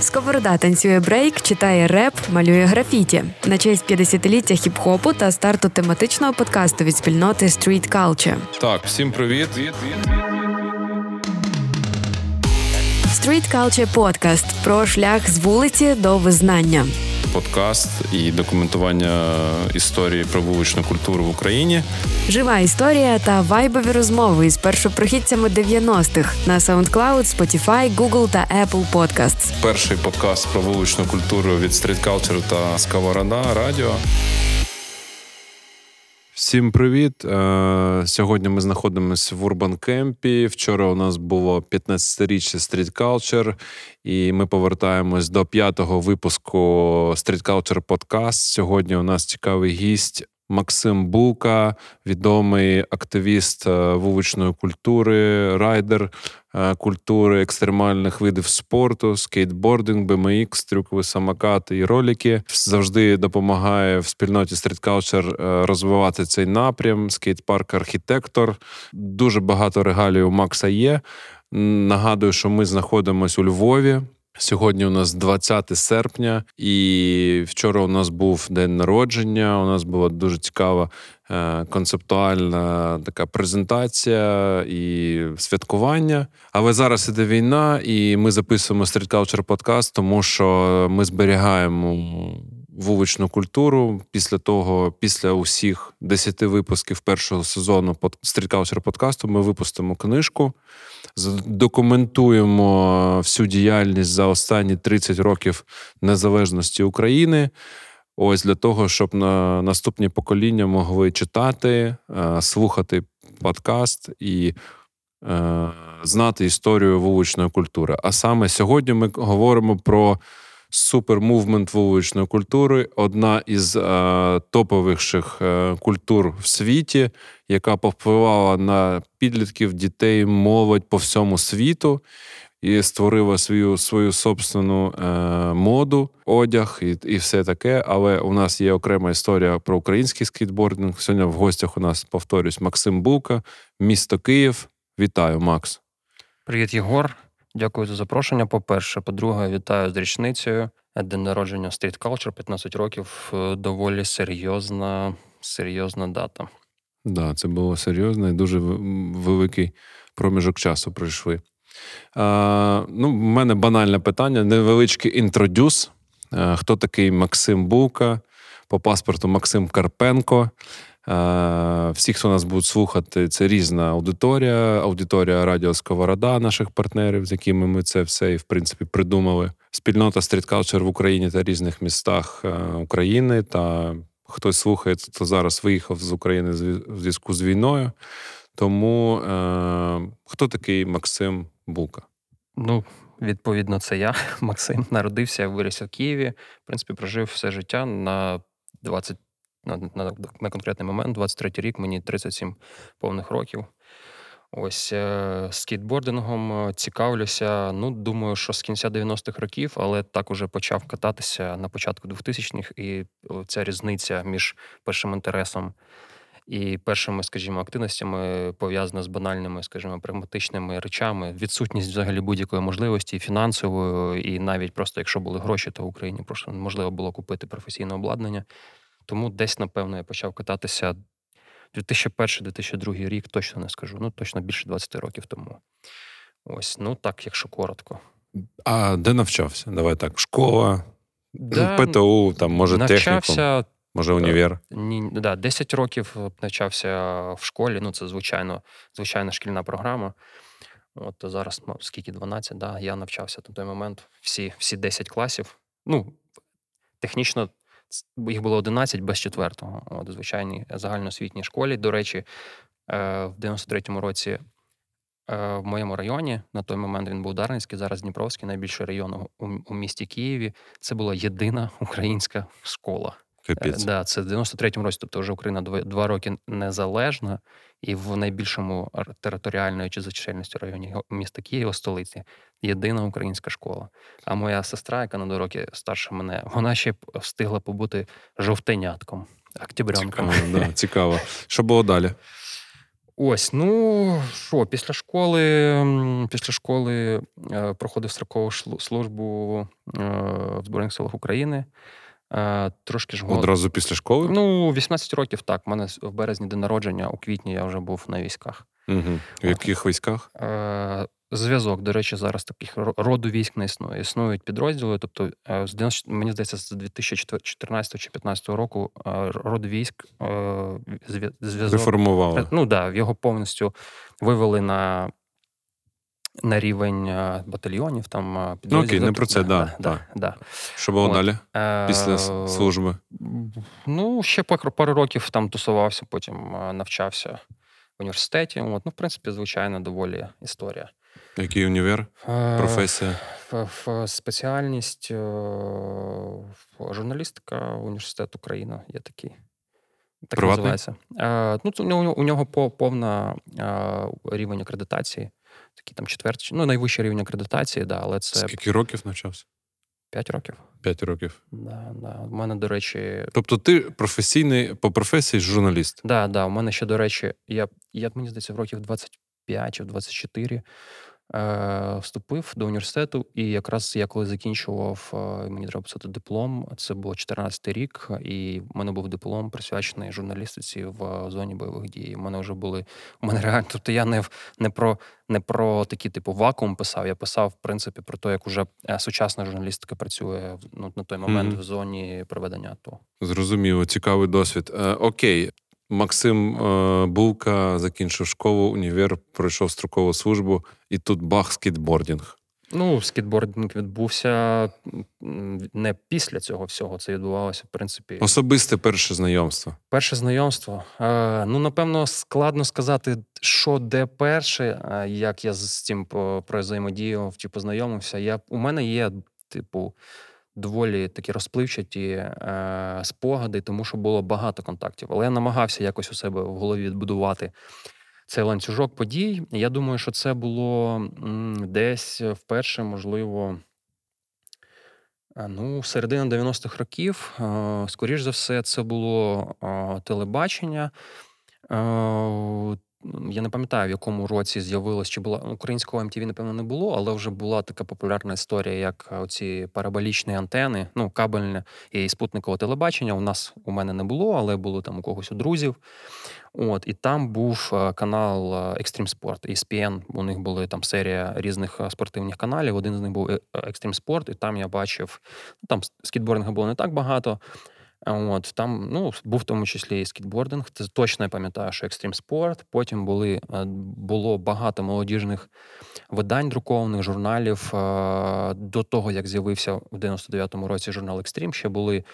Сковорода танцює брейк, читає реп, малює графіті на честь 50-ліття хіп-хопу та старту тематичного подкасту від спільноти Street Culture. Так, всім привіт. Street Culture Podcast про шлях з вулиці до визнання. Подкаст і документування історії про вуличну культуру в Україні. Жива історія та вайбові розмови із першопрохідцями 90-х на SoundCloud, Spotify, Google та Apple Podcasts. Перший подкаст про вуличну культуру від Street Culture та Сковорода Радіо. Всім привіт! Е, сьогодні ми знаходимося в Урбан Кемпі. Вчора у нас було 15-річчя Street Culture, і ми повертаємось до п'ятого випуску Street Culture Podcast. Сьогодні у нас цікавий гість Максим Булка, відомий активіст е, вуличної культури, райдер е, культури екстремальних видів спорту, скейтбординг, BMX, трюкові самокати і ролики. Завжди допомагає в спільноті Street Culture е, розвивати цей напрям. Скейт-парк архітектор. Дуже багато регалій у Макса є. Нагадую, що ми знаходимося у Львові. Сьогодні у нас 20 серпня, і вчора у нас був день народження. У нас була дуже цікава е, концептуальна така презентація і святкування. Але зараз іде війна, і ми записуємо Street Culture подкаст, тому що ми зберігаємо. Вуличну культуру після того, після усіх 10 випусків першого сезону Culture подкасту, ми випустимо книжку документуємо всю діяльність за останні 30 років незалежності України. Ось для того, щоб на наступні покоління могли читати, е, слухати подкаст і е, знати історію вуличної культури. А саме сьогодні ми говоримо про супермувмент вуличної культури, одна із е, топових культур в світі, яка повпливала на підлітків, дітей, молодь по всьому світу. І створила свою свою собственну е, моду, одяг і і все таке. Але у нас є окрема історія про український скейтбординг. Сьогодні в гостях у нас повторюсь Максим Булка, місто Київ. Вітаю, Макс. Привіт, Єгор. Дякую за запрошення. По-перше, по-друге, вітаю з річницею. День народження Street Culture, 15 років. Е, доволі серйозна, серйозна дата. Да, це було серйозно і дуже великий проміжок часу пройшли. А, Ну, в мене банальне питання, невеличкий інтродюс. А, хто такий Максим Булка? По паспорту Максим Карпенко. Всі, хто нас будуть слухати, це різна аудиторія, аудиторія Радіо Сковорода, наших партнерів, з якими ми це все і в принципі придумали. Спільнота стріткалчер в Україні та різних містах е, України. Та хтось слухає, то зараз виїхав з України в зв'язку з війною. Тому е, хто такий Максим Булка? Ну, відповідно, це я, Максим. Народився, виріс у Києві. В принципі, прожив все життя на 20 на на, на конкретний момент, 23 рік, мені 37 повних років. Ось е, скейтбордингом е, цікавлюся. Ну, думаю, що з кінця 90-х років, але так уже почав кататися на початку 2000-х, і ця різниця між першим інтересом і першими, скажімо, активностями пов'язана з банальними, скажімо, прагматичними речами. Відсутність взагалі будь-якої можливості фінансової, і навіть просто якщо були гроші, то в Україні просто можливо було купити професійне обладнання. Тому десь, напевно, я почав кататися 2001-2002 рік, точно не скажу. Ну, точно більше 20 років тому. Ось, ну так, якщо коротко. А де навчався? Давай так. Школа, да, ПТУ, там, може, навчався, технікум, може, універ. Ні, да, 10 років навчався в школі. Ну, це звичайно, звичайна шкільна програма. От зараз, скільки 12, да, я навчався на той момент всі всі 10 класів. Ну, технічно їх було 11 без четвертого. От, звичайній загальноосвітній школі. До речі, е, в 93-му році е, в моєму районі на той момент він був Дарницький, зараз Дніпровський, найбільший район у місті Києві. Це була єдина українська школа. Капець. Да, Це в 93-му році, тобто вже Україна два, два роки незалежна, і в найбільшому територіальної чи за чисельністю районі міста Києва, столиці, єдина українська школа. А моя сестра, яка на два роки старша мене, вона ще встигла побути жовтенятком, октябрянком. Цікаво, да, цікаво. Що було далі? Ось, ну що, після школи після школи е, проходив строкову службу е, в Збройних силах України. Е, трошки ж Одразу після школи? Ну, 18 років так. У мене в березні день народження, у квітні я вже був на військах. Угу. В яких військах? Зв'язок, до речі, зараз таких роду військ не існує. Існують підрозділи. Тобто, з 90, мені здається, з 2014 чи 2015 року род військ зв'язок реформували. Ну да, його повністю вивели на на рівень батальйонів. Там Ну, окей, не про це, да, да, да, да. Що було От. далі після служби? Ну, ще пару років там тусувався, потім навчався в університеті. От, ну, в принципі, звичайна доволі історія. Який універ? Професія? Спеціальність журналістика університет Україна є такий. Так Приватний? називається. Ну, У нього повна рівень акредитації. Такий там четвертий, ну, найвищий рівень акредитації, да, але це. Скільки років навчався? П'ять років. П'ять років. Да, да. У мене, до речі. Тобто, ти професійний по професії журналіст? Так, да, да. У мене ще, до речі, я, як мені здається, в років 25 чи 24 Е, вступив до університету, і якраз я коли закінчував, е, мені треба писати диплом. Це було 14-й рік, і в мене був диплом присвячений журналістиці в зоні бойових дій. У мене вже були у мене реально. Тобто я не не про не про такі типу вакуум писав. Я писав в принципі про те, як уже е, сучасна журналістика працює ну, на той момент mm-hmm. в зоні проведення АТО. Зрозуміло, цікавий досвід. Е, Окей, Максим е, Булка закінчив школу, універ, пройшов строкову службу, і тут бах, скейтбордінг. Ну, скейтбординг відбувся не після цього всього. Це відбувалося, в принципі. Особисте перше знайомство. Перше знайомство. Е, ну, напевно, складно сказати, що де перше, е, як я з цим взаємодіяв чи познайомився. Я, У мене є, типу, доволі такі розпливчаті е, спогади, тому що було багато контактів. Але я намагався якось у себе в голові відбудувати цей ланцюжок подій. Я думаю, що це було м, десь вперше, можливо. Е, ну, середина 90-х років, е, скоріш за все, це було телебачення. Я не пам'ятаю, в якому році з'явилось, чи була українського MTV, напевно, не було, але вже була така популярна історія, як оці параболічні антени, ну, кабельне і спутникове телебачення. У нас у мене не було, але було там у когось у друзів. От, І там був е, канал е, Extreme Sport, ESPN, У них були там серія різних е, спортивних каналів. Один з них був Extreme Sport, і там я бачив, ну, там скітбордингу було не так багато. От Там ну, був в тому числі і скітбординг. Це точно я пам'ятаю, що extreme sport. Потім були, е, було багато молодіжних видань, друкованих журналів. Е, до того, як з'явився в 99-му році журнал Екстрім, ще були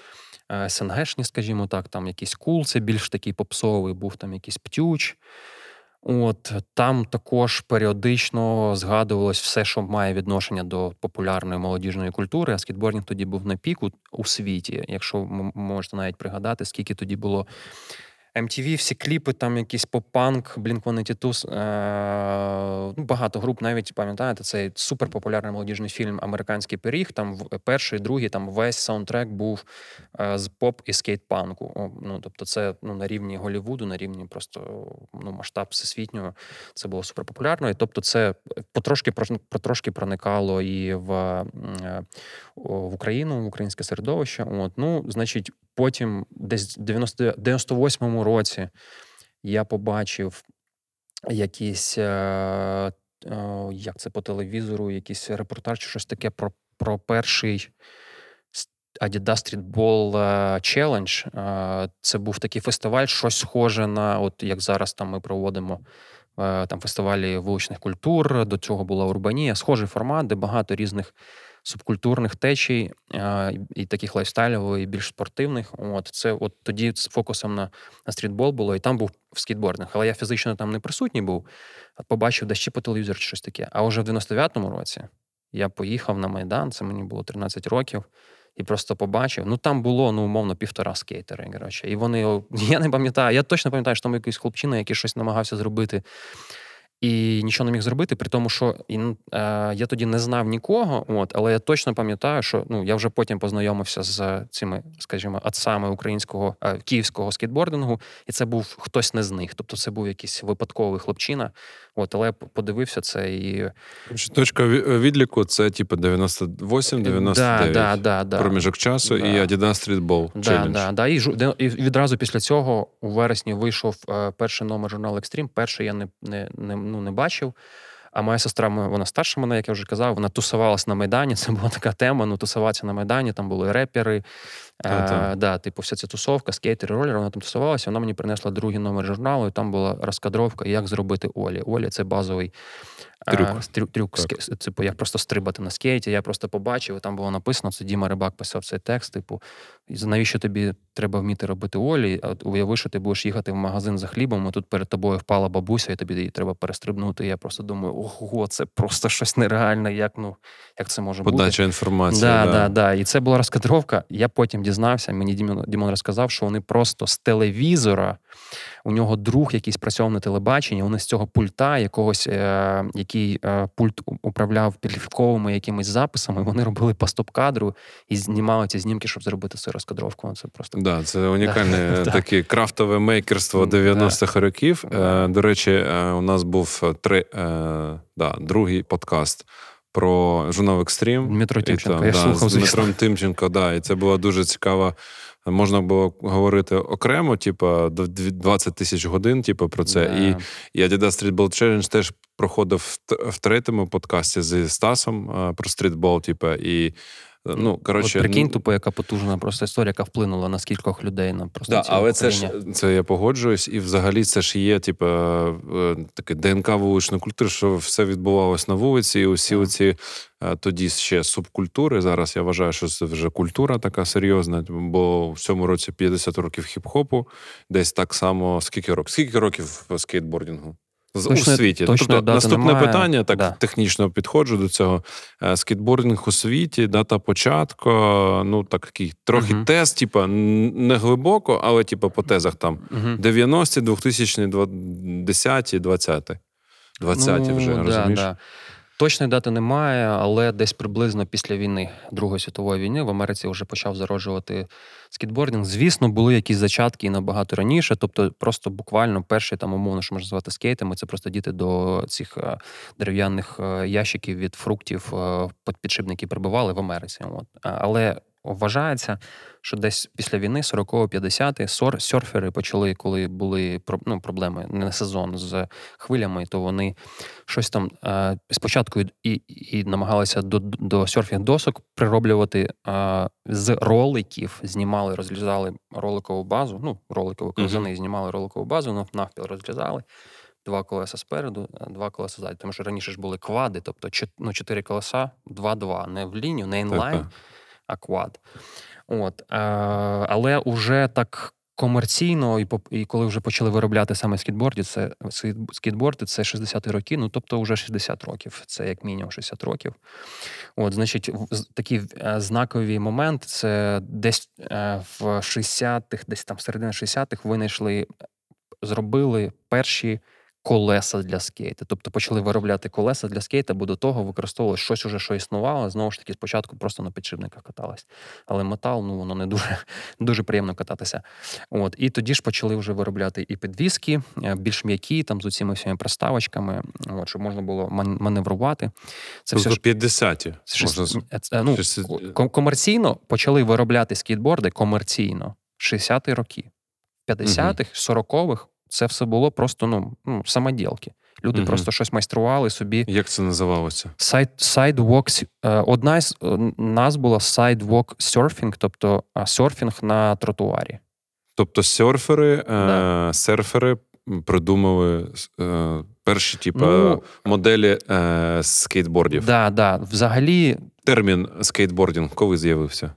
е, СНГшні, скажімо так, там якийсь Cool, це більш такий попсовий, був там якийсь птюч. От там також періодично згадувалось все, що має відношення до популярної молодіжної культури. А скітбордінг тоді був на піку у світі. Якщо можете навіть пригадати, скільки тоді було MTV, всі кліпи, там якийсь поп-панк, Blink-182, е- ну, багато груп, навіть пам'ятаєте, цей суперпопулярний молодіжний фільм Американський пиріг. Там перший, другий, там весь саундтрек був е- з поп і скейт-панку. Ну, Тобто, це ну, на рівні Голівуду, на рівні просто ну, масштаб всесвітнього. Це було суперпопулярно. І тобто, це потрошки потрошки проникало і в е- в Україну, в українське середовище. От, ну, значить, потім, десь в 98-му році, я побачив якісь, е, е, як це по телевізору, якийсь репортаж чи щось таке про про перший Adidas Streetball Challenge. Е, це був такий фестиваль, щось схоже на, от як зараз там ми проводимо. Там фестивалі вуличних культур, до цього була Урбанія, схожий формат, де багато різних субкультурних течій і таких лайфстайлів, і більш спортивних. От це от тоді з фокусом на на стрітбол було, і там був в скейтбординг. Але я фізично там не присутній був, а побачив десь чи по телевізору чи щось таке. А вже в 99-му році я поїхав на Майдан, це мені було 13 років. І просто побачив. Ну там було ну умовно півтора скейтери. Коротше. І вони я не пам'ятаю. Я точно пам'ятаю, що там якийсь хлопчина, який щось намагався зробити і нічого не міг зробити, при тому, що і, е, я тоді не знав нікого, от, але я точно пам'ятаю, що ну, я вже потім познайомився з цими, скажімо, отцами українського е, київського скейтбордингу, і це був хтось не з них. Тобто це був якийсь випадковий хлопчина. От, але я подивився це і. Точка відліку це типу 98-99 да, да, да, да. проміжок часу да. і Adidas Streetball да, Challenge. Да, да. І, і відразу після цього у вересні вийшов е, перший номер журналу Extreme. Перший я не, не, не ну, не бачив. А моя сестра, вона старша мене, як я вже казав, вона тусувалась на Майдані. Це була така тема. Ну, тусуватися на Майдані, там були репери. А, да, Типу, вся ця тусовка, скейтери, ролери, вона там тусувалася. Вона мені принесла другий номер журналу, і там була розкадровка, як зробити Олі. Олі це базовий трюк. А, трюк, трюк типу, як просто стрибати на скейті. Я просто побачив, і там було написано, це Діма Рибак писав цей текст. Типу, навіщо тобі треба вміти робити Олі? От уяви, що ти будеш їхати в магазин за хлібом, і тут перед тобою впала бабуся, і тобі її треба перестрибнути. І я просто думаю, ого, це просто щось нереальне. Як ну, як це може Подача бути? Подача інформації. Да, да. да, да. І це була розкадровка. Я потім дізнався. Мені Дімон, Дімон розказав, що вони просто з телевізора. У нього друг якийсь працював на телебаченні. Вони з цього пульта, якогось, е, який е, пульт управляв підлівковими якимись записами. Вони робили по стоп-кадру і знімали ці знімки, щоб зробити цю розкадровку. Це просто да, це унікальне таке крафтове мейкерство 90-х років. Е, до речі, е, у нас був три, е, да, другий подкаст про журнал Екстрім. Дмитро Тимченко, і, я да, слухав, з Дмитром. Тимченко, да, і це була дуже цікава. Можна було говорити окремо, типу, 20 тисяч годин, типу, про це. Yeah. І, і Adidas Streetball Challenge теж проходив в, в третьому подкасті зі Стасом про стрітбол, типу, і Ну, коротше, От прикинь, тупо, яка потужна просто історія, яка вплинула на скількох людей на просто Да, але це ж це я погоджуюсь, і взагалі це ж є, типу, е, таке ДНК вуличної культури, що все відбувалось на вулиці, і усі Так. оці е, тоді ще субкультури. Зараз я вважаю, що це вже культура така серйозна, бо в цьому році 50 років хіп-хопу, десь так само скільки років? Скільки років скейтбордінгу? Точно- у світі. Точно, тобто, наступне немає. питання, так Да. технічно підходжу до цього. Скітбординг Скейтбординг у світі, дата початку, ну такий трохи Мгм. тест, типа не глибоко, але типа по тезах там Мгм. 90-ті, 2000-ті, 10-ті, 20-ті. 20-ті вже, Ну, розумієш? Да, да. Точної дати немає, але десь приблизно після війни, Другої світової війни, в Америці вже почав зароджувати скейтбординг. Звісно, були якісь зачатки і набагато раніше. Тобто, просто буквально перші там умовно, що можна звати скейтами, це просто діти до цих е, дерев'яних е, ящиків від фруктів е, підшипники прибивали в Америці. От. Але вважається, що десь після війни, 40-50-ті, сор- серфери почали, коли були ну, проблеми не на сезон з хвилями, то вони щось там е, спочатку і, і, намагалися до, до серфінг досок прироблювати е, з роликів, знімали, розрізали роликову базу, ну, роликові ковзани, знімали роликову базу, ну, навпіл розрізали. Два колеса спереду, е, два колеса ззаду. Тому що раніше ж були квади, тобто ну, чотири колеса, два-два, не в лінію, не інлайн, Так-так. а квад. От, е, але уже так комерційно, і, і коли вже почали виробляти саме скейтборди, це скейтборди, це 60-ті роки, ну тобто вже 60 років, це як мінімум 60 років. От, значить, такий е, знаковий момент це десь е, в 60-х, десь там середина 60-х винайшли, зробили перші колеса для скейта. Тобто почали виробляти колеса для скейта, бо до того використовували щось уже, що існувало. Знову ж таки, спочатку просто на підшипниках катались. Але метал, ну воно не дуже, дуже приємно кататися. От. І тоді ж почали вже виробляти і підвіски, е, більш м'які, там з усіма всіма приставочками, от, щоб можна було ман- маневрувати. Це все Тобто ж 50-ті. можна це, ну, шести- ко- комерційно почали виробляти скейтборди комерційно 60-ті роки. 50-х, 40-х це все було просто ну, ну самоділки. Люди Мгм. просто щось майстрували собі. Як це називалося? Сайд, sidewalk, е, одна з е, нас була sidewalk surfing, тобто серфінг на тротуарі. Тобто серфери, е, серфери придумали е, перші, типу, Ну, моделі е, скейтбордів. да, да. Взагалі, Термін скейтбордінг коли з'явився?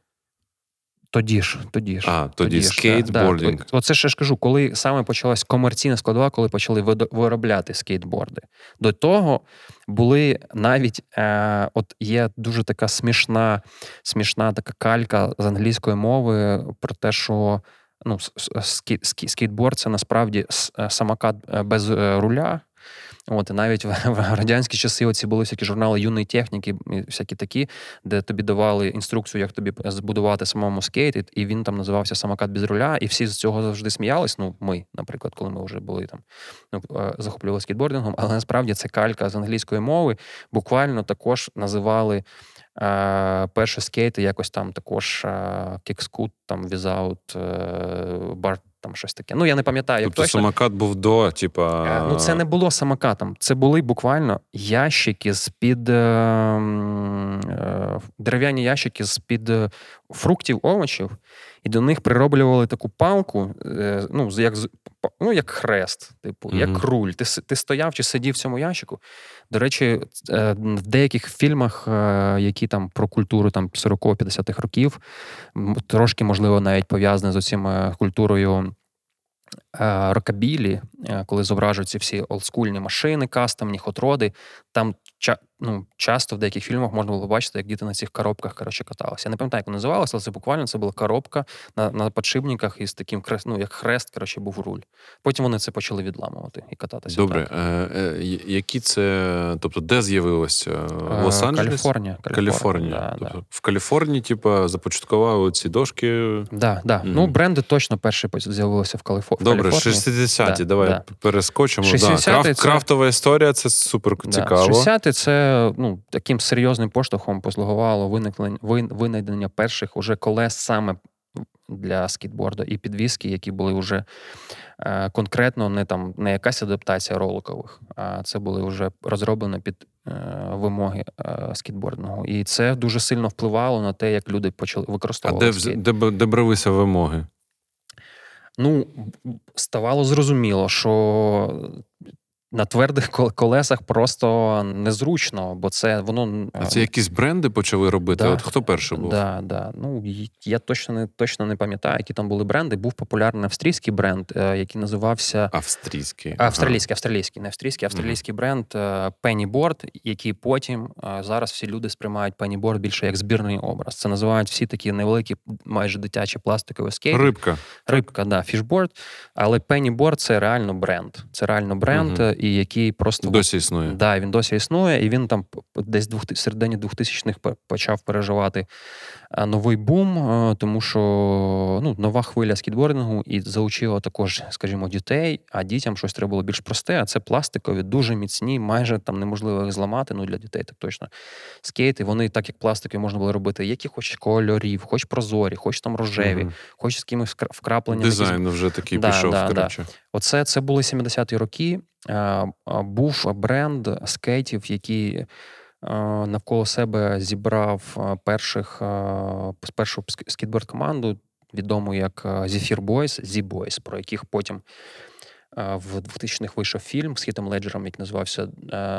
Тоді ж, тоді ж. А, тоді ж, да. Да. Оце ще ж кажу, коли саме почалась комерційна складова, коли почали виробляти скейтборди. До того були навіть е, от є дуже така смішна, смішна така калька з англійської мови про те, що ну, скейтборд це насправді е, самокат е, без е, руля. От і навіть в, радянські часи оці були всякі журнали юної техніки, і всякі такі, де тобі давали інструкцію, як тобі збудувати самому скейт, і він там називався самокат без руля, і всі з цього завжди сміялись. Ну, ми, наприклад, коли ми вже були там ну, е, захоплювали скейтбордингом, але насправді це калька з англійської мови. Буквально також називали. Е, перші скейти якось там також кікскут, там візаут, бар там щось таке. Ну я не пам'ятаю, як тобто точно. самокат був до, типа. Е, ну, це не було самокатом. Це були буквально ящики з-під е, е, дерев'яні ящики з-під е, фруктів, овочів, і до них прироблювали таку палку, е, ну, як ну, як хрест, типу, mm-hmm. як руль. Ти ти стояв чи сидів в цьому ящику. До речі, е, в деяких фільмах, е, які там про культуру там 40-50-х років, трошки можливо навіть пов'язані з оціми культурою. Рокабілі, коли зображуються всі олдскульні машини, кастомні, хотроди, там ну, часто в деяких фільмах можна було бачити, як діти на цих коробках коротше, каталися. Я не пам'ятаю, як вони називалося, але це буквально це була коробка на на подшипниках із таким хрест, ну, як хрест, коротше, був руль. Потім вони це почали відламувати і кататися. Добре. Е, е, які це, тобто, де з'явилося? В Лос-Анджелес? Каліфорнія. Каліфорнія. Да, тобто, да. В Каліфорнії, типу, започаткували ці дошки. Да, да. Mm. Ну, бренди точно перші з'явилися в Каліфорнії. Добре, 60-ті, давай перескочимо. 60 Краф, це... Крафтова історія це супер цікаво. 60-ті це ну, таким серйозним поштовхом послугувало виникнення винайдення перших уже колес саме для скейтборду і підвіски, які були вже е, конкретно не там не якась адаптація роликових, а це були вже розроблені під е, вимоги е, скейтбордного. І це дуже сильно впливало на те, як люди почали використовувати. А де, скейт. де, де бралися вимоги? Ну, ставало зрозуміло, що на твердих колесах просто незручно, бо це воно. А це якісь бренди почали робити? Да, От хто перший був? Да, да. Ну, Я точно не точно не пам'ятаю, які там були бренди. Був популярний австрійський бренд, е, який називався Австрійський. Австралійський, австралійський, не австрійський, австралійський бренд Pennyboard, який потім е, зараз всі люди сприймають Pennyboard більше як збірний образ. Це називають всі такі невеликі, майже дитячі пластикові скейти. Рибка. Рибка, да, фішборд. Але Pennyboard – це реально бренд. Це реально бренд. Mm-hmm і який просто досі існує. Да, він досі існує, і він там десь двох середині 2000-х почав переживати новий бум, тому що ну, нова хвиля скітбордингу і залучила також, скажімо, дітей. А дітям щось треба було більш просте. А це пластикові, дуже міцні, майже там неможливо їх зламати. Ну для дітей так точно скейти. Вони так як пластики можна було робити, які хоч кольорів, хоч прозорі, хоч там рожеві, mm хоч з кимось вкрапленням. Дизайн якісь... вже такий да, пішов. Да, да. Оце це були 70-ті роки. Був бренд скейтів, які навколо себе зібрав перших першу скейтборд команду, відому як Zephyr Boys, Z-Boys, про яких потім. В 2000-х вийшов фільм з Хітом Леджером, який називався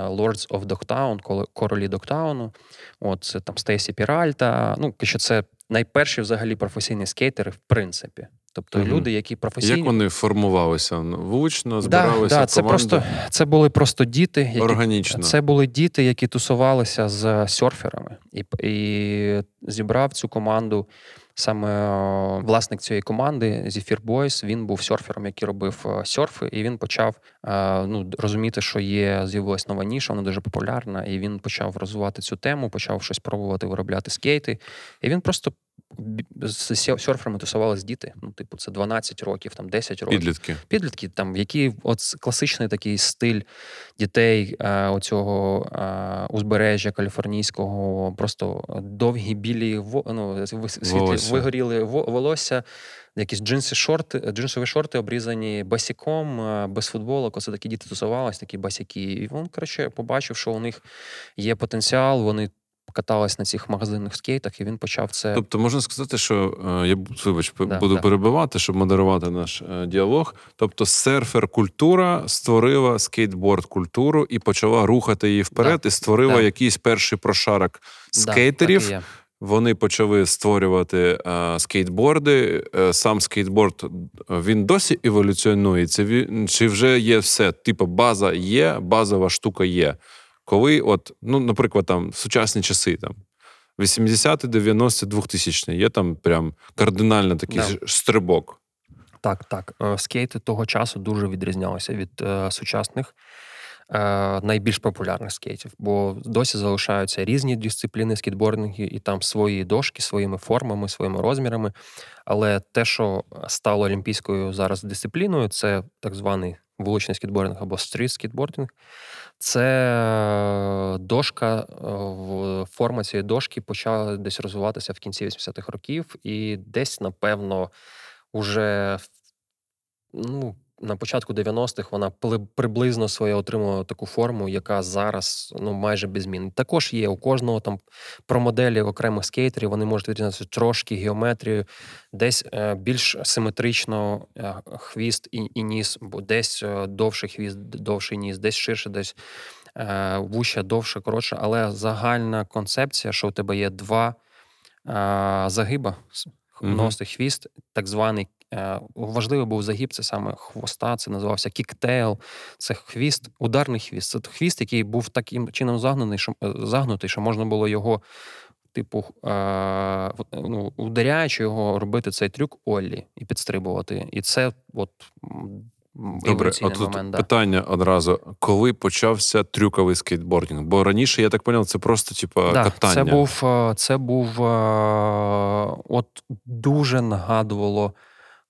Lords of Dogtown, королі Догтауну. От це там Стейсі Піральта. Ну, що це найперші взагалі професійні скейтери, в принципі. Тобто угу. люди, які професійні. Як вони формувалися? Вучно збиралися? Да, да, це просто це були просто діти, які органічно. Це були діти, які тусувалися з серферами, і і зібрав цю команду. Саме власник цієї команди Zephyr Boys, він був серфером, який робив серфи, і він почав ну, розуміти, що є з'явилась нова ніша, вона дуже популярна, і він почав розвивати цю тему, почав щось пробувати виробляти скейти. І він просто з серферами тусувались діти. Ну, типу, це 12 років, там 10 років. Підлітки. Підлітки, там, які от класичний такий стиль дітей е, оцього е, узбережжя каліфорнійського, просто довгі білі ну, світлі, вигоріли волосся. Якісь джинси, шорти, джинсові шорти обрізані басіком, е, без футболок. Оце такі діти тусувались, такі басяки. І він, коротше, побачив, що у них є потенціал, вони каталась на цих магазинних скейтах, і він почав це. Тобто, можна сказати, що е, я вибач, да, буду да. перебивати, щоб модерувати наш е, діалог. Тобто, серфер-культура створила скейтборд-культуру і почала рухати її вперед, да. і створила якийсь перший прошарок скейтерів. Вони почали створювати е, скейтборди. Сам скейтборд він досі еволюціонує. Це він чи вже є все? Типу, база є, базова штука є коли, от, ну, наприклад, там в сучасні часи, там 80-ті, 90-ті, 2000 є там прям кардинально такий да. стрибок. Так, так. Е, скейти того часу дуже відрізнялися від е, сучасних. е, найбільш популярних скейтів, бо досі залишаються різні дисципліни скейтбордингу, і там свої дошки, своїми формами, своїми розмірами. Але те, що стало олімпійською зараз дисципліною, це так званий вуличний скітбординг або стріт скітбординг, Це дошка, форма цієї дошки почала десь розвиватися в кінці 80-х років, і десь, напевно, уже ну, на початку 90-х вона приблизно своє отримала таку форму, яка зараз ну майже без змін. Також є у кожного там про моделі окремих скейтерів. Вони можуть відрізнятися трошки геометрію, десь е, більш симетрично е, хвіст і, і ніс, бо десь е, довший хвіст, довший ніс, десь ширше, десь е, вужча, довше, коротше. Але загальна концепція, що у тебе є два е, загиба. Ніс і хвіст, так званий важливий був загиб, це саме хвоста, це називався кіктейл, це хвіст, ударний хвіст. Це хвіст, який був таким чином загнаний, що е, загнутий, що можна було його, типу, е, ну, ударяючи його, робити цей трюк Оллі і підстрибувати. І це от. Добре, а тут момент, да. питання одразу: коли почався трюковий скейтбординг? Бо раніше, я так поняв, це просто типу, да, катання. Це був це був от дуже нагадувало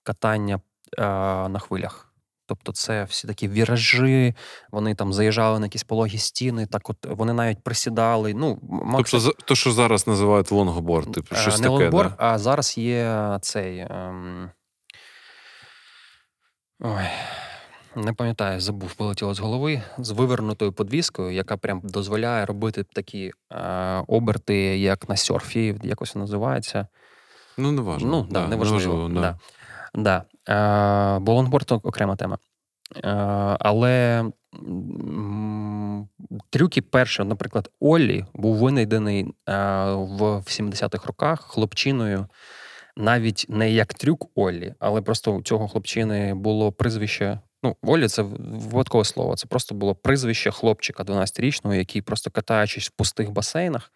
катання е, на хвилях. Тобто, це всі такі віражі, вони там заїжджали на якісь пологі стіни, так от вони навіть присідали. Ну, максим... Тобто, то, що зараз називають лонгборд, типу, щось Не таке, лонгборд, да? а зараз є цей. Ем... Ой. Не пам'ятаю, забув, вилетіло з голови з вивернутою подвіскою, яка прям дозволяє робити такі е, оберти, як на серфі, якось називається. Ну, не важливо. Ну, да, неважливо. Не да. Да. Е, Бо лонгборд окрема тема. Е, але трюки перші, наприклад, Оллі був винайдений е, в 70-х роках хлопчиною. Навіть не як трюк Оллі, але просто у цього хлопчини було прізвище Ну, Олі це випадкове слово. Це просто було прізвище хлопчика 12-річного, який просто катаючись в пустих басейнах,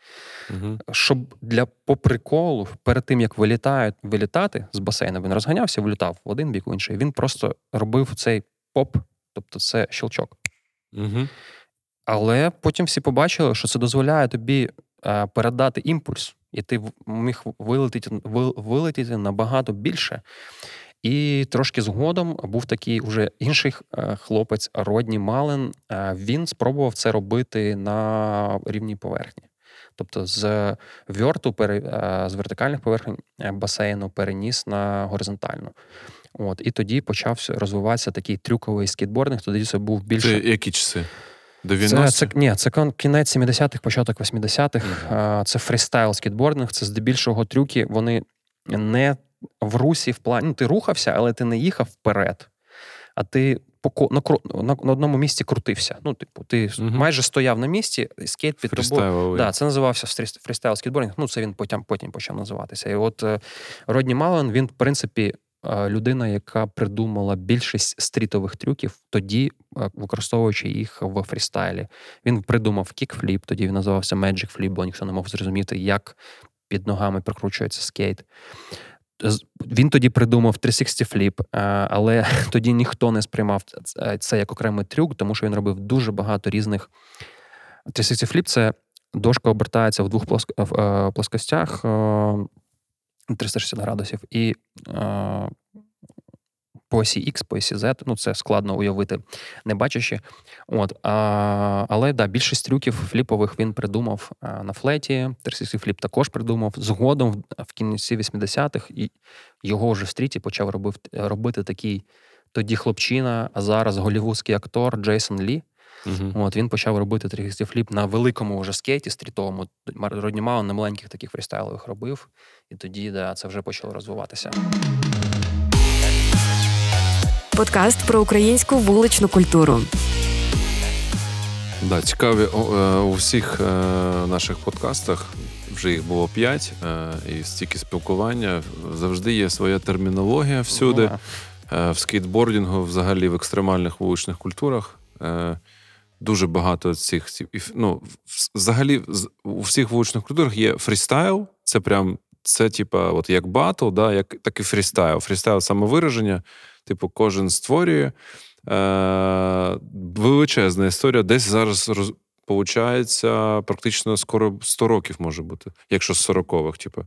угу. щоб для по приколу, перед тим як вилітають вилітати з басейну, він розганявся, вилітав в один бік в інший. Він просто робив цей поп, тобто це щелчок. Угу. Але потім всі побачили, що це дозволяє тобі е, передати імпульс, і ти міг вилетіти, вилетіти набагато більше. І трошки згодом був такий уже інший е, хлопець Родні Мален. Е, він спробував це робити на рівній поверхні. Тобто з вьорту, е, з вертикальних поверхень басейну переніс на горизонтальну. От, І тоді почався розвиватися такий трюковий скейтбординг. Тоді це був більше. Це які часи? До Це, це, ні, це кінець 70-х, початок 80-х. Mm-hmm. Це фрістайл скейтбординг, це здебільшого трюки. Вони не в русі в плані ну, ти рухався, але ти не їхав вперед, а ти по на, на, на одному місці крутився. Ну, типу, ти угу. майже стояв на місці, скейт під тобою. Да, Це називався фрістайл скейтбординг. Ну, це він потім потім почав називатися. І от е, Родні Мален, він, в принципі, е, людина, яка придумала більшість стрітових трюків, тоді е, використовуючи їх в фрістайлі. Він придумав кікфліп, тоді він називався Magic Flip, бо ніхто не мог зрозуміти, як під ногами прокручується скейт. Він тоді придумав 360 Flip, е, але тоді ніхто не сприймав це як окремий трюк, тому що він робив дуже багато різних. 360 Flip – це дошка обертається в двох е, плоскостях 360 е, градусів, і по осі X, по осі Z, ну це складно уявити, не бачачи. От, а, Але да, більшість трюків фліпових він придумав на флеті. 360 фліп також придумав. Згодом в кінці 80-х і його вже в стріті почав робив, робити такий тоді хлопчина, а зараз голівудський актор Джейсон Лі. Uh-huh. От Він почав робити 360 фліп на великому вже скейті стрітовому. Родні Маллен на маленьких таких фрістайлових робив. І тоді да, це вже почало розвиватися. Подкаст про українську вуличну культуру. Да, цікаві е, у всіх е, наших подкастах. Вже їх було п'ять, е, і стільки спілкування завжди є своя термінологія всюди. В скейтбордінгу, взагалі в екстремальних вуличних культурах. Дуже багато цих ну, взагалі у всіх вуличних культурах є фрістайл. Це прям це, типа, от як батл, да, як так і фрістайл. Фрістайл самовираження. Типу, кожен створює. Е, величезна історія. Десь зараз роз, получається практично скоро 100 років може бути, якщо з 40-х, типу.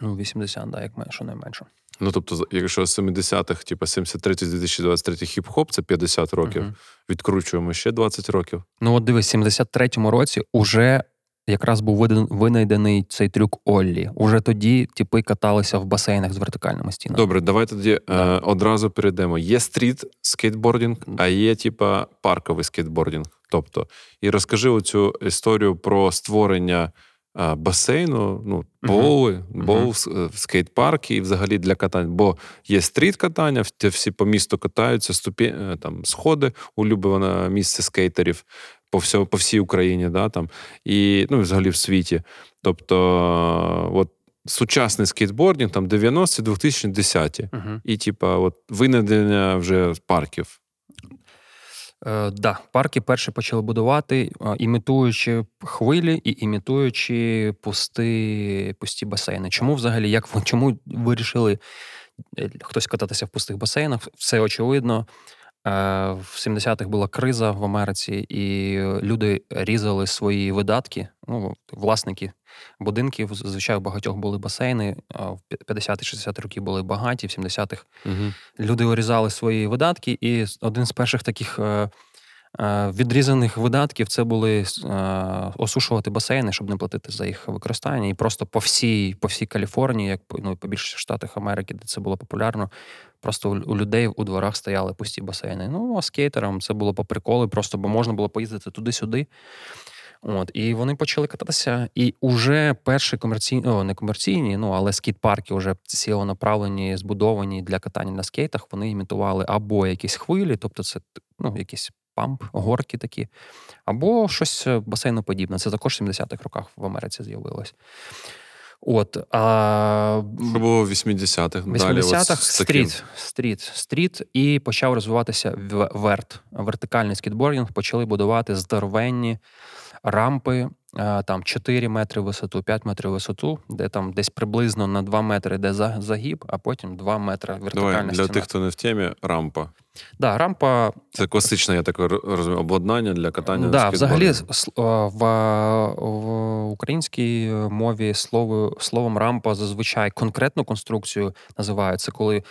Ну, 80, да, як мене, що найменше. Ну, тобто, якщо з 70-х, типу 73-2023 хіп-хоп, це 50 років. Мгм. Відкручуємо ще 20 років. Ну, от дивись, в 73-му році уже якраз був винайдений цей трюк Оллі. Уже тоді типи каталися в басейнах з вертикальними стінами. Добре, давай тоді е, одразу перейдемо. Є street скейтбордінг, а є, типа, парковий скейтбордінг. Тобто, і розкажи оцю історію про створення е, басейну, ну, боули, боул, в скейт-парки і взагалі для катання. Бо є street катання, всі по місту катаються, ступені, е, там, сходи, улюблене місце скейтерів по, всьому, по всій Україні, да, там, і, ну, і взагалі в світі. Тобто, от сучасний скейтбордінг, там 90-ті, 2010-ті. Угу. І, типа, от винайдення вже парків. Е, да, парки перші почали будувати, е, імітуючи хвилі і імітуючи пусти, пусті басейни. Чому взагалі, як чому вирішили е, хтось кататися в пустих басейнах? Все очевидно. Е, В 70-х була криза в Америці, і люди різали свої видатки. Ну, власники будинків, Звичайно, багатьох були басейни. В 50-60 роки були багаті, в 70-х Угу. люди урізали свої видатки, і один з перших таких е, відрізаних видатків це були е, осушувати басейни, щоб не платити за їх використання. І просто по всій, по всій Каліфорнії, як ну, по більшості штатах Америки, де це було популярно, просто у, людей у дворах стояли пусті басейни. Ну, а скейтерам це було по приколу, просто бо можна було поїздити туди-сюди. От, і вони почали кататися. І уже перші комерційні, о, не комерційні, ну але скейт-парки вже цілонаправлені, збудовані для катання на скейтах. Вони імітували або якісь хвилі, тобто це ну, якісь памп, горки такі, або щось е, басейноподібне. Це також в 70-х роках в Америці з'явилось. От, а, Що було в 80-х? в 80-х стріт, стріт, стріт, і почав розвиватися верт. Вертикальний скітбордінг почали будувати здоровенні рампи, там 4 метри висоту, 5 метрів висоту, де там десь приблизно на 2 метри йде за- загиб, а потім 2 метри вертикальна Давай, для стіна. тих, хто не в темі, рампа. Да, рампа Це класичне, я так розумію, обладнання для катання на Да, взагалі скейтборді. с- е, в, в українській мові слово, словом рампа зазвичай конкретну конструкцію називають. Це коли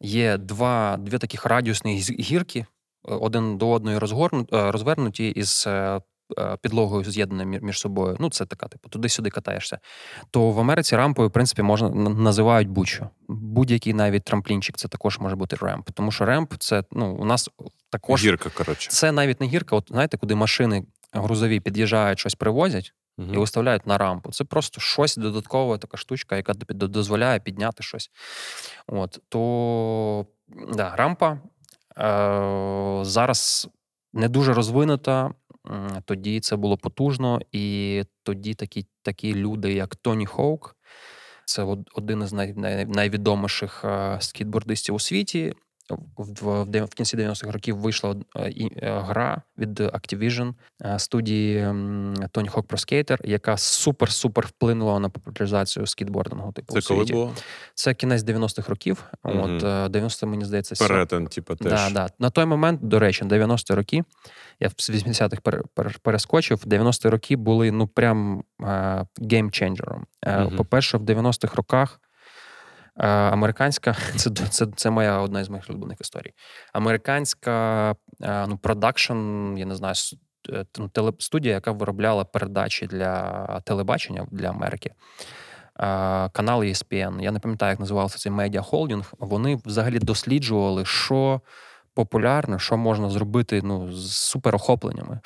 є два, дві таких радіусні гірки, е, один до одної розгорну, е, розвернуті із е, е, підлогою з'єднані між собою. Ну, це така, типу, туди-сюди катаєшся. То в Америці рампою, в принципі, можна називають будь-що. Будь-який навіть трамплінчик, це також може бути ремп. Тому що ремп це ну, у нас також Гірка, коротше. це навіть не гірка. От знаєте, куди машини грузові під'їжджають, щось привозять і виставляють на рампу. Це просто щось додаткова така штучка, яка дозволяє підняти щось. От то да, рампа е, зараз не дуже розвинута. Тоді це було потужно, і тоді такі, такі люди, як Тоні Хоук, це од- один із най, най, найвідоміших скітбордистів скейтбордистів у світі. В, в, в, в кінці 90-х років вийшла е, і- е, гра від Activision е, студії Tony Hawk Pro Skater, яка супер-супер вплинула на популяризацію скейтбордингу. Типу, Це у коли було? Це кінець 90-х років. Мгм. От е, 90 мені здається, Перетин, типу, теж. Да, да. На той момент, до речі, 90-ті роки, я з 80-х пере- пере- перескочив, 90-ті роки були ну прям геймченджером. Мгм. По-перше, в 90-х роках американська, це, це, це моя одна із моїх улюблених історій. Американська е, ну, продакшн, я не знаю, е, ну, телестудія, яка виробляла передачі для телебачення для Америки. е, Канал ESPN, я не пам'ятаю, як називався цей медіахолдинг. Вони взагалі досліджували, що популярно, що можна зробити ну, з суперохопленнями.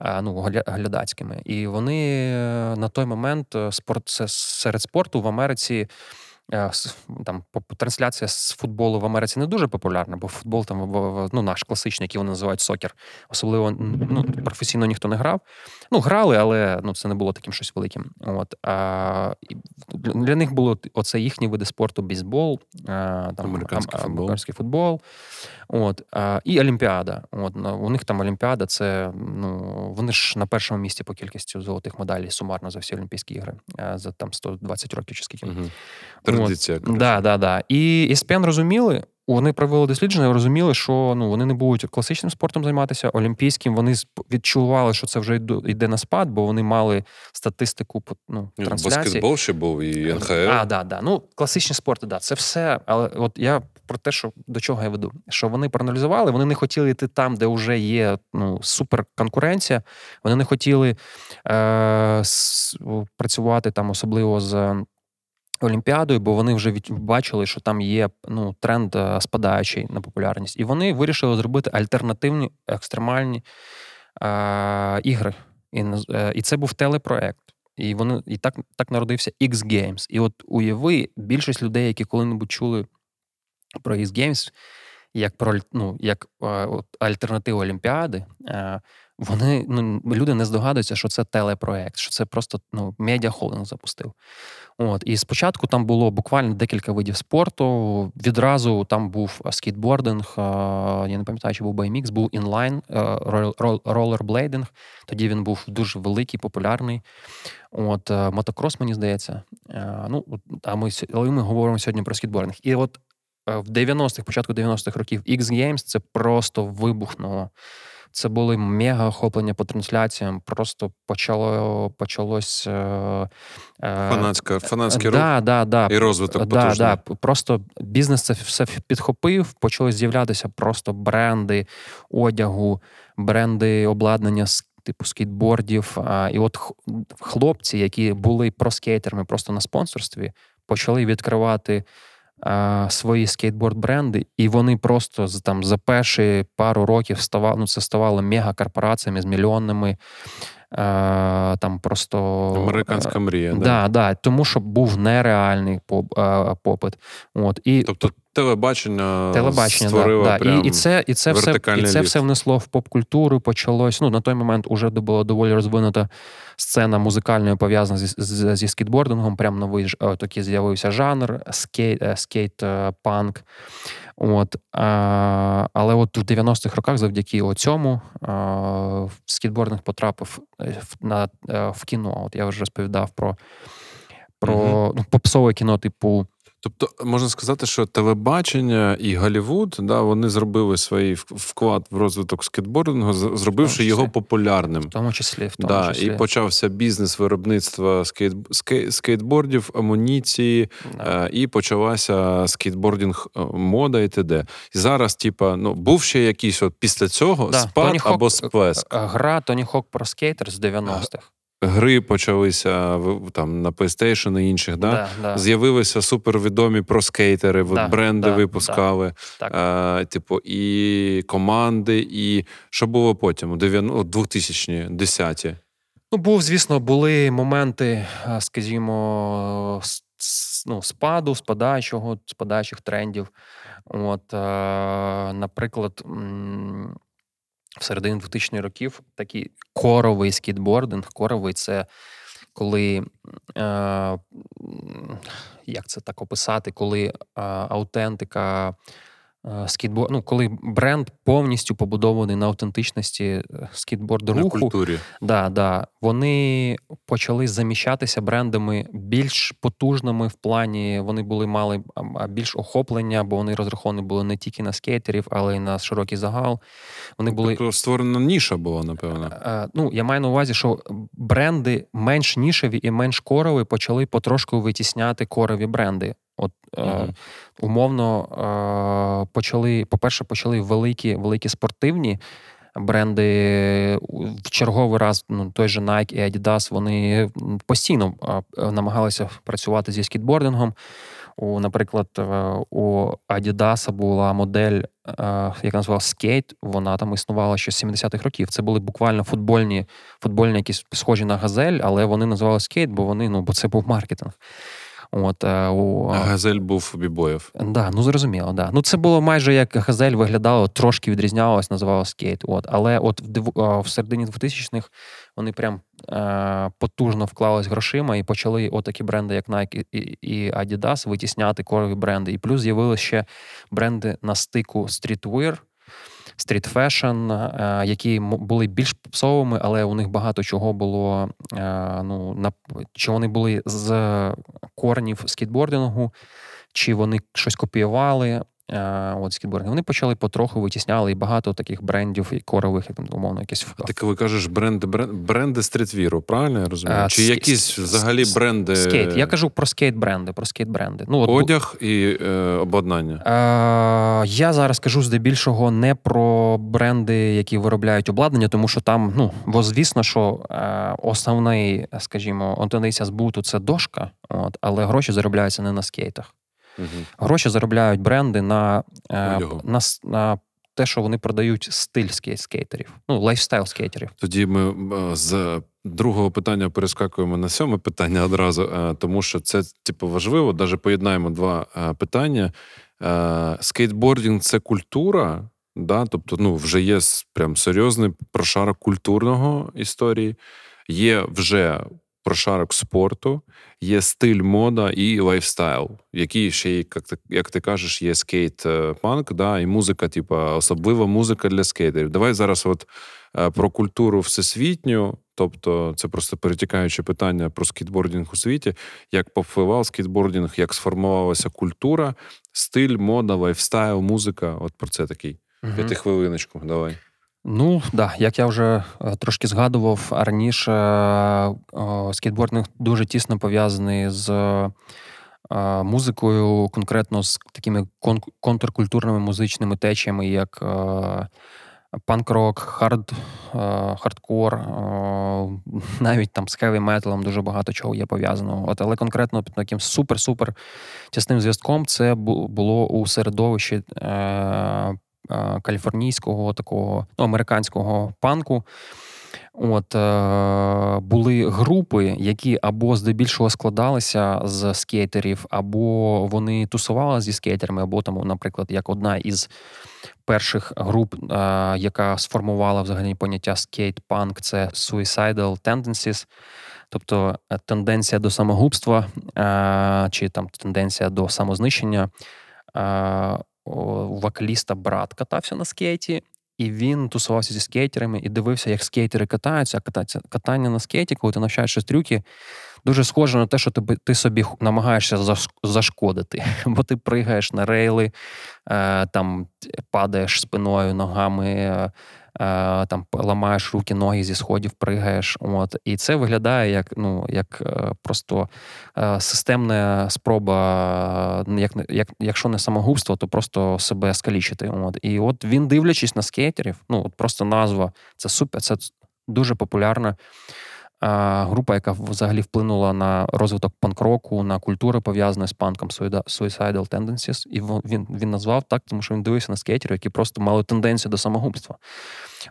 е, Ну, глядацькими. І вони е, на той момент е, спорт серед спорту в Америці. Е, Там трансляція з футболу в Америці не дуже популярна, бо футбол там ну, наш класичний, який вони називають сокер. Особливо ну, професійно ніхто не грав. Ну, грали, але ну, це не було таким щось великим. От, а, для них було оце їхні види спорту: бейсбол, а, там, Американський ам- футбол. американський футбол от, а, і Олімпіада. От, у них там Олімпіада, це ну, вони ж на першому місці по кількості золотих медалей сумарно за всі Олімпійські ігри а, за там 120 років чи скільки. Мгм. Традиція. коротше. Да, да, да. І ESPN розуміли, вони провели дослідження, розуміли, що ну вони не будуть класичним спортом займатися, олімпійським. Вони відчували, що це вже йде на спад, бо вони мали статистику ну, трансляції. Баскетбол ще був і НХЛ. А, да, да. Ну, класичні спорти, да, це все. Але от я про те, що до чого я веду, що вони проаналізували, вони не хотіли йти там, де вже є ну, суперконкуренція. Вони не хотіли е, працювати там, особливо з. Олімпіадою, бо вони вже бачили, що там є ну, тренд е, спадаючий на популярність. І вони вирішили зробити альтернативні екстремальні е, ігри. І е, і це був телепроект. І вони і так так народився X-Games. І от уяви, більшість людей, які коли-небудь чули про X-Games, як про ну, як е, от, альтернативу Олімпіади, е, вони ну, люди не здогадуються, що це телепроект, що це просто ну, медіахолдинг запустив. От І спочатку там було буквально декілька видів спорту. Відразу там був скейтбординг, я не пам'ятаю, чи був BMX, був інлайн, ролерблейдинг. Тоді він був дуже великий, популярний. От е, Мотокрос, мені здається. Ну, а ми, Але ми говоримо сьогодні про скейтбординг. І от в 90-х, початку 90-х років X Games це просто вибухнуло. Це були мега охоплення по трансляціям. Просто почало почалось е, е, Фанатська, фанатський рух да, да, да. і розвиток. Да, потужний. да. Просто бізнес це все підхопив, почали з'являтися просто бренди одягу, бренди обладнання типу скейтбордів. І от хлопці, які були проскейтерами просто на спонсорстві, почали відкривати свої скейтборд-бренди, і вони просто там за перші пару років ставали, ну це ставало мегакорпораціями з мільйонними. Там просто американська мрія, да, да, да, тому що був нереальний попит. От і тобто телебачення телебачення створило да, прям і, і це і це все і це все внесло в поп-культуру. Почалось. Ну на той момент вже була доволі розвинута сцена музикальної пов'язана зі, зі, зі скейтбордингом. Прям новий такий з'явився жанр скейт, е, скейт-панк. Е, от, а, Але от в 90-х роках завдяки цьому скітбординг потрапив е, на, в кіно. От я вже розповідав про про угу. ну, попсове кіно, типу Тобто можна сказати, що телебачення і Голлівуд, да, вони зробили свій вклад в розвиток скейтбордингу, зробивши його популярним. В тому числі, в тому да, числі. І почався бізнес виробництва скейт, скейт, скейтбордів, амуніції, да. Е, і почалася скейтбординг е, мода і т.д. І зараз, типа, ну був ще якийсь от після цього да. спад Тоні або сплеск. Гра Тоні Хок про скейтер з 90-х гри почалися там на PlayStation і інших. Да? да, да. З'явилися супервідомі проскейтери, да, бренди випускали, а, типу, і команди, і що було потім? У 2000-ні, 10-ті? Ну, був, звісно, були моменти, скажімо, ну, спаду, спадаючого, спадаючих трендів. От, Наприклад, в середині 2000-х років такий коровий скейтбординг. Коровий це коли, е, як це так описати, коли е, аутентика скейтборд, ну, коли бренд повністю побудований на автентичності е, скейтборд руху, на культурі. Да, да, вони почали заміщатися брендами більш потужними в плані. Вони були мали більш охоплення, бо вони розраховані були не тільки на скейтерів, але й на широкий загал. Вони були тобто створена ніша була, напевно. Е, ну я маю на увазі, що бренди менш нішеві і менш корові почали потрошку витісняти корові бренди. От mm-hmm. е, умовно е, почали, по-перше, почали великі великі спортивні бренди в черговий раз. Ну той же Nike і Adidas, вони постійно е, намагалися працювати зі скітбордингом. У, Наприклад, е, у Adidas була модель, е, яка називалася скейт. Вона там існувала ще з 70-х років. Це були буквально футбольні, футбольні якісь схожі на газель, але вони називали скейт, бо вони ну бо це був маркетинг. От, е, у... А Газель був у бібоїв. Да, ну зрозуміло, да. Ну це було майже як Газель виглядало, трошки відрізнялось, називалося скейт. От. Але от в, в середині 2000-х вони прям е, потужно вклались грошима і почали отакі бренди, як Nike і, і Adidas, витісняти корові бренди. І плюс з'явилися ще бренди на стику streetwear, street fashion, які були більш попсовими, але у них багато чого було. Е, ну на чи вони були з корнів скейтбордингу, чи вони щось копіювали. Е, от скейтбординг. Вони почали потроху витісняли і багато таких брендів і корових, як там умовно, якісь А ти коли кажеш бренди, бренди, бренди стрітвіру, правильно я розумію? А, Чи ск- якісь взагалі бренди скейт. Я кажу про скейт-бренди, про скейт-бренди. Ну, от, одяг і е, обладнання. Е, я зараз кажу здебільшого не про бренди, які виробляють обладнання, тому що там, ну, бо звісно, що е, основний, скажімо, одиниця збуту це дошка, от, але гроші заробляються не на скейтах. Угу. Гроші заробляють бренди на, е, на, на те, що вони продають стиль скейт- скейтерів, ну, лайфстайл скейтерів. Тоді ми е, з другого питання перескакуємо на сьоме питання одразу, е, тому що це типу важливо. Навіть поєднаємо два питання. Скейтбордінг це культура, да? тобто, ну, вже є прям серйозний прошарок культурного історії, є вже прошарок спорту, є стиль, мода і лайфстайл, який ще як ти, як ти кажеш, є скейт-панк, да, і музика, типу, особлива музика для скейтерів. Давай зараз от е, про культуру всесвітню, тобто це просто перетікаюче питання про скейтбординг у світі, як повпливав скейтбординг, як сформувалася культура, стиль, мода, лайфстайл, музика. От про це такий. Мгм. П'ятихвилиночку, давай. Ну, да, як я вже е, трошки згадував раніше, е, скейтбординг дуже тісно пов'язаний з е, музикою, конкретно з такими контркультурними музичними течіями, як е, панк-рок, хард, е, хардкор, е, навіть там з хеві металом дуже багато чого є пов'язаного. От, але конкретно під таким супер-супер тісним зв'язком це було у середовищі. Е, е, Каліфорнійського такого ну, американського панку. От е, були групи, які або здебільшого складалися з скейтерів, або вони тусували зі скейтерами, або там, наприклад, як одна із перших груп, е, яка сформувала взагалі поняття скейт-панк, це Suicidal Tendencies, тобто е, тенденція до самогубства, е, чи там тенденція до самознищення. Е, у вокаліста брат катався на скейті, і він тусувався зі скейтерами і дивився, як скейтери катаються. А кататься- катання на скейті, коли ти навчаєшся трюки, дуже схоже на те, що ти, ти собі намагаєшся зашкодити. Бо ти пригаєш на рейли, е, там падаєш спиною, ногами. Е, там ламаєш руки, ноги зі сходів, пригаєш. От. І це виглядає як, ну, як е, просто е, системна спроба, як, як, якщо не самогубство, то просто себе скалічити. От. І от він, дивлячись на скейтерів, ну от просто назва, це супер, це дуже популярна. Група, яка взагалі вплинула на розвиток панк-року, на культуру пов'язану з панком Suicidal Tendencies. І він, він назвав так, тому що він дивився на скейтерів, які просто мали тенденцію до самогубства.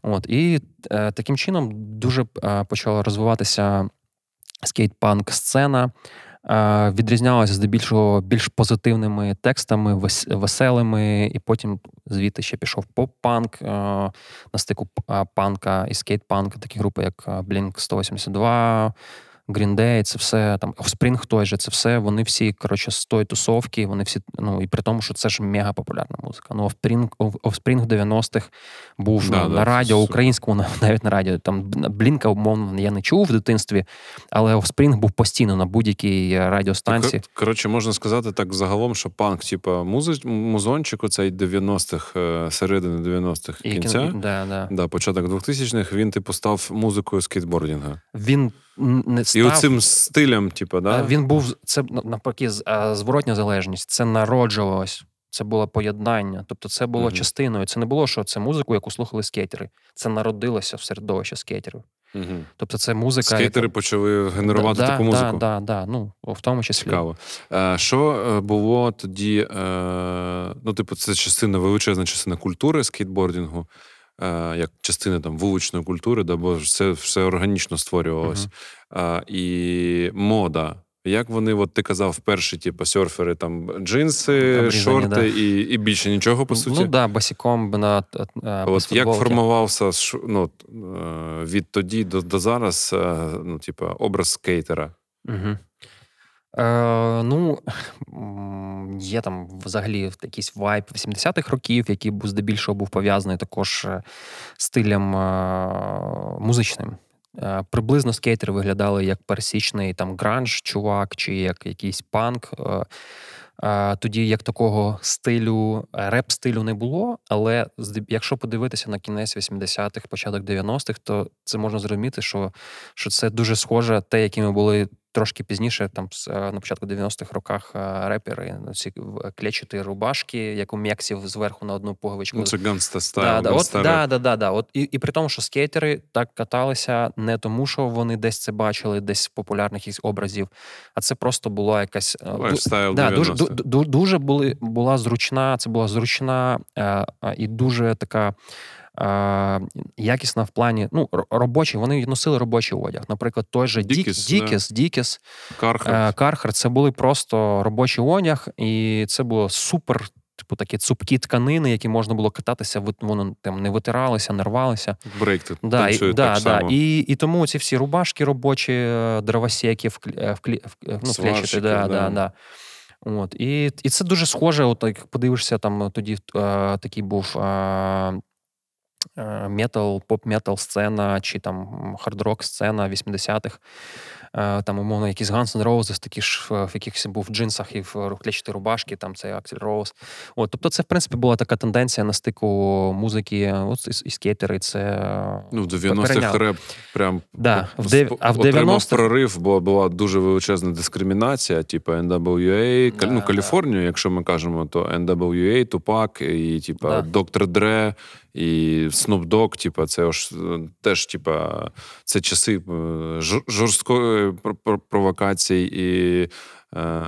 От. І е, таким чином дуже е, почала розвиватися скейт-панк сцена. Е, відрізнялася здебільшого більш позитивними текстами, веселими, і потім звідти ще пішов поп-панк е, на стику е, панка і скейт-панка, такі групи, як Blink-182, Green Day, це все там Offspring той же, це все. Вони всі коротше з тої тусовки. Вони всі, ну і при тому, що це ж мега популярна музика. Ну, Offspring, Offspring 90-х був да, ну, да, на радіо українському, навіть на радіо. Там Blink'а, умовно, я не чув в дитинстві, але Offspring був постійно на будь-якій е, радіостанції. Так, коротше, можна сказати так загалом, що панк, типу, музич, музончик, оцей 90-х, е, середини 90-х кінця, да, да. Да, початок 2000-х, він типу став музикою скейтбордінга. Він не І оцим стилем, типу, да? Е, Він був це навпаки е, зворотня залежність. Це народжувалось. Це було поєднання. Тобто, це було Мгм. частиною. Це не було, що це музику, яку слухали скейтери. Це народилося в середовищі скейтерів. Угу. Тобто, це музика. Скейтери яка... почали генерувати да, таку да, музику. Да, да, ну, в тому числі. Цікаво. Е, Що було тоді? Ну, типу, це частина, величезна частина культури скейтбордінгу, як частина там вуличної культури, да, бо це все органічно створювалося. Е, І мода. Як вони, от ти казав, перші, типу, серфери, там джинси, Обрізані, шорти да. і, і більше нічого, по суті. Ну да, босиком на е, е, без От як формувався ну, е, від тоді до, до зараз, е, ну, типу, образ скейтера? Угу. Е, ну, є там взагалі якийсь вайб 80-х років, який був здебільшого був пов'язаний також е, стилем е, музичним. Е, Приблизно скейтери виглядали як пересічний там гранж чувак, чи як якийсь панк. Тоді як такого стилю, реп-стилю не було. Але якщо подивитися на кінець 80-х, початок 90-х, то це можна зрозуміти, що що це дуже схоже те, якими були трошки пізніше, там е, на початку 90-х роках е, репери, ці клечаті рубашки, як у Мексів зверху на одну пуговичку. Ну, Це ганста стайл. Да, от, да, да, да, да. От і, і при тому, що скейтери так каталися не тому, що вони десь це бачили, десь популярних якихось образів, а це просто була якась е, лайфстайл да, дуже дуже були була зручна. Це була зручна і дуже така якісна в плані ну, робочі, вони носили робочий одяг. Наприклад, той же Dickies, Dickies, Dickies, Carhartt. Carhartt це були просто робочий одяг, і це було супер. Типу такі цупкі тканини, які можна було кататися, вони там не витиралися, не рвалися. Брейк да, і, так да, само. І і тому ці всі рубашки робочі, е, дровосеки в, в, в, ну, клєтчаті, да, да. Да, От. І і це дуже схоже, от як подивишся, там тоді е, такий був е, метал, поп-метал сцена чи там хард-рок сцена 80-х. Е, там, умовно, якісь Guns N' Roses, такі ж в якихось був в джинсах і в клєтчаті рубашки, там це Аксель Роуз. От, Тобто, це, в принципі, була така тенденція на стику музики, от і, і скейтери. Це ну, в 90-х реп прям да, в дев... а в 90-х... прорив, бо була дуже величезна дискримінація, типу NWA, да, ну, Каліфорнію, да. якщо ми кажемо, то NWA, Тупак і типу, да. Dr. Dre, і Snoop Dogg, типа, це ж теж, типа, це часи е, жорсткої провокації і е,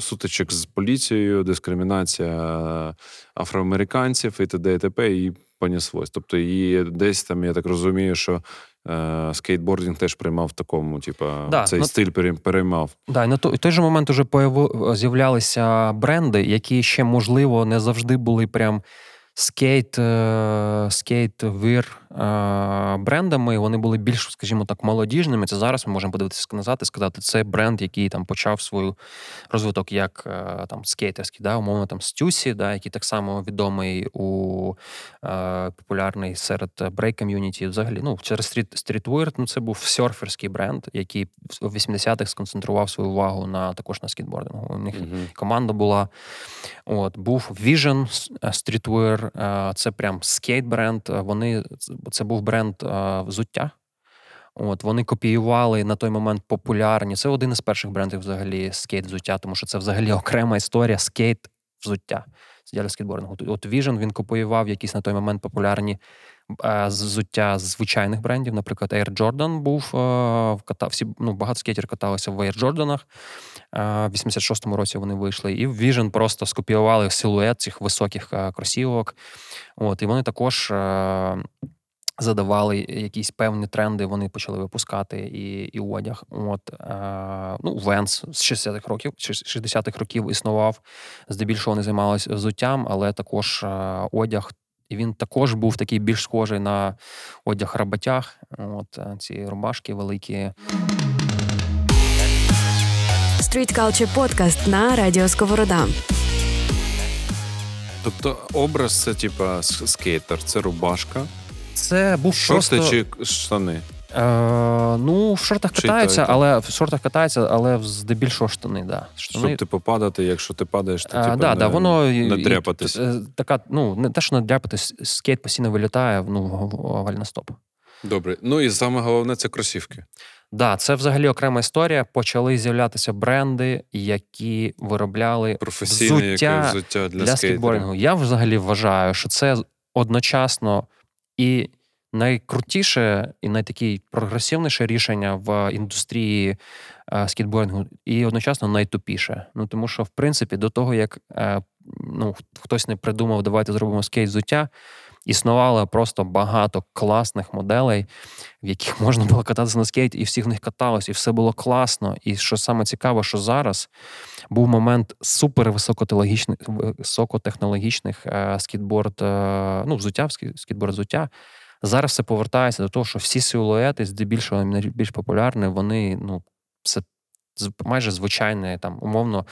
сутичок з поліцією, дискримінація афроамериканців і т.д. і т.п. і поніслось. Тобто, і десь там, я так розумію, що. Е, скейтбординг теж приймав в такому, типу, да, цей на... стиль переймав. Да, і на той, той же момент уже появ... з'являлися бренди, які ще можливо не завжди були прям скейт, е, скейт вир брендами. Вони були більш, скажімо так, молодіжними. Це зараз ми можемо подивитися назад і сказати, це бренд, який там почав свою розвиток як е, там скейтерський, да, умовно там Stüssy, да, який так само відомий у е, популярний серед брейк ком'юніті. Взагалі, ну через street, streetwear, ну це був серферський бренд, який в 80-х сконцентрував свою увагу на також на скейтбордингу. У них mm-hmm. команда була. От був Vision Streetwear, це прям скейт бренд. Вони це був бренд а, взуття. От Вони копіювали на той момент популярні. Це один із перших брендів взагалі скейт взуття, тому що це взагалі окрема історія скейт взуття з скейтбордингу. От Vision він копіював якісь на той момент популярні взуття з звичайних брендів. Наприклад, Air Jordan був ката, всі, ну, багато скейтерів каталися в Air Jordan. В 86-му році вони вийшли. І Vision просто скопіювали силует цих високих кросівок. От, І вони також задавали якісь певні тренди, вони почали випускати і і одяг. От е, ну, Венс з 60-х років, 60-х років існував. Здебільшого вони займалися взуттям, але також е, одяг. І він також був такий більш схожий на одяг роботяг. От е, ці рубашки великі. Street Culture Podcast на Радіо Сковорода. Тобто образ це типа скейтер, це рубашка. Це був Шорти просто... чи штани? Е, Ну, в шортах чи катаються, але в шортах катаються, але здебільшого штани, да. Штани. Щоб типу падати, якщо ти падаєш, то е, типу, да, не, да, воно не дряпатись. Е, така, ну, не те, що не дряпатись, скейт постійно вилітає ну, в стоп. Добре. Ну і саме головне це кросівки. Так, да, це взагалі окрема історія. Почали з'являтися бренди, які виробляли взуття, взуття для, для скейтбордингу. Я взагалі вважаю, що це одночасно і найкрутіше і найтакі прогресивніше рішення в індустрії е, скейтбордингу, і одночасно найтупіше. Ну тому що, в принципі, до того як е, ну, хтось не придумав, давайте зробимо скейт взуття. Існувало просто багато класних моделей, в яких можна було кататися на скейті, і всі в них каталось, і все було класно. І що саме цікаво, що зараз був момент супер високотехнологічних е, скейтборд, е, ну, взуття, скейтборд взуття. Зараз все повертається до того, що всі силуети, здебільшого найбільш популярні, вони ну, це майже звичайний, там, умовно,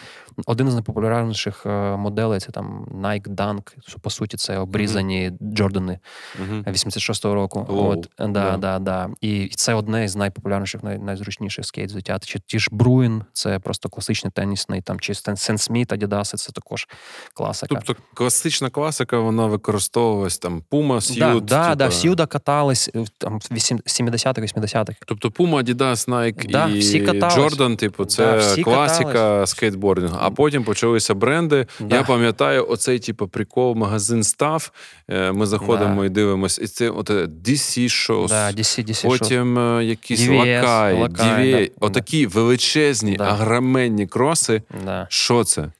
один з найпопулярніших е, моделей це там Nike Dunk, по суті це обрізані. Джордани mm-hmm. 86-го року. Oh, От, да, yeah. да, да. І це одне з найпопулярніших, най, найзручніших скейт взуття. Чи ті ж Бруін, це просто класичний тенісний, там, чи Сен Сміт, Адідаси, це також класика. Тобто класична класика, вона використовувалась там Puma, Сьюд. Да, да, типа... да, Сьюда катались там 70-х, 80-х. Тобто Puma, Adidas, Nike да, і всі Jordan, типу, це да, класика катались. скейтбордингу. А потім почалися бренди. Да. Я пам'ятаю, оцей типу, прикол, магазин став. Е, ми заходимо да. і дивимося. І це от е, DC Shows. Да, DC, DC Потім shows. Е, якісь DVS, лакай, DVA. Отакі величезні, агроменні кроси. Що це?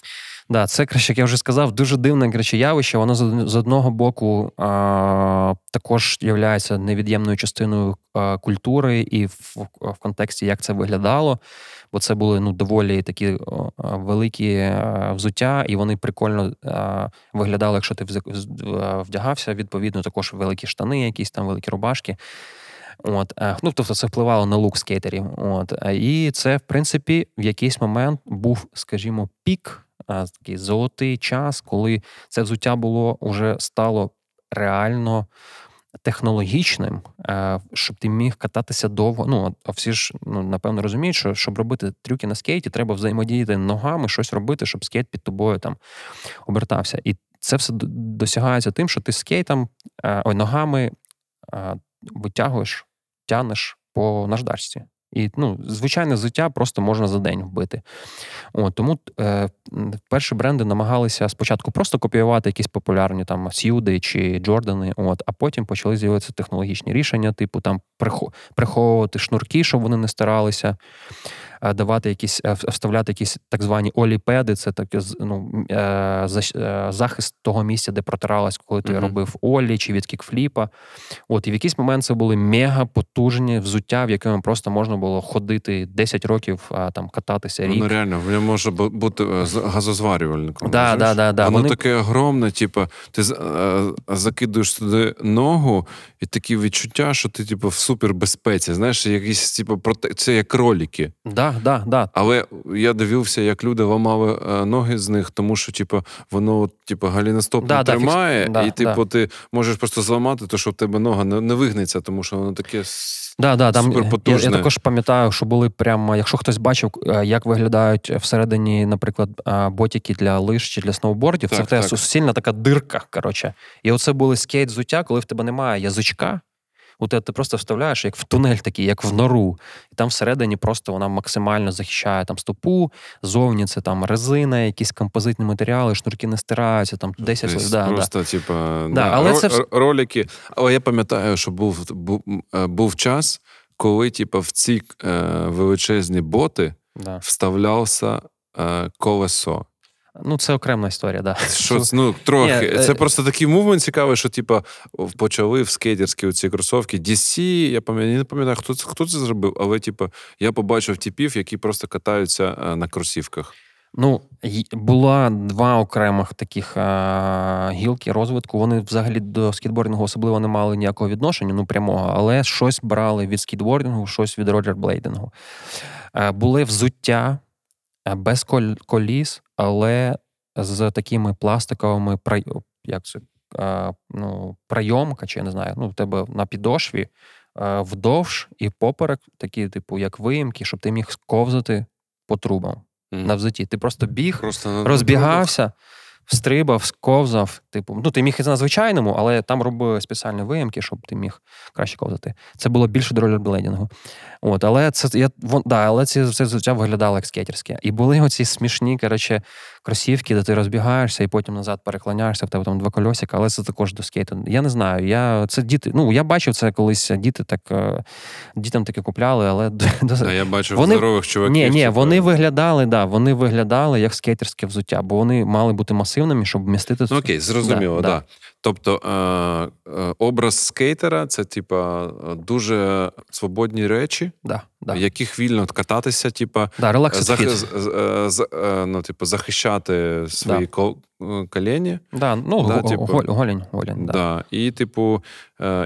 Да, це як я вже сказав, дуже дивне коротше, явище. Воно з одного боку а, також є невід'ємною частиною а, культури, і в, в контексті, як це виглядало. Бо це були ну доволі такі великі взуття, і вони прикольно виглядали, якщо ти вдягався. Відповідно, також великі штани, якісь там великі рубашки. От, ну тобто, це впливало на лук скейтерів. От і це, в принципі, в якийсь момент був, скажімо, пік такий золотий час, коли це взуття було уже стало реально технологічним, щоб ти міг кататися довго. Ну, а всі ж ну, напевно розуміють, що щоб робити трюки на скейті, треба взаємодіяти ногами, щось робити, щоб скейт під тобою там обертався. І це все досягається тим, що ти скейтом ой, ногами витягуєш, тянеш по наждачці. І ну, звичайне взуття просто можна за день вбити. От, Тому е, перші бренди намагалися спочатку просто копіювати якісь популярні там Сьюди чи Джордани, от, а потім почали з'явитися технологічні рішення, типу там приховувати шнурки, щоб вони не старалися. Е, давати якісь е, вставляти якісь так звані оліпеди. Це таке ну, е, захист того місця, де протиралась, коли ти mm-hmm. робив олі чи від кікфліпа. От і в якийсь момент це були мега потужні взуття, в якому просто можна було ходити 10 років, там кататися рік. Ну реально, воно може бути газозварювальником. Да, да, да, да. Воно Вони... таке огромне, типу, ти закидуєш туди ногу, і такі відчуття, що ти, типу, в супербезпеці. Знаєш, якісь типу, проте... це як кроліки. Да, да, да. Але я дивився, як люди ламали е, ноги з них, тому що, типу, воно типу, галіностоп да, тримає, да, і типу, ти можеш просто зламати, то що в тебе нога не, не вигнеться, тому що воно таке. Да, да, там я, я також пам'ятаю, що були прямо, якщо хтось бачив, е, як виглядають всередині, наприклад, е, ботики для лиж чи для сноубордів, так, це в тебе суцільна така дирка. коротше. І оце були скейт зуття, коли в тебе немає язичка у тебе ти просто вставляєш як в тунель такий, як в нору. І там всередині просто вона максимально захищає там стопу, зовні це там резина, якісь композитні матеріали, шнурки не стираються, там 10 тобто да, Просто, да. типу, да, да, але ро- це... ролики. Але я пам'ятаю, що був був, е, був час, коли типу, в ці е, величезні боти вставлявся е, колесо. Ну, це окрема історія, да. Що, ну, трохи. Ні, це е... просто такий мувмент цікавий, що типа почали в скейтерські оці кросовки. DC, я пам'ятаю, не пам'ятаю, хто це хто це зробив, але типа я побачив типів, які просто катаються е, на кросівках. Ну, була два окремих таких а, гілки розвитку. Вони взагалі до скейтбордингу особливо не мали ніякого відношення, ну прямого, але щось брали від скейтбордингу, щось від роджерблейдингу. Були взуття без коліс, але з такими пластиковими як це, ну, прийомка, чи я не знаю, ну, в тебе на підошві вдовж і поперек, такі, типу, як виїмки, щоб ти міг ковзати по трубам mm. на взуті. Ти просто біг, просто розбігався стрибав, сковзав. Типу, ну ти міг і на звичайному, але там робили спеціальні виямки, щоб ти міг краще ковзати. Це було більше до ролерблейдингу. От, але це я вон, да, але це все життя виглядало як скейтерське. І були оці смішні, коротше, кросівки, де ти розбігаєшся і потім назад переклоняєшся, в тебе там два кольосика, але це також до скейту. Я не знаю. Я це діти. Ну я бачив це колись. Діти так е, дітям таке купляли, але А я бачив вони, здорових чуваків. Ні, ні, вони виглядали, да, вони виглядали як скейтерське взуття, бо вони мали бути масивними, щоб вмістити. Ну, окей, зрозуміло, да. да. Тобто е, е, образ скейтера це, типа, дуже свободні речі, да, да. яких вільно кататися, типа, да, зах, з, з, ну, типу, захищати свої да. колені. Да, ну, да, типу, голінь, голень, да. І, типу,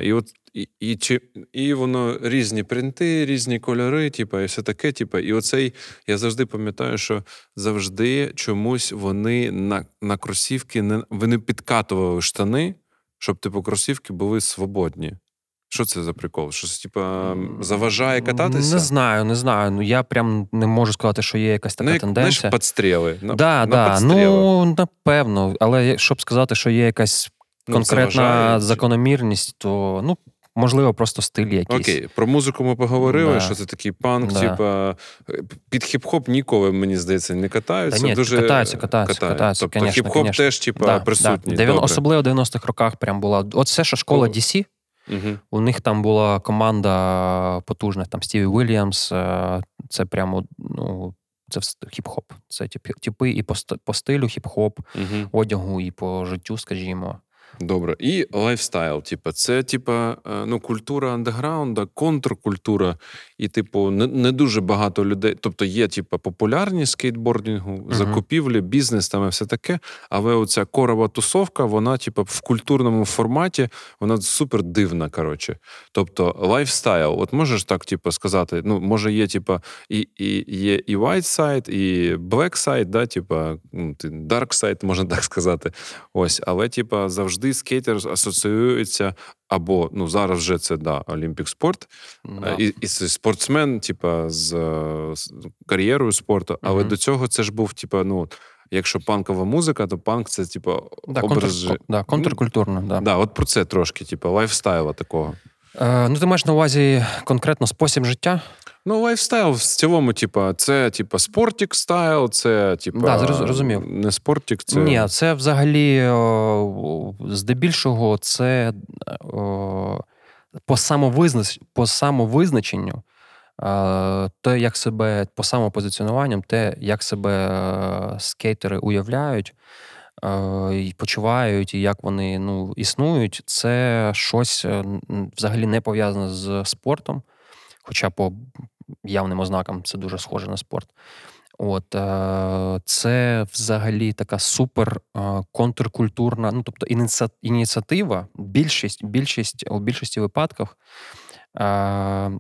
і от і, і, чи, і воно різні принти, різні кольори, типу, і все таке. Типу, і оцей, я завжди пам'ятаю, що завжди чомусь вони на на кросівки не вони підкатували штани, щоб типу кросівки були свободні. Що це за прикол? Щось, типа, заважає кататися? Не знаю, не знаю. Ну я прям не можу сказати, що є якась така ну, як, тенденція. Знаєш, підстріли. На, да, на да. Ну, напевно. Але щоб сказати, що є якась ну, конкретна ну, закономірність, то ну. Можливо, просто стиль якийсь. Окей, про музику ми поговорили, да. що це такий панк, да. типа під хіп-хоп ніколи, мені здається, не катаються. Та ні, Дуже катаються, катаються, катаються. Тобто конечно, хіп-хоп конечно. теж, типа, да, присутній. Да. Особливо в 90-х роках прям була. От все, що школа DC, Угу. У них там була команда потужна, там Стіві Вільямс. Е, це прямо ну, це хіп-хоп. Це типи і по стилю хіп-хоп, угу. одягу, і по життю, скажімо. Добре, і lifestyle. Типа, це типа е, ну, культура андеграунда, контркультура, і, типу, не не дуже багато людей. Тобто є, типа, популярність скейтбордингу, uh-huh. закупівлі, бізнес там і все таке. Але оця core ова тусовка, вона, типа, в культурному форматі, вона супер дивна. Коротше. Тобто, lifestyle. От можеш так, типу, сказати, ну, може, є, типа, і і є і white side, і black side, да, типа, ну, dark side, можна так сказати. Ось, але, типа, завжди завжди скейтер асоціюється або ну зараз вже це да, Olympic sport, да. і і це спортсмен, типа з, з кар'єрою спорту. Але угу. до цього це ж був, типа, ну. Якщо панкова музика, то панк це типу, да, образ... Контр, да, контркультурно. Да. Да, от про це трошки, типу, лайфстайла такого. Е, Ну, ти маєш на увазі конкретно спосіб життя? Ну, лайфстайл в цілому, типа, це типа sportic style, це типа да, зрозумів. не sportic, це. Ні, це взагалі здебільшого це по самовизнач... по самовизначенню, те, як себе по самопозиціонуванням, те, як себе скейтери уявляють. І почувають, і як вони ну, існують, це щось е, взагалі не пов'язане з спортом. Хоча по явним ознакам це дуже схоже на спорт. От е, це взагалі така супер е, контркультурна, ну тобто ініціатива, більшість, більшість у більшості випадків е,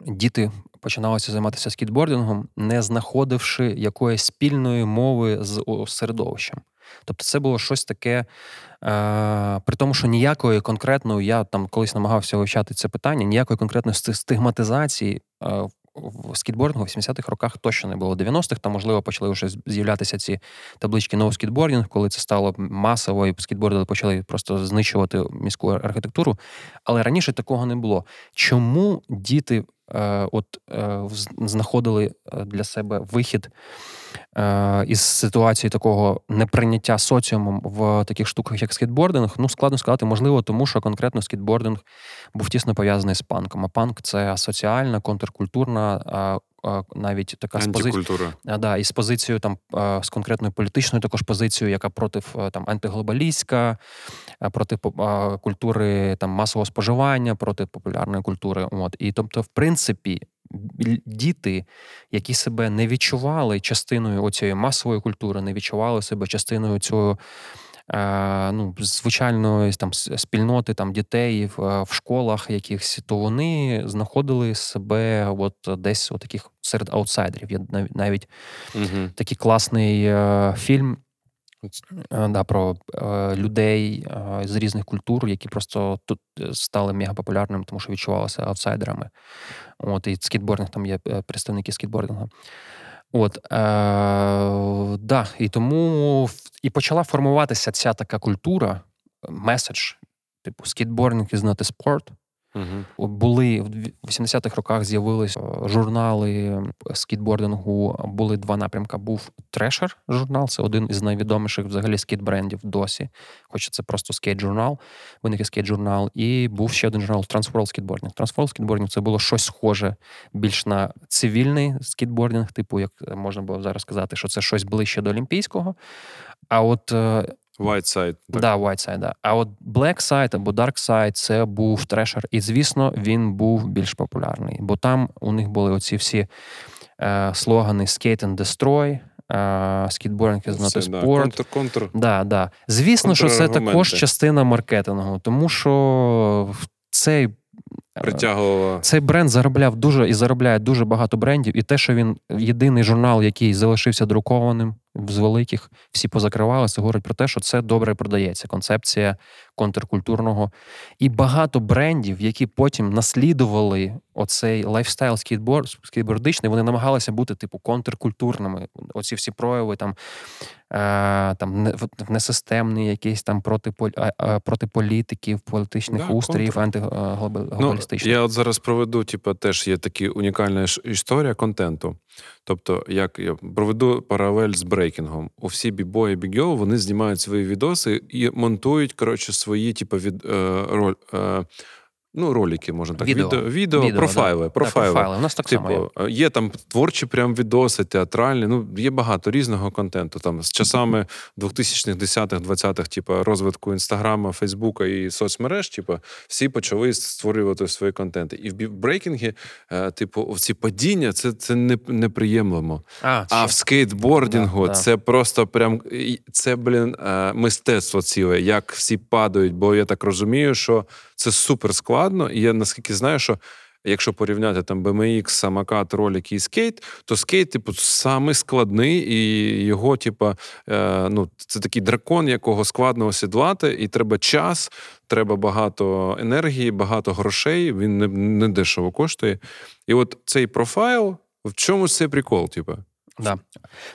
діти починалися займатися скітбордингом, не знаходивши якоїсь спільної мови з середовищем. Тобто, це було щось таке, е, при тому, що ніякої конкретної, я там колись намагався вивчати це питання, ніякої конкретної стигматизації е, в скітбордингу в 70-х роках точно не було. 90-х там, можливо, почали вже з'являтися ці таблички No Skateboarding, коли це стало масово, і скітборди почали просто знищувати міську архітектуру. Але раніше такого не було. Чому діти от е, знаходили е, для себе вихід. е, із ситуації такого неприйняття соціумом в таких штуках, як скейтбординг? Ну, складно сказати, можливо, тому що конкретно скейтбординг був тісно пов'язаний з панком. А панк це соціальна, контркультурна. Навіть така з позицією да, і з позицією там з конкретною політичною також позицією, яка проти там антиглобалістська, проти культури там масового споживання, проти популярної культури. От і тобто, в принципі, діти, які себе не відчували частиною цієї масової культури, не відчували себе частиною цього ну, звичайної там спільноти там дітей в, в школах якихось, то вони знаходили себе от десь от таких серед аутсайдерів. Є навіть угу. такий класний е, фільм. Е, да, Про е, людей е, з різних культур, які просто тут е, стали мегапопулярними, тому що відчувалися аутсайдерами. От, І скейтбординг, там є е, представники скейтбордингу. От, е, да, І тому і почала формуватися ця така культура, меседж, типу скейтбординг is not a sport. Угу. Були в 80-х роках з'явилися е, журнали скейтбордингу. Були два напрямки. Був Трешер журнал, це один із найвідоміших взагалі скейт-брендів досі. Хоча це просто скейт-журнал, виник скейт-журнал. І був ще один журнал Transworld Skateboarding. Transworld Skateboarding – це було щось схоже більш на цивільний скейтбординг, типу, як можна було зараз сказати, що це щось ближче до олімпійського. А от е, White Side. Так, да, White Side, да. А от Black Side або Dark Side це був трешер. І, звісно, він був більш популярний. Бо там у них були оці всі е, слогани Skate and Destroy, Skateboarding is not a sport. Контр, контр. Да, да. Звісно, що це також частина маркетингу, тому що цей Притягувала. Цей бренд заробляв дуже і заробляє дуже багато брендів. І те, що він єдиний журнал, який залишився друкованим з великих, всі позакривалися, говорить про те, що це добре продається. Концепція контркультурного. І багато брендів, які потім наслідували оцей lifestyle скейтборд, скейтбордичний, вони намагалися бути типу контркультурними. Оці всі прояви там е, там несистемний, якийсь там проти проти політиків, політичних да, устроїв, антиглобалістичних. Ну, Я от зараз проведу, типу, теж є така унікальна історія контенту. Тобто, як я проведу паралель з брейкінгом. У всі бібої бігьо вони знімають свої відоси і монтують коротше свої, типу, від е, роль. Е, Ну, ролики, можна так. Відео, відео, відео, відео профайли. Да. профайли. Да, профайли. У нас так типу, само є. є там творчі прям відоси, театральні. Ну, є багато різного контенту. Там З часами 2000-х, 10-х, 20-х, типу, розвитку інстаграма, Фейсбука і соцмереж, типу, всі почали створювати свої контенти. І в брейкінгі, е, типу, ці падіння це це не. А, а в скейтбордингу да, це просто прям це, блін, е, мистецтво ціле, як всі падають, бо я так розумію, що це супер складно. І я наскільки знаю, що якщо порівняти там BMX, самокат, ролик і скейт, то скейт, типу, самий складний, і його, типу, е, ну, це такий дракон, якого складно осідлати, і треба час, треба багато енергії, багато грошей. Він не, не дешево коштує. І от цей профайл, в чому цей прикол, типу? Да.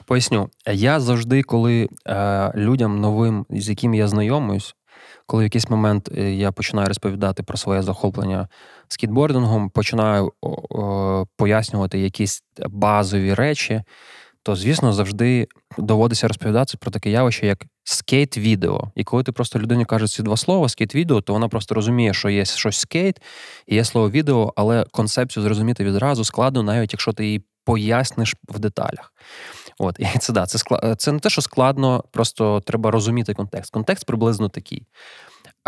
Поясню, я завжди, коли е, людям новим, з якими я знайомуюсь, коли в якийсь момент е, я починаю розповідати про своє захоплення скітбордингом, починаю пояснювати якісь базові речі, то, звісно, завжди доводиться розповідати про таке явище, як скейт-відео. І коли ти просто людині кажеш ці два слова, скейт-відео, то вона просто розуміє, що є щось скейт, і є слово відео, але концепцію зрозуміти відразу складно, навіть якщо ти її поясниш в деталях. От, і це да, це склад... це не те, що складно, просто треба розуміти контекст. Контекст приблизно такий.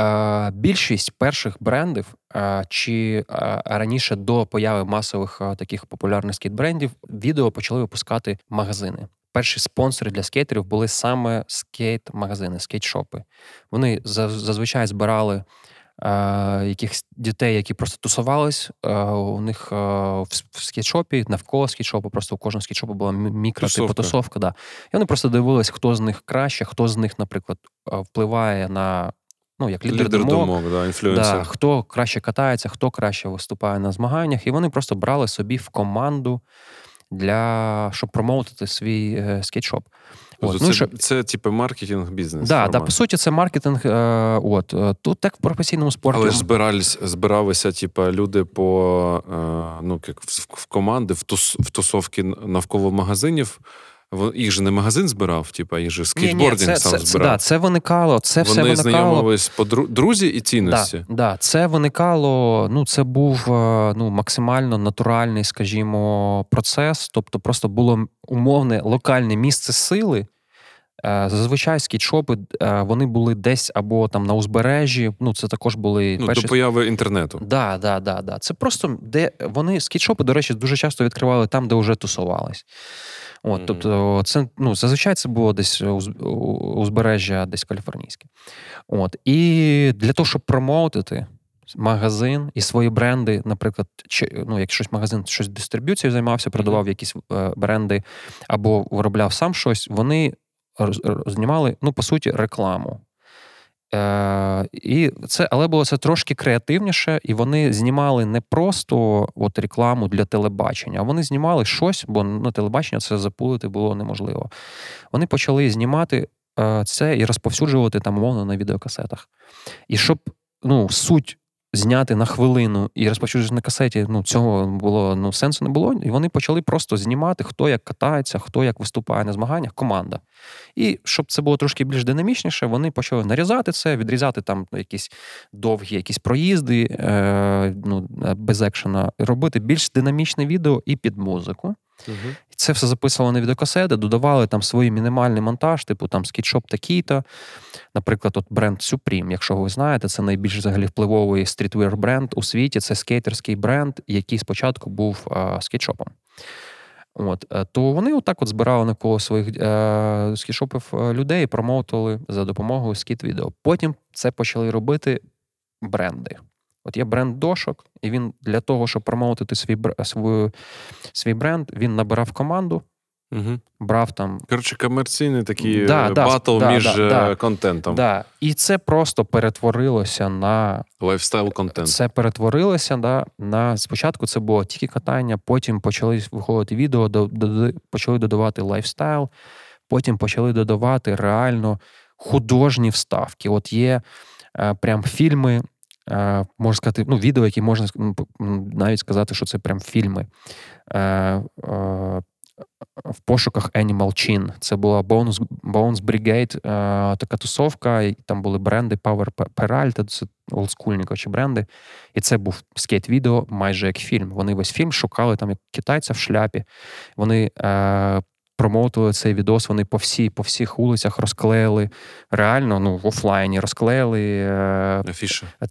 Е, Більшість перших брендів, е, чи е, раніше до появи масових е, таких популярних скейт-брендів, відео почали випускати магазини. Перші спонсори для скейтерів були саме скейт-магазини, скейт-шопи. Вони зазвичай збирали якихось дітей, які просто тусувались. У них в скетшопі, навколо скетшопу, просто у кожного скетшопу була мікро типу тусовка. Да. І вони просто дивились, хто з них краще, хто з них, наприклад, впливає на. Ну, як лідер, лідер думок, думок да, інфлюенсер. Да, хто краще катається, хто краще виступає на змаганнях, і вони просто брали собі в команду для щоб промоутити свій е, Це, ну, Це, що... це типу маркетинг бізнес. Да, да, по суті, це маркетинг. Е, от е, тут так в професійному спорті. Але ж збирались, збиралися, типу, люди по е, ну, як в, в команди, в, тус, в тусовки навколо магазинів. Їх же не магазин збирав, типу, їх же скейтбординг ні, сам це, збирав. Да, це виникало. Це Вони все виникало. знайомились по друзі і цінності. Да, да, Це виникало. Ну, це був ну, максимально натуральний, скажімо, процес. Тобто, просто було умовне локальне місце сили. Е, зазвичай скітшопи е, вони були десь або там на узбережжі. Ну, це також були ну, перші... до появи інтернету. Да, да, да, да. Це просто де вони скітшопи, до речі, дуже часто відкривали там, де вже тусувались. От, mm-hmm. Тобто, це ну, зазвичай це було десь узбережжя, десь каліфорнійське. От. І для того, щоб промоутити магазин і свої бренди, наприклад, чи, ну, якщо магазин щось дистриб'юцією займався, продавав mm-hmm. якісь е, бренди або виробляв сам щось, вони знімали, ну, по суті, рекламу. Е, і це, Але було це трошки креативніше, і вони знімали не просто от рекламу для телебачення, а вони знімали щось, бо на телебачення це запулити було неможливо. Вони почали знімати е, це і розповсюджувати там, умовно, на відеокасетах. І щоб ну, суть зняти на хвилину і розповсюджувати на касеті, ну цього було ну сенсу не було. І вони почали просто знімати, хто як катається, хто як виступає на змаганнях, команда. І щоб це було трошки більш динамічніше, вони почали нарізати це, відрізати там якісь довгі якісь проїзди е, ну, без екшена, робити більш динамічне відео і під музику. Угу. Це все записували на відеокасети, додавали там свій мінімальний монтаж, типу там скітшоп такий-то. Наприклад, от бренд Supreme, якщо ви знаєте, це найбільш взагалі впливовий стрітвер бренд у світі. Це скейтерський бренд, який спочатку був а, скітшопом. От, е, То вони отак от збирали навколо своїх е, skate shop ів е, людей і промоутували за допомогою скейт-відео. Потім це почали робити бренди. От є бренд дошок, і він для того, щоб промоутити свій свою, свій бренд, він набирав команду, Угу. брав там. Коротше, комерційний такий Да, е, да, батл да, між да, е, контентом. Да, і це просто перетворилося на Lifestyle контент. Це перетворилося да, на спочатку це було тільки катання, потім почали виходити відео, до, до- почали додавати lifestyle, потім почали додавати реально художні вставки. От є е, прям фільми, можна сказати, ну, відео, які можна м, навіть сказати, що це прям фільми. Е, е, в пошуках Animal Chin. Це була Bones, Bones Brigade, е, така тусовка, і там були бренди Power Peralta, це олдскульні коротше, бренди. І це був скейт-відео майже як фільм. Вони весь фільм шукали там як китайця в шляпі. Вони е, промоутували цей відос, вони по всій, по всіх вулицях розклеїли реально, ну, в офлайні розклеїли. Е,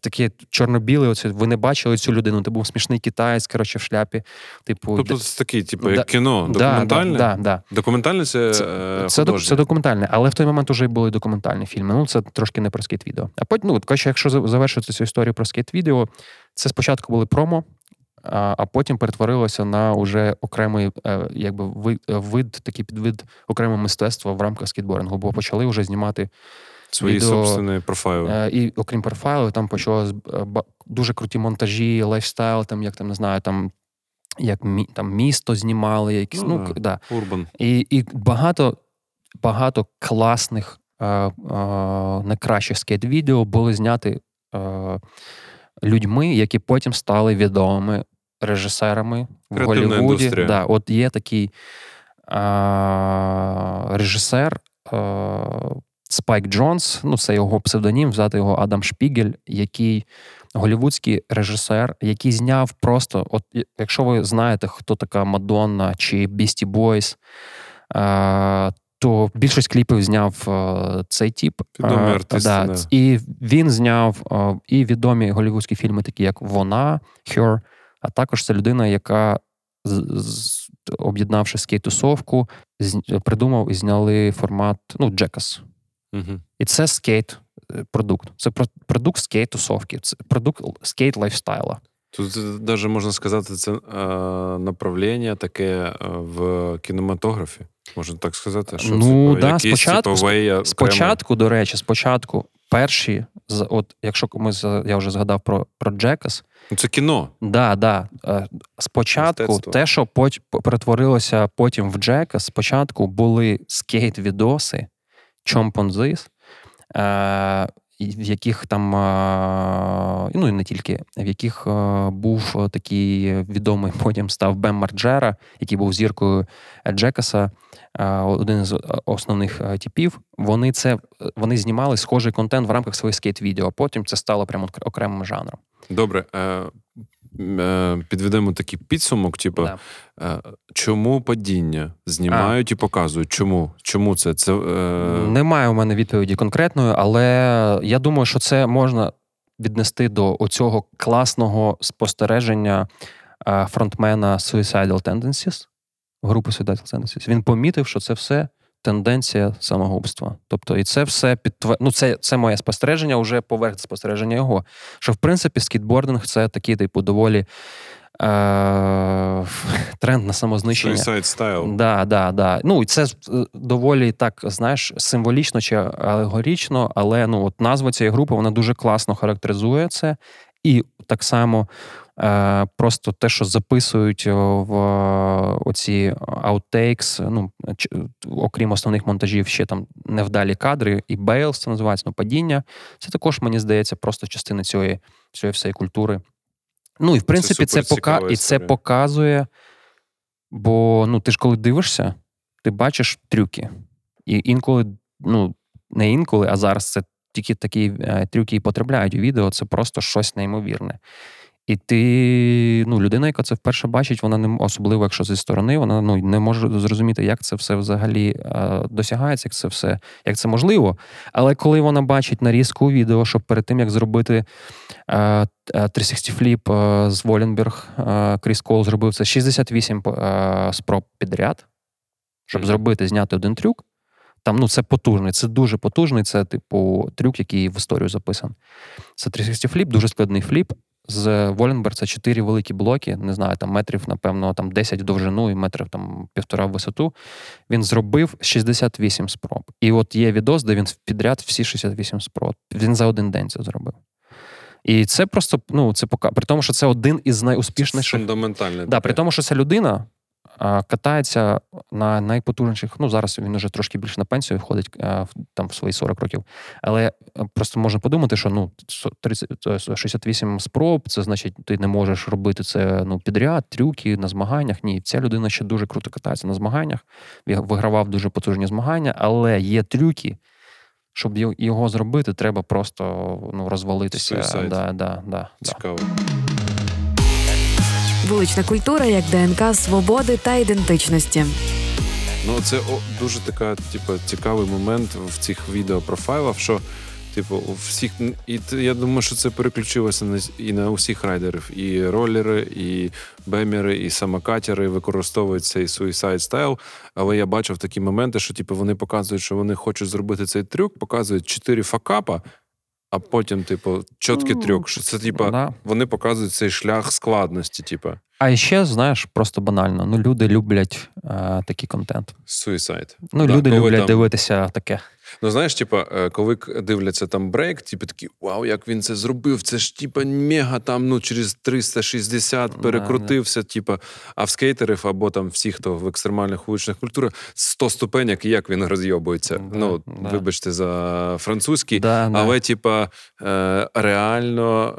Такі чорно-білі, оце, ви не бачили цю людину. Це був смішний китаєць, коротше, в шляпі. Типу, Тобто це такий, типу, Да, як кіно, документальне? Да, да, да. Документальне це, Це, е, це, це документальне, але в той момент вже були документальні фільми. Ну, це трошки не про скейт-відео. А потім, ну, коротше, якщо завершити цю історію про скейт-відео, це спочатку були промо, а, потім перетворилося на уже окремий е, якби, вид, вид, такий підвид окремого мистецтва в рамках скейтбордингу, бо почали вже знімати Свої відео, собственні профайли. Е, І окрім профайлу, там почалось е, дуже круті монтажі, lifestyle, там як там не знаю, там як мі, там місто знімали, якісь Ну, ну, да. да. Urban. І, і багато, багато класних е, е, найкращих скейт-відео були зняті е, людьми, які потім стали відомими режисерами в Голлівуді. Да, от є такий е, режисер. Е, Спайк Джонс, ну це його псевдонім, взяти його Адам Шпігель, який голівудський режисер, який зняв просто, от якщо ви знаєте, хто така Мадонна чи Boys, е, то більшість кліпів зняв цей тіп. Відомий артист, да. І він зняв і відомі голівудські фільми, такі як Вона, Her, а також це людина, яка об'єднавши скейт-тусовку, придумав і зняли формат ну, Джекас. Угу. І це скейт е, продукт. Це про- продукт скейт тусовки, це продукт скейт лайфстайла. Тут навіть можна сказати, це е, направлення таке е, в кінематографі. Можна так сказати, що Ну, типу, да, якийсь, спочатку- окремий. Спочатку, до речі, спочатку перші, от якщо ми я вже згадав про, про Джекас, Ну, це кіно. да, да, е, спочатку Мистецтво. те, що пот- перетворилося потім в Джекас, спочатку були скейт-відоси, чомпонзис, е, в яких там, ну і не тільки, в яких був такий відомий потім став Бем Марджера, який був зіркою Джекаса, один з основних типів. Вони це вони знімали схожий контент в рамках своїх скейт-відео. Потім це стало прямо окремим жанром. Добре, е, підведемо такий підсумок, типу, Да. е, чому падіння знімають і показують? Чому? Чому це? Це е, Немає у мене відповіді конкретної, але я думаю, що це можна віднести до оцього класного спостереження е, фронтмена Suicidal Tendencies, групи Suicidal Tendencies. Він помітив, що це все тенденція самогубства. Тобто, і це все підтвер... ну, це, це моє спостереження, вже поверх спостереження його. Що в принципі скейтбординг це такий, типу, доволі. Е- тренд на самознищення. Suicide Style. Да, да, да. Ну і це е, доволі так, знаєш, символічно чи алегорічно, але ну от назва цієї групи вона дуже класно характеризує це. І так само просто те, що записують е, в е, оці outtakes, ну окрім основних монтажів, ще там невдалі кадри, і бейлс це називається ну, падіння. Це також мені здається просто частина цієї, цієї всієї культури. Ну і в принципі, це, суперцікава пока... і це показує. Бо ну ти ж коли дивишся, ти бачиш трюки. І інколи, ну не інколи, а зараз це тільки такі е, трюки і потрапляють у відео, це просто щось неймовірне. І ти, ну, людина, яка це вперше бачить, вона не особливо, якщо зі сторони, вона ну не може зрозуміти, як це все взагалі е, досягається, як це все, як це можливо. Але коли вона бачить нарізку відео, що перед тим як зробити е, е, 360 flip е, з Воленберг, е, Кріс Кол зробив це 68 е, спроб підряд, щоб Мгм. зробити, зняти один трюк. Там ну це потужний, це дуже потужний. Це, типу, трюк, який в історію записан. Це 360 flip, дуже складний flip. З Воленберг це чотири великі блоки, не знаю, там метрів, напевно, там 10 в довжину і метрів там півтора в висоту. Він зробив 68 спроб. І от є відос, де він підряд всі 68 спроб. Він за один день це зробив. І це просто ну, це пока при тому, що це один із найуспішніших. Фундаментальний. Да, при тому, що ця людина катається на найпотужніших. Ну, зараз він вже трошки більше на пенсію входить там в свої 40 років. Але просто можна подумати, що ну, со- 30, е, 68 спроб, це значить, ти не можеш робити це ну, підряд, трюки на змаганнях. Ні, ця людина ще дуже круто катається на змаганнях, вигравав дуже потужні змагання, але є трюки. Щоб його- зробити, треба просто ну, розвалитися. Да, да, да, да. Вулична культура як ДНК свободи та ідентичності. Ну, це о, дуже така, типу, цікавий момент в цих відеопрофайлах, що, типу, у всіх. І я думаю, що це переключилося на, і на усіх райдерів. І ролери, і бемери, і самокатери використовують цей suicide стайл. Але я бачив такі моменти, що типу, вони показують, що вони хочуть зробити цей трюк, показують чотири факапа, а потім, типу, чіткий Ну, трюк. Що це, типу, Да. вони показують цей шлях складності, типу, А ще, знаєш, просто банально. Ну, люди люблять е, такий контент. Suicide. Ну, Да, люди люблять там- дивитися таке. Ну, знаєш, типа, е, коли дивляться там брейк, типу такі, вау, як він це зробив, це ж типа мега там, ну, через 360 Да, перекрутився, типа, а в скейтерів або там всі, хто в екстремальних вуличних культурах, 100 ступенек, і як він розйобується. Да, ну, да. вибачте за французький, Да, да. але, типа, е, реально,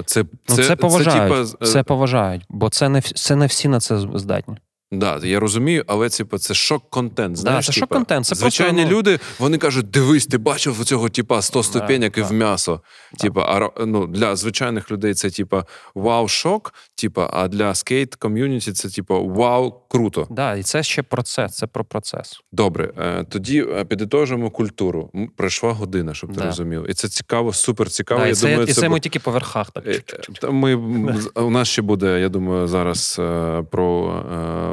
е, це, Ну, це, поважають. типа, Це поважають, бо це не, це не всі на це здатні. Да, я розумію, але типа це шок-контент. Знаєш, це типа, шок-контент, це звичайні просто, ну- люди. Вони кажуть: дивись, ти бачив цього типа 100 ступенек і да. в м'ясо. Типа, а ну, для звичайних людей це типа вау, шок. Типа, а для skate community це типа вау, круто. Да, і це ще процес, це про процес. Добре, е, тоді е, підітожимо культуру. Пройшла година, щоб ти Да. розумів. І це цікаво, супер цікаво. да, я і це, думаю, і це бу- ми тільки по верхах. Так. Е, Ми у нас ще буде, я думаю, зараз про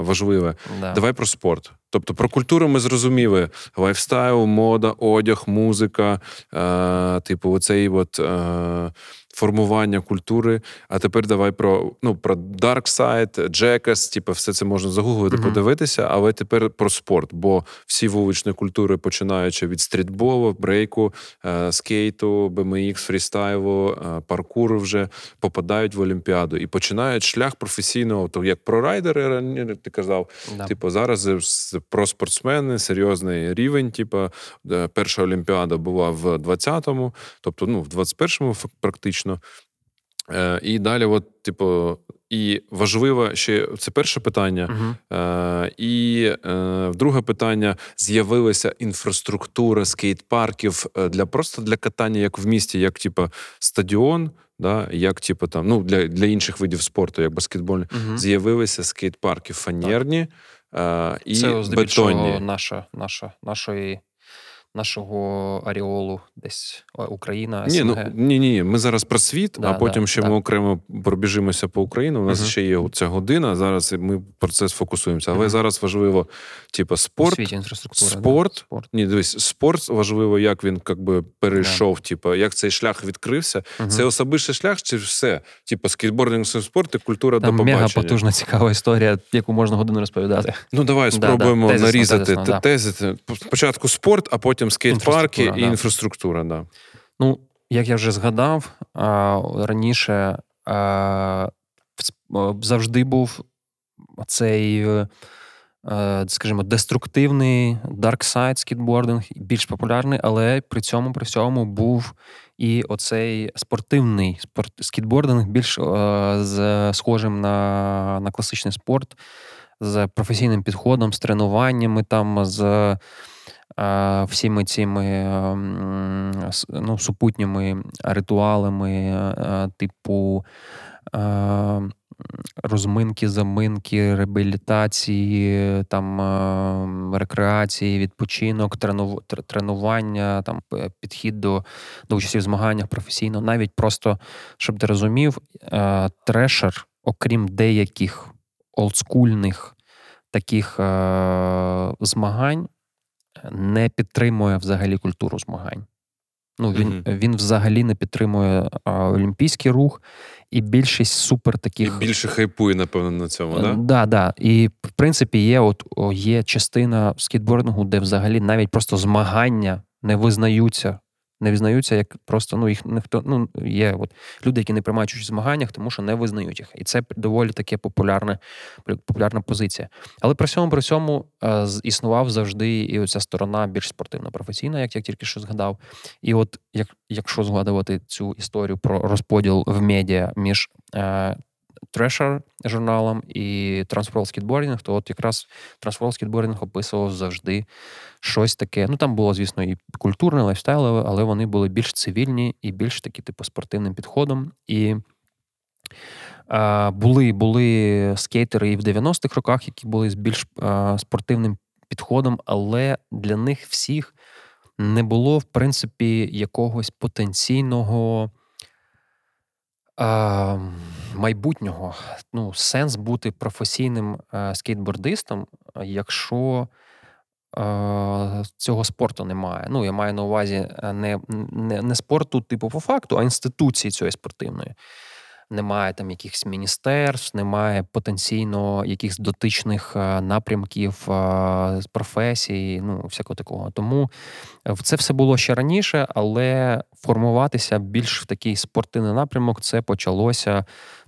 важливе. Да. Давай про спорт. Тобто про культуру ми зрозуміли: lifestyle, мода, одяг, музика, е, типу, оцей от, е, формування культури. А тепер давай про ну, про Dark Side, Jackass, типу, все це можна загуглити, Мгм. подивитися, але тепер про спорт. Бо всі вуличні культури, починаючи від стрітболу, брейку, е, скейту, BMX, фрістайлу, е, паркуру вже попадають в Олімпіаду і починають шлях професійного, то як про райдери, раніше ти казав, Да. Типу, зараз про спортсмени серйозний рівень. Типу, е, перша Олімпіада була в 20-му, тобто ну, в 21-му фак- практично. Е, І далі, от, типу, і важливо ще це перше питання. Е, і е, друге питання: з'явилася інфраструктура скейт-парків е, для просто для катання, як в місті, як типу, стадіон, да, як типу, там, ну, для, для інших видів спорту, як баскетбольний. Мгм. З'явилися скейт-парки фанерні е, і це бетонні. наша, наша, нашої, нашого аріолу, десь Україна, Ні, ну ні, ні, ми зараз про світ, Да, а потім да, ще да. ми окремо пробіжимося по Україні. У нас Мгм. ще є ця година. Зараз ми про це сфокусуємося. Але Мгм. зараз важливо, типу, спорт. світі інфраструктура. спорт. Да, спорт. Ні, дивись, спорт важливо, як він як би перейшов, типу, як цей шлях відкрився. Мгм. Це особистий шлях, чи все? Типу, скейтбординг, спорт і культура Там до побачення. мега потужна, цікава історія, яку можна годину розповідати. Ну давай спробуємо да, тезисно, нарізати тезисно, да. тезити. Спочатку спорт, а потім скейт-парки і да. інфраструктура. Да. Ну, як я вже згадав, раніше завжди був цей, е, е, скажімо, деструктивний dark side скейтбординг, більш популярний, але при цьому при всьому був і оцей спортивний спорт, скейтбординг, більш схожим на, на класичний спорт, з професійним підходом, з тренуваннями, там, з всіми цими ем, ну, супутніми ритуалами, е, типу е, розминки, заминки, реабілітації, там, е, рекреації, відпочинок, тренування, там, підхід до, до участі в змаганнях професійно. Навіть просто, щоб ти розумів, е, трешер, окрім деяких олдскульних таких змагань, не підтримує взагалі культуру змагань. Ну він Мгм. він взагалі не підтримує а, олімпійський рух, і більшість супер І таких більше хайпує, напевно, на цьому, так? да? Да, да. І в принципі є, от є частина скітбордингу, де взагалі навіть просто змагання не визнаються. Не визнаються, як просто ну їх ніхто ну є от люди, які не приймають участь в змаганнях, тому що не визнають їх, і це доволі таке популярне, популярна позиція. Але при всьому при цьому е, існував завжди і оця сторона більш спортивна, професійна, як я тільки що згадав. І от як, якщо згадувати цю історію про розподіл в медіа між е, Трешер журналом і Transworld Skateboarding, то от якраз Transworld Skateboarding описував завжди щось таке. Ну там було, звісно, і культурне, лайфстайлове, але вони були більш цивільні і більш такі, типу, спортивним підходом. І а, були, були скейтери і в 90-х роках, які були з більш а, спортивним підходом, але для них всіх не було, в принципі, якогось потенційного майбутнього. Ну, сенс бути професійним а, скейтбордистом, якщо а, цього спорту немає. Ну, я маю на увазі не, не, не спорту, типу, по факту, а інституції цієї спортивної. Немає там якихось міністерств, немає потенційно якихось дотичних напрямків а, професії, ну, всякого такого. Тому е, це все було ще раніше, але формуватися більш в такий спортивний напрямок це почалося,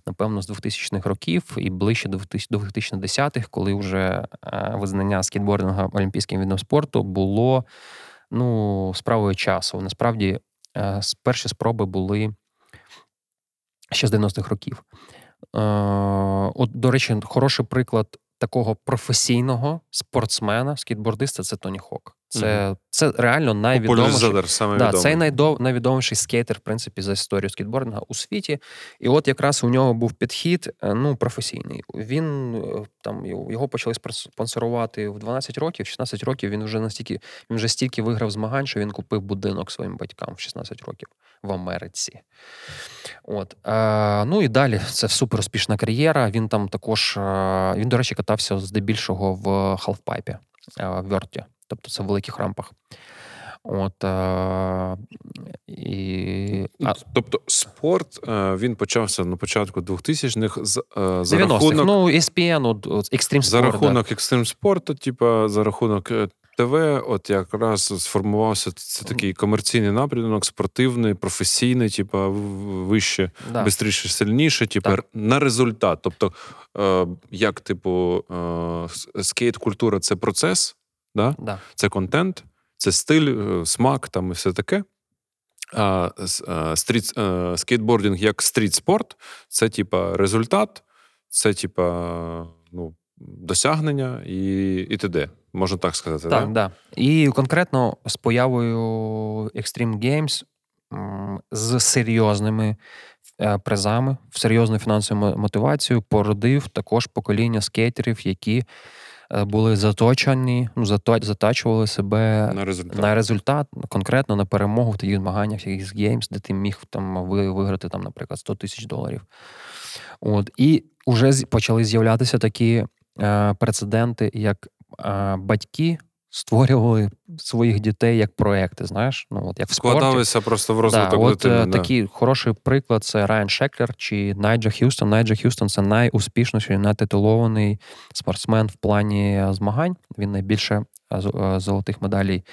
напевно, з 2000-х років і ближче до 2010-х, коли вже е, визнання скейтбординга олімпійським видом спорту було ну, справою часу. Насправді, е, перші спроби були ще з 90-х років. Е, От, до речі, хороший приклад такого професійного спортсмена, скейтбордиста це Тоні Хок. Це, це реально найвідоміший. Да, цей найдов, найвідоміший скейтер, в принципі, за історію скейтбординга у світі. І от якраз у нього був підхід е, ну, професійний. Він е, там його почали спонсорувати в 12 років, 16 років. Він вже настільки він вже стільки виграв змагань, що він купив будинок своїм батькам в 16 років в Америці. От. Е, ну і далі це супер успішна кар'єра. Він там також, е, він, до речі, катався здебільшого в халфпайпі, е, в вьорті, тобто це в великих рампах. От, е, і, а, Тобто спорт е, він почався на початку 2000-х з, е, за рахунок, ну, ESPN, от, от, Extreme за Sport, рахунок екстрим спорту, типа за рахунок ТВ, от якраз сформувався це такий комерційний напрямок, спортивний, професійний, типа вище, да. бистріше, сильніше, типа на результат. Тобто, е, як, типу, е, скейт-культура це процес, да? Да. це контент, це стиль, е, смак там і все таке. А е, стріт, е, скейтбординг як стріт-спорт це типа результат, це типа ну, досягнення і, і т.д. Можна так сказати, Так, да? да. І конкретно з появою Extreme Games з серйозними е, призами, в серйозну фінансову мо- мотивацію породив також покоління скейтерів, які е, були заточені, ну, затачували себе на результат. на результат, конкретно на перемогу в таких змаганнях, X Games, де ти міг там виграти, там, наприклад, 100 тисяч доларів. От. І вже почали з'являтися такі прецеденти, як е, батьки створювали своїх дітей як проекти, знаєш, ну, от як в спорті. Складалися просто в розвиток Да, от дитини. е, да. такий хороший приклад це Райан Шеклер чи Найджа Х'юстон. Найджа Х'юстон це найуспішніший, найтитулований спортсмен в плані змагань. Він найбільше е, е, золотих медалей е,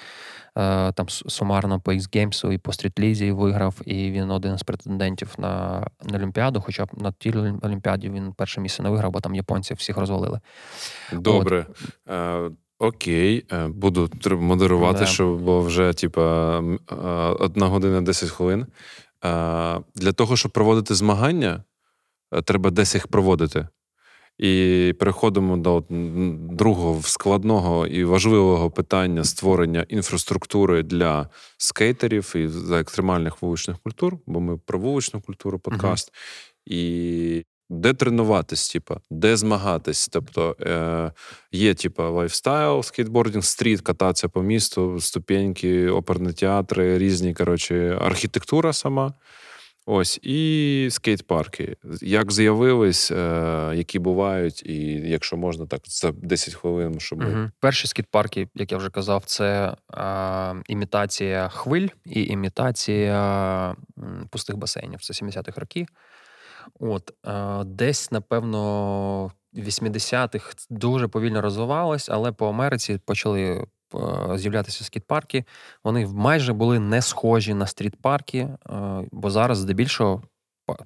там сумарно по X-Games і по стрітлізі виграв. І він один з претендентів на, на Олімпіаду. Хоча б на тій Олімпіаді він перше місце не виграв, бо там японців всіх розвалили. Добре. Е, окей, е, буду модерувати, Да. щоб бо вже типа е, одна година 10 хвилин. Е, для того, щоб проводити змагання, е, треба десь їх проводити. І переходимо до другого складного і важливого питання створення інфраструктури для скейтерів і за екстремальних вуличних культур, бо ми про вуличну культуру подкаст. І де тренуватись, типа, де змагатись. Тобто е, є, типа, lifestyle, скейтбординг, street, кататися по місту, ступеньки, оперні театри, різні, коротше, архітектура сама. Ось і скейт-парки. Як з'явились, е, які бувають, і якщо можна, так за 10 хвилин, щоб Угу. Перші скіт-парки, як я вже казав, це е, імітація хвиль і імітація пустих басейнів. Це 70-х років. От е, десь, напевно, в 80-х дуже повільно розвивалось, але по Америці почали з'являтися скіт-парки. Вони майже були не схожі на стріт-парки, е, бо зараз здебільшого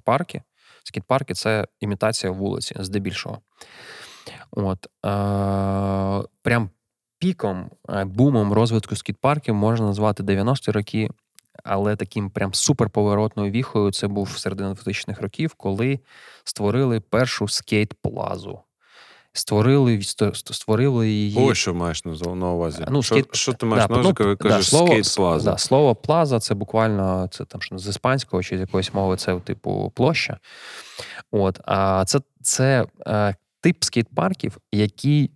парки, скіт-парки це імітація вулиці, здебільшого. От, е, прям піком, е, бумом розвитку скіт-парків можна назвати 90-ті роки, але таким прям суперповоротною віхою це був середина 2000-х років, коли створили першу скейт-плазу. Створили, ст- створили її. Ось що маєш на увазі. Ну, що, скейт- що ти маєш Да, на увазі, ну, коли да, кажеш слово, скейт-плаза? Да, слово плаза це буквально це там що з іспанського чи з якоїсь мови, це типу площа. От, а це, це е, тип скейт-парків, який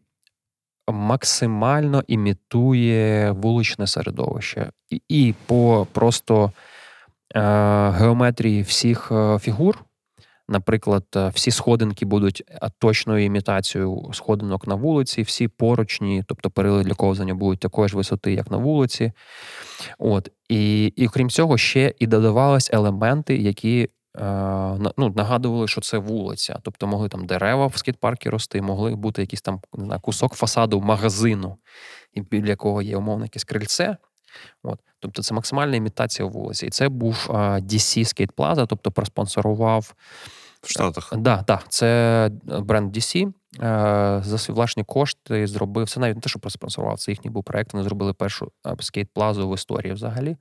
максимально імітує вуличне середовище. І, і по просто е, геометрії всіх е, фігур. Наприклад, е, всі сходинки будуть е, точною імітацією сходинок на вулиці, всі поручні, тобто перили для ковзання, будуть такої ж висоти, як на вулиці. От. І, і крім цього, ще і додавались елементи, які е, ну, нагадували, що це вулиця. Тобто могли там дерева в скейт-паркі рости, могли бути якийсь там не знаю, кусок фасаду магазину, біля якого є умовно якесь крильце. От. Тобто це максимальна імітація вулиці. І це був DC Skate Plaza, тобто проспонсорував В Штатах. Да, да, це бренд DC. Е, За свої власні кошти зробив це навіть не те, що проспонсорував, це їхній був проект. Вони зробили першу е, скейт-плазу в історії взагалі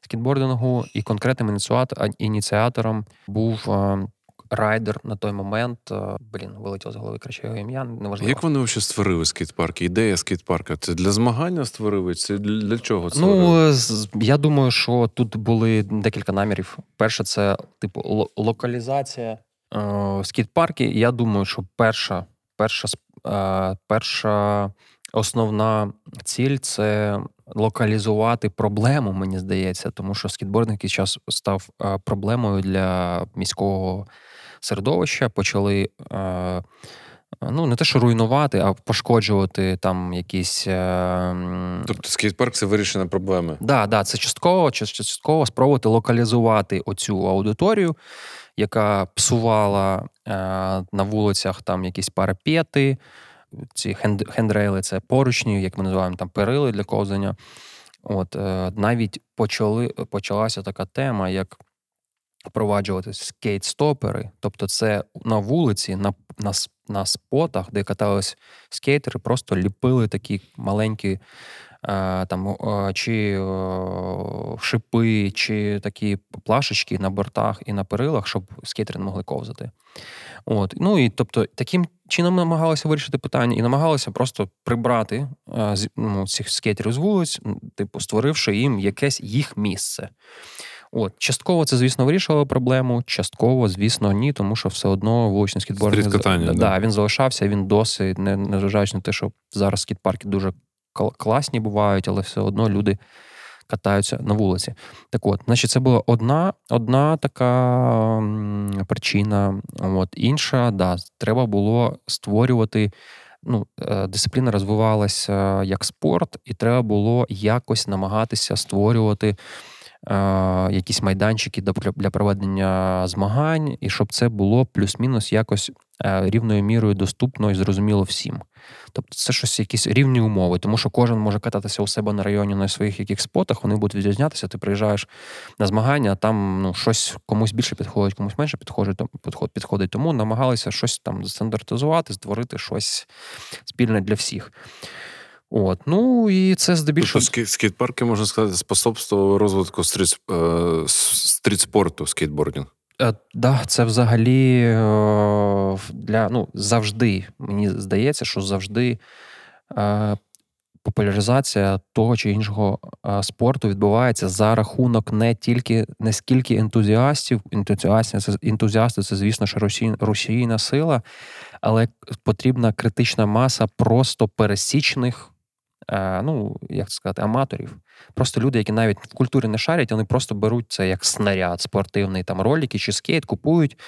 скейтбордингу. І конкретним ініціатор, ініціатором був е, райдер на той момент. е, Блін, вилетіло з голови краще його ім'я. Неважливо. Як вони взагалі створили скейт-парки? Ідея скейт-парка? Це для змагання створили? Це для чого створили? Ну, я думаю, що тут були декілька намірів. Перше, це типу ло- локалізація е, скіт-парки. Я думаю, що перша, перша, е, перша основна ціль це локалізувати проблему, мені здається, тому що скітбординг якийсь час став е, проблемою для міського середовища. Почали. Е, Ну, не те, що руйнувати, а пошкоджувати там якісь. Тобто скейт-парк це вирішення проблеми. Да, да, це частково, част- частково спробувати локалізувати оцю аудиторію, яка псувала е, на вулицях там якісь парапети, ці хенд, хендрейли, це поручні, як ми називаємо там перили для ковзання. От е, навіть почали, почалася така тема, як впроваджувати скейт-стопери. Тобто, це на вулиці, на, на, на спотах, де катались скейтери, просто ліпили такі маленькі там е, чи е, шипи, чи такі плашечки на бортах і на перилах, щоб скейтери не могли ковзати. От. Ну і тобто, таким чином намагалися вирішити питання і намагалися просто прибрати е, ну, цих скейтерів з вулиць, типу, створивши їм якесь їх місце. От, частково це, звісно, вирішило проблему, частково, звісно, ні, тому що все одно вуличний скейтборд він, да. да, він залишався, він досі, не- незважаючи на те, що зараз скейт-парки дуже класні бувають, але все одно люди катаються на вулиці. Так от, значить, це була одна, одна така причина. От, інша, да, треба було створювати. Ну, е, дисципліна розвивалася як спорт, і треба було якось намагатися створювати якісь майданчики для проведення змагань, і щоб це було плюс-мінус якось е, рівною мірою доступно і зрозуміло всім. Тобто це щось, якісь рівні умови, тому що кожен може кататися у себе на районі на своїх яких спотах, вони будуть відрізнятися. Ти приїжджаєш на змагання, а там ну, щось комусь більше підходить, комусь менше підходить, підходить. Тому намагалися щось там стандартизувати, створити щось спільне для всіх. От, ну і це здебільшого. Тобто скейт-парки, можна сказати, способствували розвитку стріт, е, стріт-спорту скейтбордінг. Е, Да, це взагалі е, для ну завжди. Мені здається, що завжди популяризація того чи іншого спорту відбувається за рахунок не тільки не скільки ентузіастів. Ентузіасти це ентузіасти, це звісно ж русі- рушійна сила, але потрібна критична маса просто пересічних ну як це сказати, аматорів. Просто люди, які навіть в культурі не шарять, вони просто беруть це як снаряд спортивний, там ролики чи скейт, купують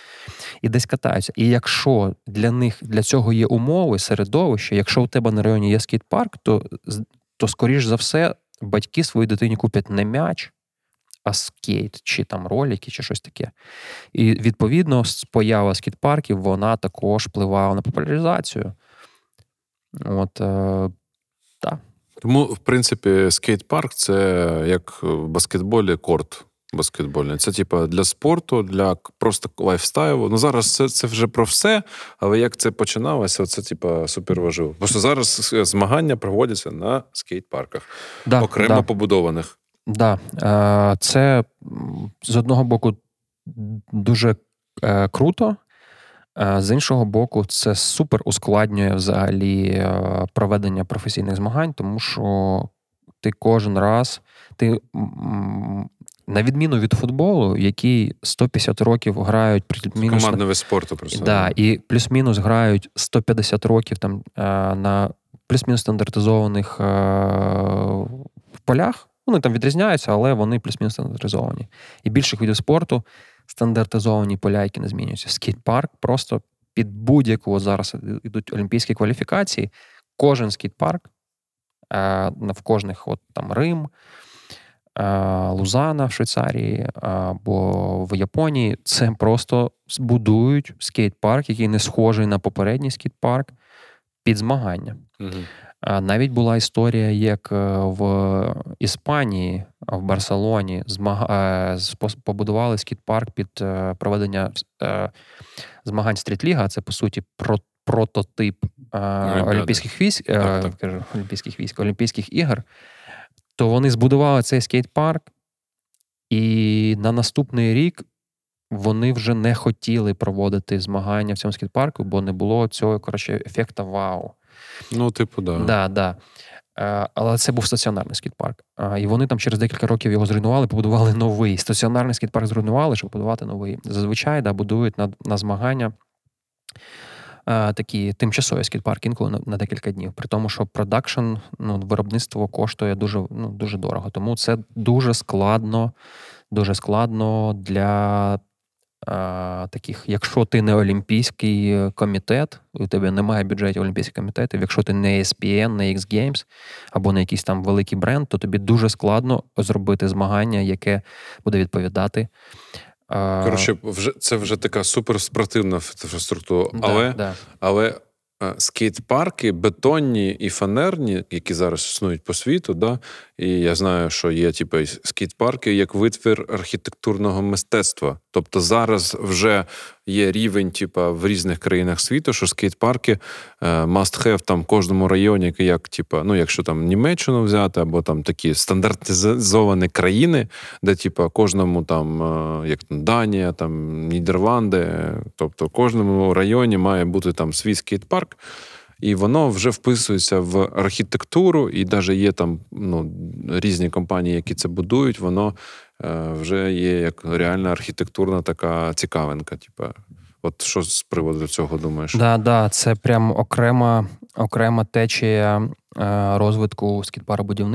і десь катаються. І якщо для них для цього є умови, середовище, якщо у тебе на районі є скейт-парк, то, то скоріш за все, батьки своїй дитині куплять не м'яч. А скейт, чи там ролики, чи щось таке. І відповідно, поява скейт-парків вона також впливала на популяризацію. От, е, так. Тому, в принципі, скейт-парк це як в баскетболі корт баскетбольний. Це, типа, для спорту, для просто лайфстайлу. Ну, зараз це це вже про все, але як це починалося, це, типа, супер важливо. Просто зараз змагання проводяться на скейт-парках, да, окремо да. побудованих. Так, да. Е, це з одного боку дуже е, круто. З іншого боку, це супер ускладнює взагалі е, проведення професійних змагань, тому що ти кожен раз, ти на відміну від футболу, який 150 років грають плюс-мінус... Командний вид спорту просто. Да, і плюс-мінус грають 150 років там е, на плюс-мінус стандартизованих е, полях. Вони там відрізняються, але вони плюс-мінус стандартизовані. І більших видів спорту стандартизовані поля, які не змінюються. Скейт-парк просто під будь-яку зараз йдуть олімпійські кваліфікації. Кожен скейт-парк, е, в кожних от там Рим, е, Лозана в Швейцарії або в Японії, це просто збудують скейт-парк, який не схожий на попередній скейт-парк під змагання. Угу. Навіть була історія, як е, в Іспанії, в Барселоні, е, побудували скіт-парк під е, проведення змагань стрітліга. Це по суті прототип олімпійських військ, кажу, олімпійських військ, Олімпійських ігор. То вони збудували цей скейт-парк, і на наступний рік вони вже не хотіли проводити змагання в цьому скейт-парку, бо не було цього коротше, ефекта вау. Ну, типу, да. Да, да. Е, але це був стаціонарний скіт-парк. І вони там через декілька років його зруйнували, побудували новий. Стаціонарний скіт-парк зруйнували, щоб побудувати новий. Зазвичай да, будують на на змагання а, такі тимчасові скіт-парки інколи на, на декілька днів. При тому, що продакшн, ну, виробництво коштує дуже ну, дуже дорого. Тому це дуже складно, дуже складно для таких, якщо ти не Олімпійський комітет, у тебе немає бюджетів Олімпійських комітетів, якщо ти не ESPN, не X Games або не якийсь там великий бренд, то тобі дуже складно зробити змагання, яке буде відповідати. Коротше, вже це вже така суперспортивна інфраструктура, але, да, да. але скейт-парки бетонні і фанерні, які зараз існують по світу, да? і я знаю, що є типу, скейт-парки як витвір архітектурного мистецтва. Тобто зараз вже є рівень, типу, в різних країнах світу, що скейт-парки have там в кожному районі, як, типу, ну, якщо там Німеччину взяти, або там такі стандартизовані країни, де типу, кожному там, е, як там, Данія, там Нідерланди, тобто кожному районі має бути там свій скейт-парк. І воно вже вписується в архітектуру, і навіть є там ну, різні компанії, які це будують, воно вже є як реальна архітектурна така цікавинка. Типу. От що з приводу цього думаєш? Да, да, це прям окрема окрема течія е, розвитку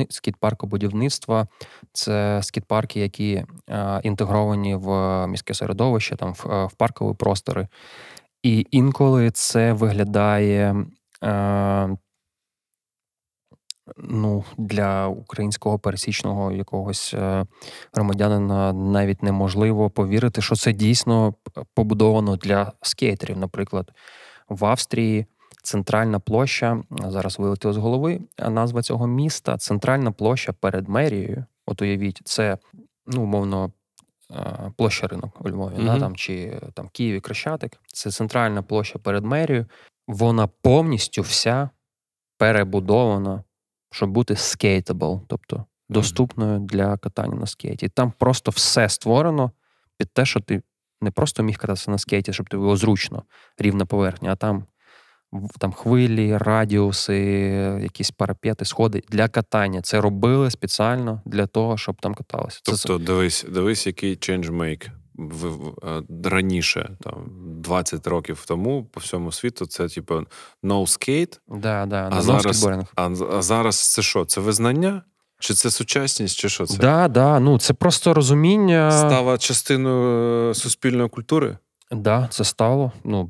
скіт-парку будівництва. Це скіт-парки, які е, інтегровані в міське середовище, там в, паркові простори. І інколи це виглядає е, ну, для українського пересічного якогось е, громадянина навіть неможливо повірити, що це дійсно побудовано для скейтерів. Наприклад, в Австрії центральна площа зараз вилетіло з голови. Назва цього міста центральна площа перед мерією. От уявіть, це ну, умовно. Е, площа ринок у Львові, mm-hmm. да, там, чи там Києві Крещатик. Це центральна площа перед мерією вона повністю вся перебудована, щоб бути скейтабл, тобто доступною для катання на скейті. Там просто все створено під те, що ти не просто міг кататися на скейті, щоб тобі було зручно, рівна поверхня, а там там хвилі, радіуси, якісь парапети, сходи для катання. Це робили спеціально для того, щоб там каталося. Тобто, Це... дивись, дивись, який е, раніше, там 20 років тому по всьому світу, це типу no skate. Да, да, а, зараз, а, а зараз це що? Це визнання? Чи це сучасність, чи що це? Да, да, ну це просто розуміння. Стала частиною е, суспільної культури? Да, це стало. Ну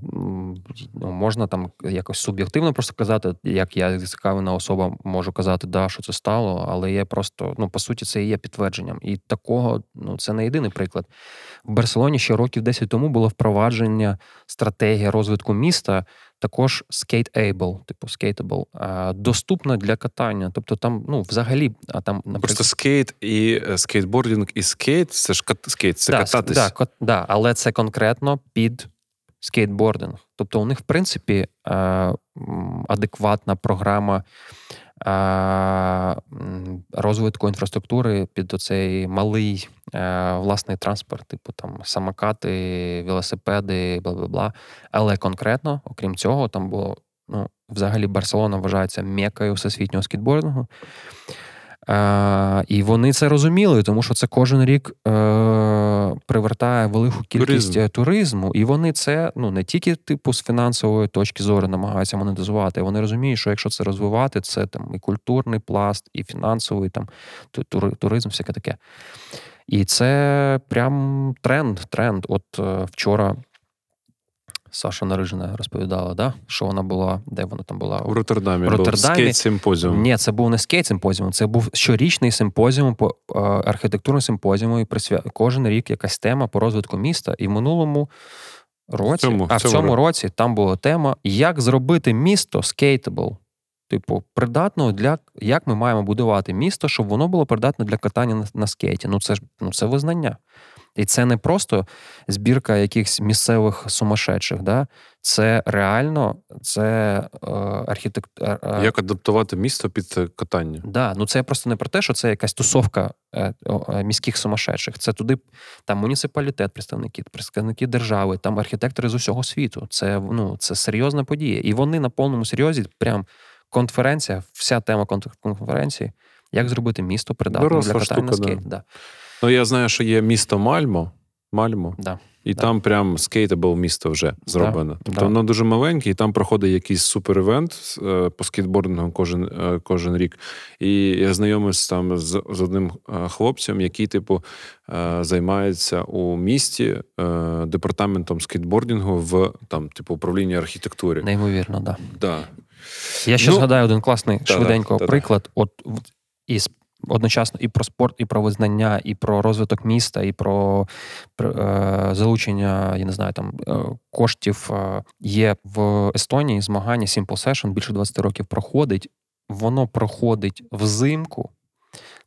ну можна там якось суб'єктивно просто казати, як я зацікавлена особа можу казати, да, що це стало, але є просто, ну по суті, це і є підтвердженням. І такого, ну це не єдиний приклад. В Барселоні ще років 10 тому було впровадження стратегії розвитку міста також skate-able, типу skateable, доступна для катання. Тобто там, ну, взагалі, а там наприклад... Просто скейт і е, скейтбординг і скейт це ж скейт, це да, кататись. Да, да, але це конкретно під скейтбординг. Тобто у них, в принципі, адекватна програма розвитку інфраструктури під оцей малий власний транспорт, типу там самокати, велосипеди, бла бла бла. Але конкретно, окрім цього, там було ну, взагалі Барселона вважається мекою всесвітнього скітбордингу. Е, І вони це розуміли, тому що це кожен рік е, привертає велику кількість Туризм. туризму, і вони це ну не тільки типу з фінансової точки зору намагаються монетизувати. Вони розуміють, що якщо це розвивати, це там і культурний пласт, і фінансовий там туризм, всяке таке. І це прям тренд. тренд. От е, вчора Саша Нарижина розповідала, да? що вона була, де вона там була? У Роттердамі. В Роттердамі. скейт симпозіум. Ні, це був не скейт симпозіум, це був щорічний симпозіум по е, архітектурному симпозіуму, і присвя... кожен рік якась тема по розвитку міста. І в минулому році, в цьому, а в цьому році там була тема, як зробити місто skateable. Типу, придатно для як ми маємо будувати місто, щоб воно було придатне для катання на, на скейті. Ну це ж ну це визнання. І це не просто збірка якихось місцевих сумасшедших, да? це реально це е, архітектура. Е, як адаптувати місто під катання? Да, ну це просто не про те, що це якась тусовка е, е, міських сумасшедших. Це туди там муніципалітет, представники, представники держави, там архітектори з усього світу. Це ну, це серйозна подія. І вони на повному серйозі, прям конференція, вся тема конференції, як зробити місто придатним для катання на скейт. Да. Ну, я знаю, що є місто Мальмо. Мальмо. Да. І да. там прям skateable місто вже зроблено. Да. Тобто воно дуже маленьке, і там проходить якийсь супер-івент е, по скейтбордингу кожен е, кожен рік. І я знайомився там з з одним е, хлопцем, який, типу, займається у місті департаментом скейтбордингу в там, типу, управлінні архітектури. Неймовірно, да. Да. Я ще ну, згадаю один класний швиденько приклад. От із одночасно і про спорт, і про визнання, і про розвиток міста, і про, е, залучення, я не знаю, там е, коштів е, є в Естонії змагання Simple Session, більше 20 років проходить. Воно проходить взимку.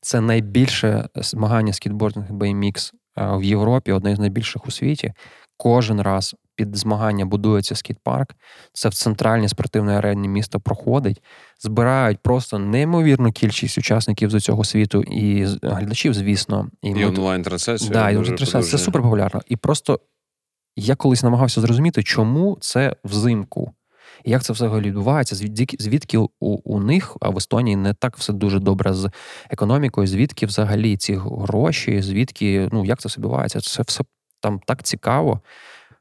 Це найбільше змагання скітбординг BMX е, в Європі, одне з найбільших у світі. Кожен раз під змагання будується скіт-парк. Це в центральній спортивній арені міста проходить. Збирають просто неймовірну кількість учасників з цього світу і глядачів, звісно. І, і онлайн трансляція Да, і трансляція. Це супер популярно. І просто я колись намагався зрозуміти, чому це взимку. Як це взагалі відбувається? Звідки у, у них, а в Естонії не так все дуже добре з економікою, звідки взагалі ці гроші, звідки, ну як це все відбувається? Це все там так цікаво.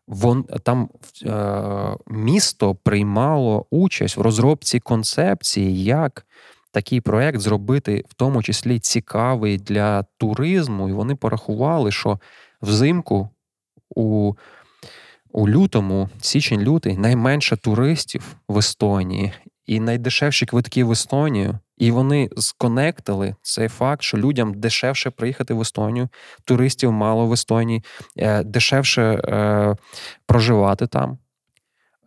Вон там е, місто приймало участь в розробці концепції, як такий проект зробити, в тому числі цікавий для туризму. І вони порахували, що взимку у у лютому, січень-лютий, найменше туристів в Естонії і найдешевші квитки в Естонію. І вони сконектили цей факт, що людям дешевше приїхати в Естонію, туристів мало в Естонії, е, дешевше е, проживати там.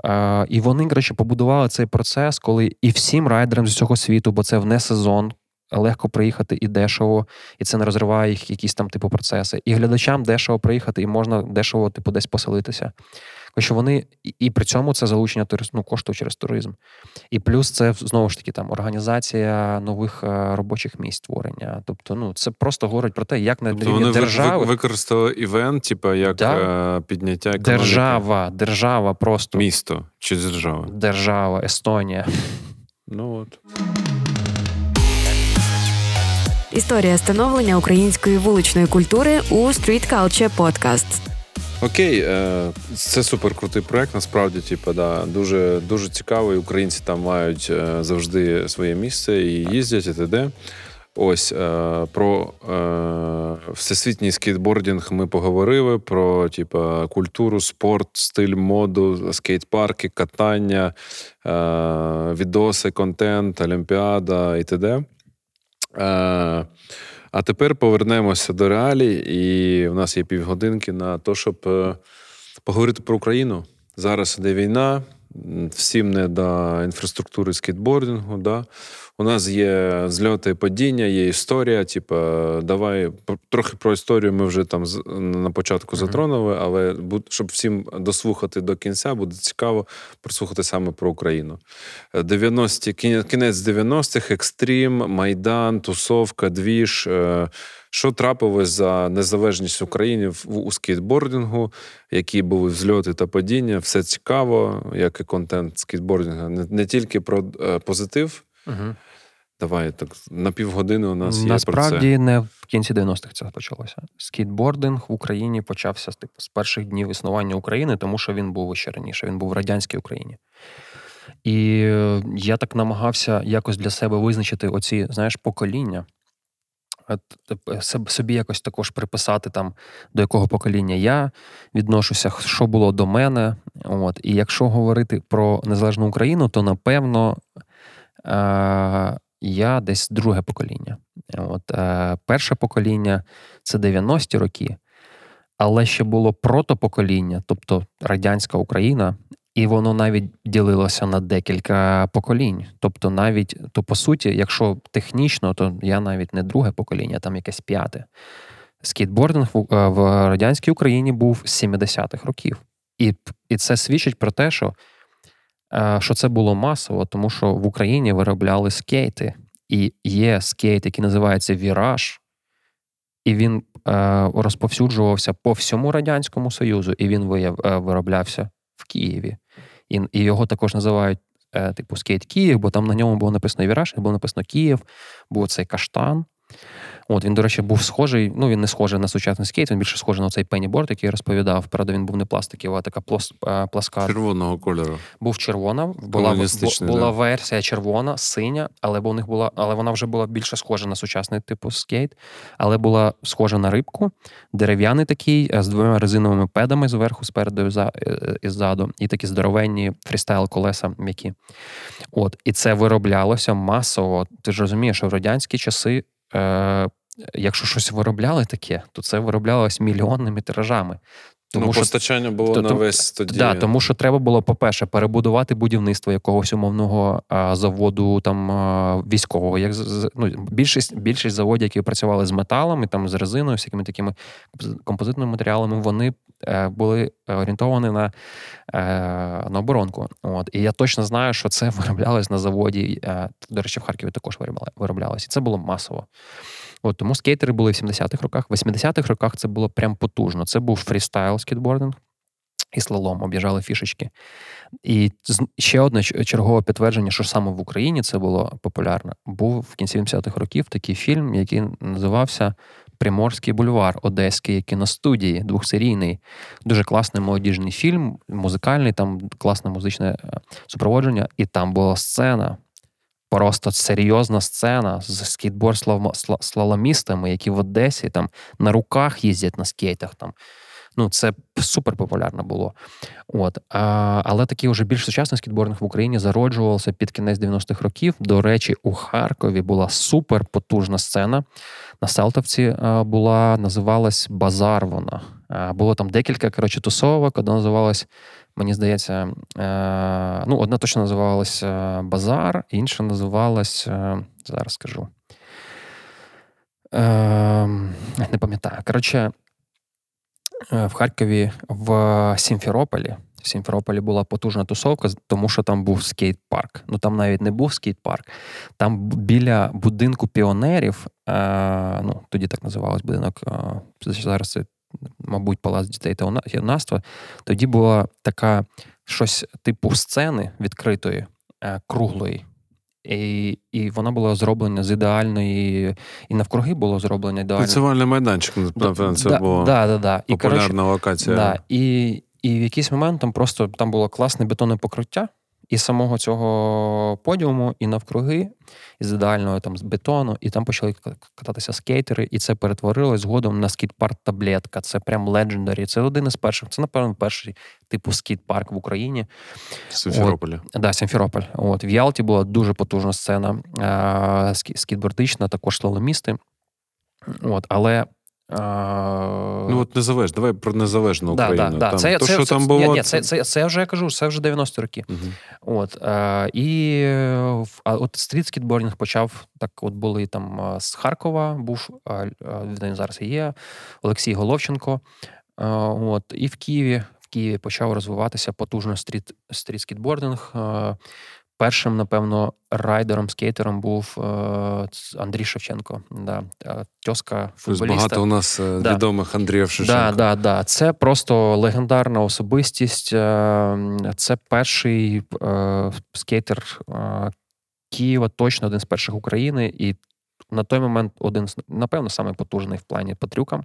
Е, і вони, коротше, побудували цей процес, коли і всім райдерам з цього світу, бо це в не сезон, легко приїхати і дешево, і це не розриває їх якісь там типу процеси. І глядачам дешево приїхати, і можна дешево, типу, десь поселитися що вони і, і при цьому це залучення ну, кошту через туризм. І плюс це знову ж таки там організація нових е, робочих місць створення. Тобто, ну це просто говорить про те, як на тобто рівні вони держави використали івент, типу як да. Е, підняття економіки. держава, держава просто місто чи держава, держава, Естонія. Ну от. Історія становлення української вуличної культури у Street Culture Podcast. Окей, е, це супер крутий проект. Насправді, типу, да, дуже дуже цікавий. Українці там мають е, завжди своє місце і їздять, і т.д. Ось е, про всесвітній скейтбордінг ми поговорили. Про типу, культуру, спорт, стиль моду, скейт-парки, катання, відоси, контент, олімпіада і т.д. А тепер повернемося до реалій, і в нас є півгодинки на те, щоб е, поговорити про Україну. Зараз іде війна, всім не до інфраструктури скейтбордингу. Да? У нас є зльоти і падіння, є історія. Типу, давай трохи про історію ми вже там на початку затронули, але щоб всім дослухати до кінця, буде цікаво прослухати саме про Україну. 90 кінець 90-х, екстрім, майдан, тусовка, двіж. Е, що трапилось за незалежність України в у скейтбордингу, які були взльоти та падіння? Все цікаво, як і контент скейтбордингу. Не, не тільки про е, позитив. Угу. Давай так на півгодини у нас є насправді про це. не в кінці 90-х це почалося. Скейтбординг в Україні почався типу, з перших днів існування України, тому що він був ще раніше. Він був в радянській Україні. І е, я так намагався якось для себе визначити оці, знаєш, покоління. Собі якось також приписати там, до якого покоління я відношуся, що було до мене. От. І якщо говорити про незалежну Україну, то напевно я десь друге покоління. От, е, Перше покоління це 90-ті роки, але ще було протопокоління, тобто радянська Україна, і воно навіть ділилося на декілька поколінь. Тобто, навіть, то по суті, якщо технічно, то я навіть не друге покоління, там якесь п'яте. Скейтбординг в, е, радянській Україні був з 70-х років. І і це свідчить про те, що що це було масово, тому що в Україні виробляли скейти, і є скейт, який називається Віраж, і він е, розповсюджувався по всьому Радянському Союзу, і він е, вироблявся в Києві. І його також називають е, типу скейт Київ, бо там на ньому було написано Віраж, і було написано Київ, був цей каштан. От Він, до речі, був схожий. Ну, він не схожий на сучасний скейт, він більше схожий на цей пенніборд, який я розповідав. Правда, він був не пластиків, а така плос, пласка. Червоного кольору. Був червона, була була да. версія червона, синя, але у них була, але вона вже була більше схожа на сучасний типу скейт, але була схожа на рибку, дерев'яний такий, з двома резиновими педами зверху, спереду і е, е, ззаду, і такі здоровенні фрістайл колеса м'які. От, І це вироблялося масово. Ти ж розумієш, що в радянські часи е, якщо щось виробляли таке, то це вироблялось мільйонними тиражами. Тому ну, що постачання було то, на весь тоді. Да, тому що треба було, по-перше, перебудувати будівництво якогось умовного а, заводу там а, військового. Як ну, Більшість більшість заводів, які працювали з металами, там з резиною, всякими такими композитними матеріалами, вони е, були орієнтовані на е, на оборонку. От. І я точно знаю, що це вироблялось на заводі. Е, до речі, в Харкові також вироблялось. І це було масово. От Тому скейтери були в 70-х роках. В 80-х роках це було прям потужно. Це був фрістайл скейтбординг і слалом, об'їжджали фішечки. І ще одне чергове підтвердження, що саме в Україні це було популярно, був в кінці 70-х років такий фільм, який називався Приморський бульвар Одеський кіностудії, двохсерійний, дуже класний молодіжний фільм, музикальний, там класне музичне е, супроводження, і там була сцена просто серйозна сцена з скейтборд слаломістами, які в Одесі там на руках їздять на скейтах. Там. Ну, Це супер популярно було. От. А, Але такий вже більш сучасний скейтбординг в Україні зароджувався під кінець 90-х років. До речі, у Харкові була супер потужна сцена. На Селтовці була, називалась Базар. Вона. Було там декілька коротше, тусовок, одна називалась Мені здається, е, ну, одна точно називалася Базар, інша називалась, е, зараз скажу. Е, не пам'ятаю. Коротше, в Харкові в Сімферополі. В Сімферополі була потужна тусовка, тому що там був скейт-парк. Ну там навіть не був скейт-парк. Там біля будинку піонерів, ну тоді так називалось будинок. Зараз це мабуть, палац дітей та юнацтва, тоді була така щось типу сцени відкритої, е, круглої. І і вона була зроблена з ідеальної, і навкруги було зроблено ідеально. Танцювальний майданчик, напевно, це да, було да, да, да. І, популярна коротше, локація. Да, і, і в якийсь момент там просто там було класне бетонне покриття, і самого цього подіуму, і навкруги, із ідеального там з бетону, і там почали кататися скейтери, і це перетворилось згодом на скіт-парк таблетка. Це прям легендарі. Це один із перших. Це, напевно, перший типу скіт-парк в Україні. Сімферополі. От, да, Сімферополь. От в Ялті була дуже потужна сцена а, скітбордична, також слаломісти. От, але Ну, от незалежно, давай про незалежну Україну. Да, да, там, це, то, це, що це, там було, ні, це, це, це, вже я кажу, це вже 90-ті роки. Угу. От, е, І а от стріт-скейтбордінг почав, так от були там з Харкова, був, він зараз є, Олексій Головченко. От, І в Києві в Києві почав розвиватися потужно стріт, стріт-скейтбординг. Першим, напевно, райдером, скейтером був е, Андрій Шевченко. Да. Тьозка футболіста. багато у нас е, да. відомих Андріїв Шевченко. Да, да, да. Це просто легендарна особистість. Е, це перший скейтер Києва, точно один з перших України. І на той момент один напевно, самий потужний в плані по трюкам.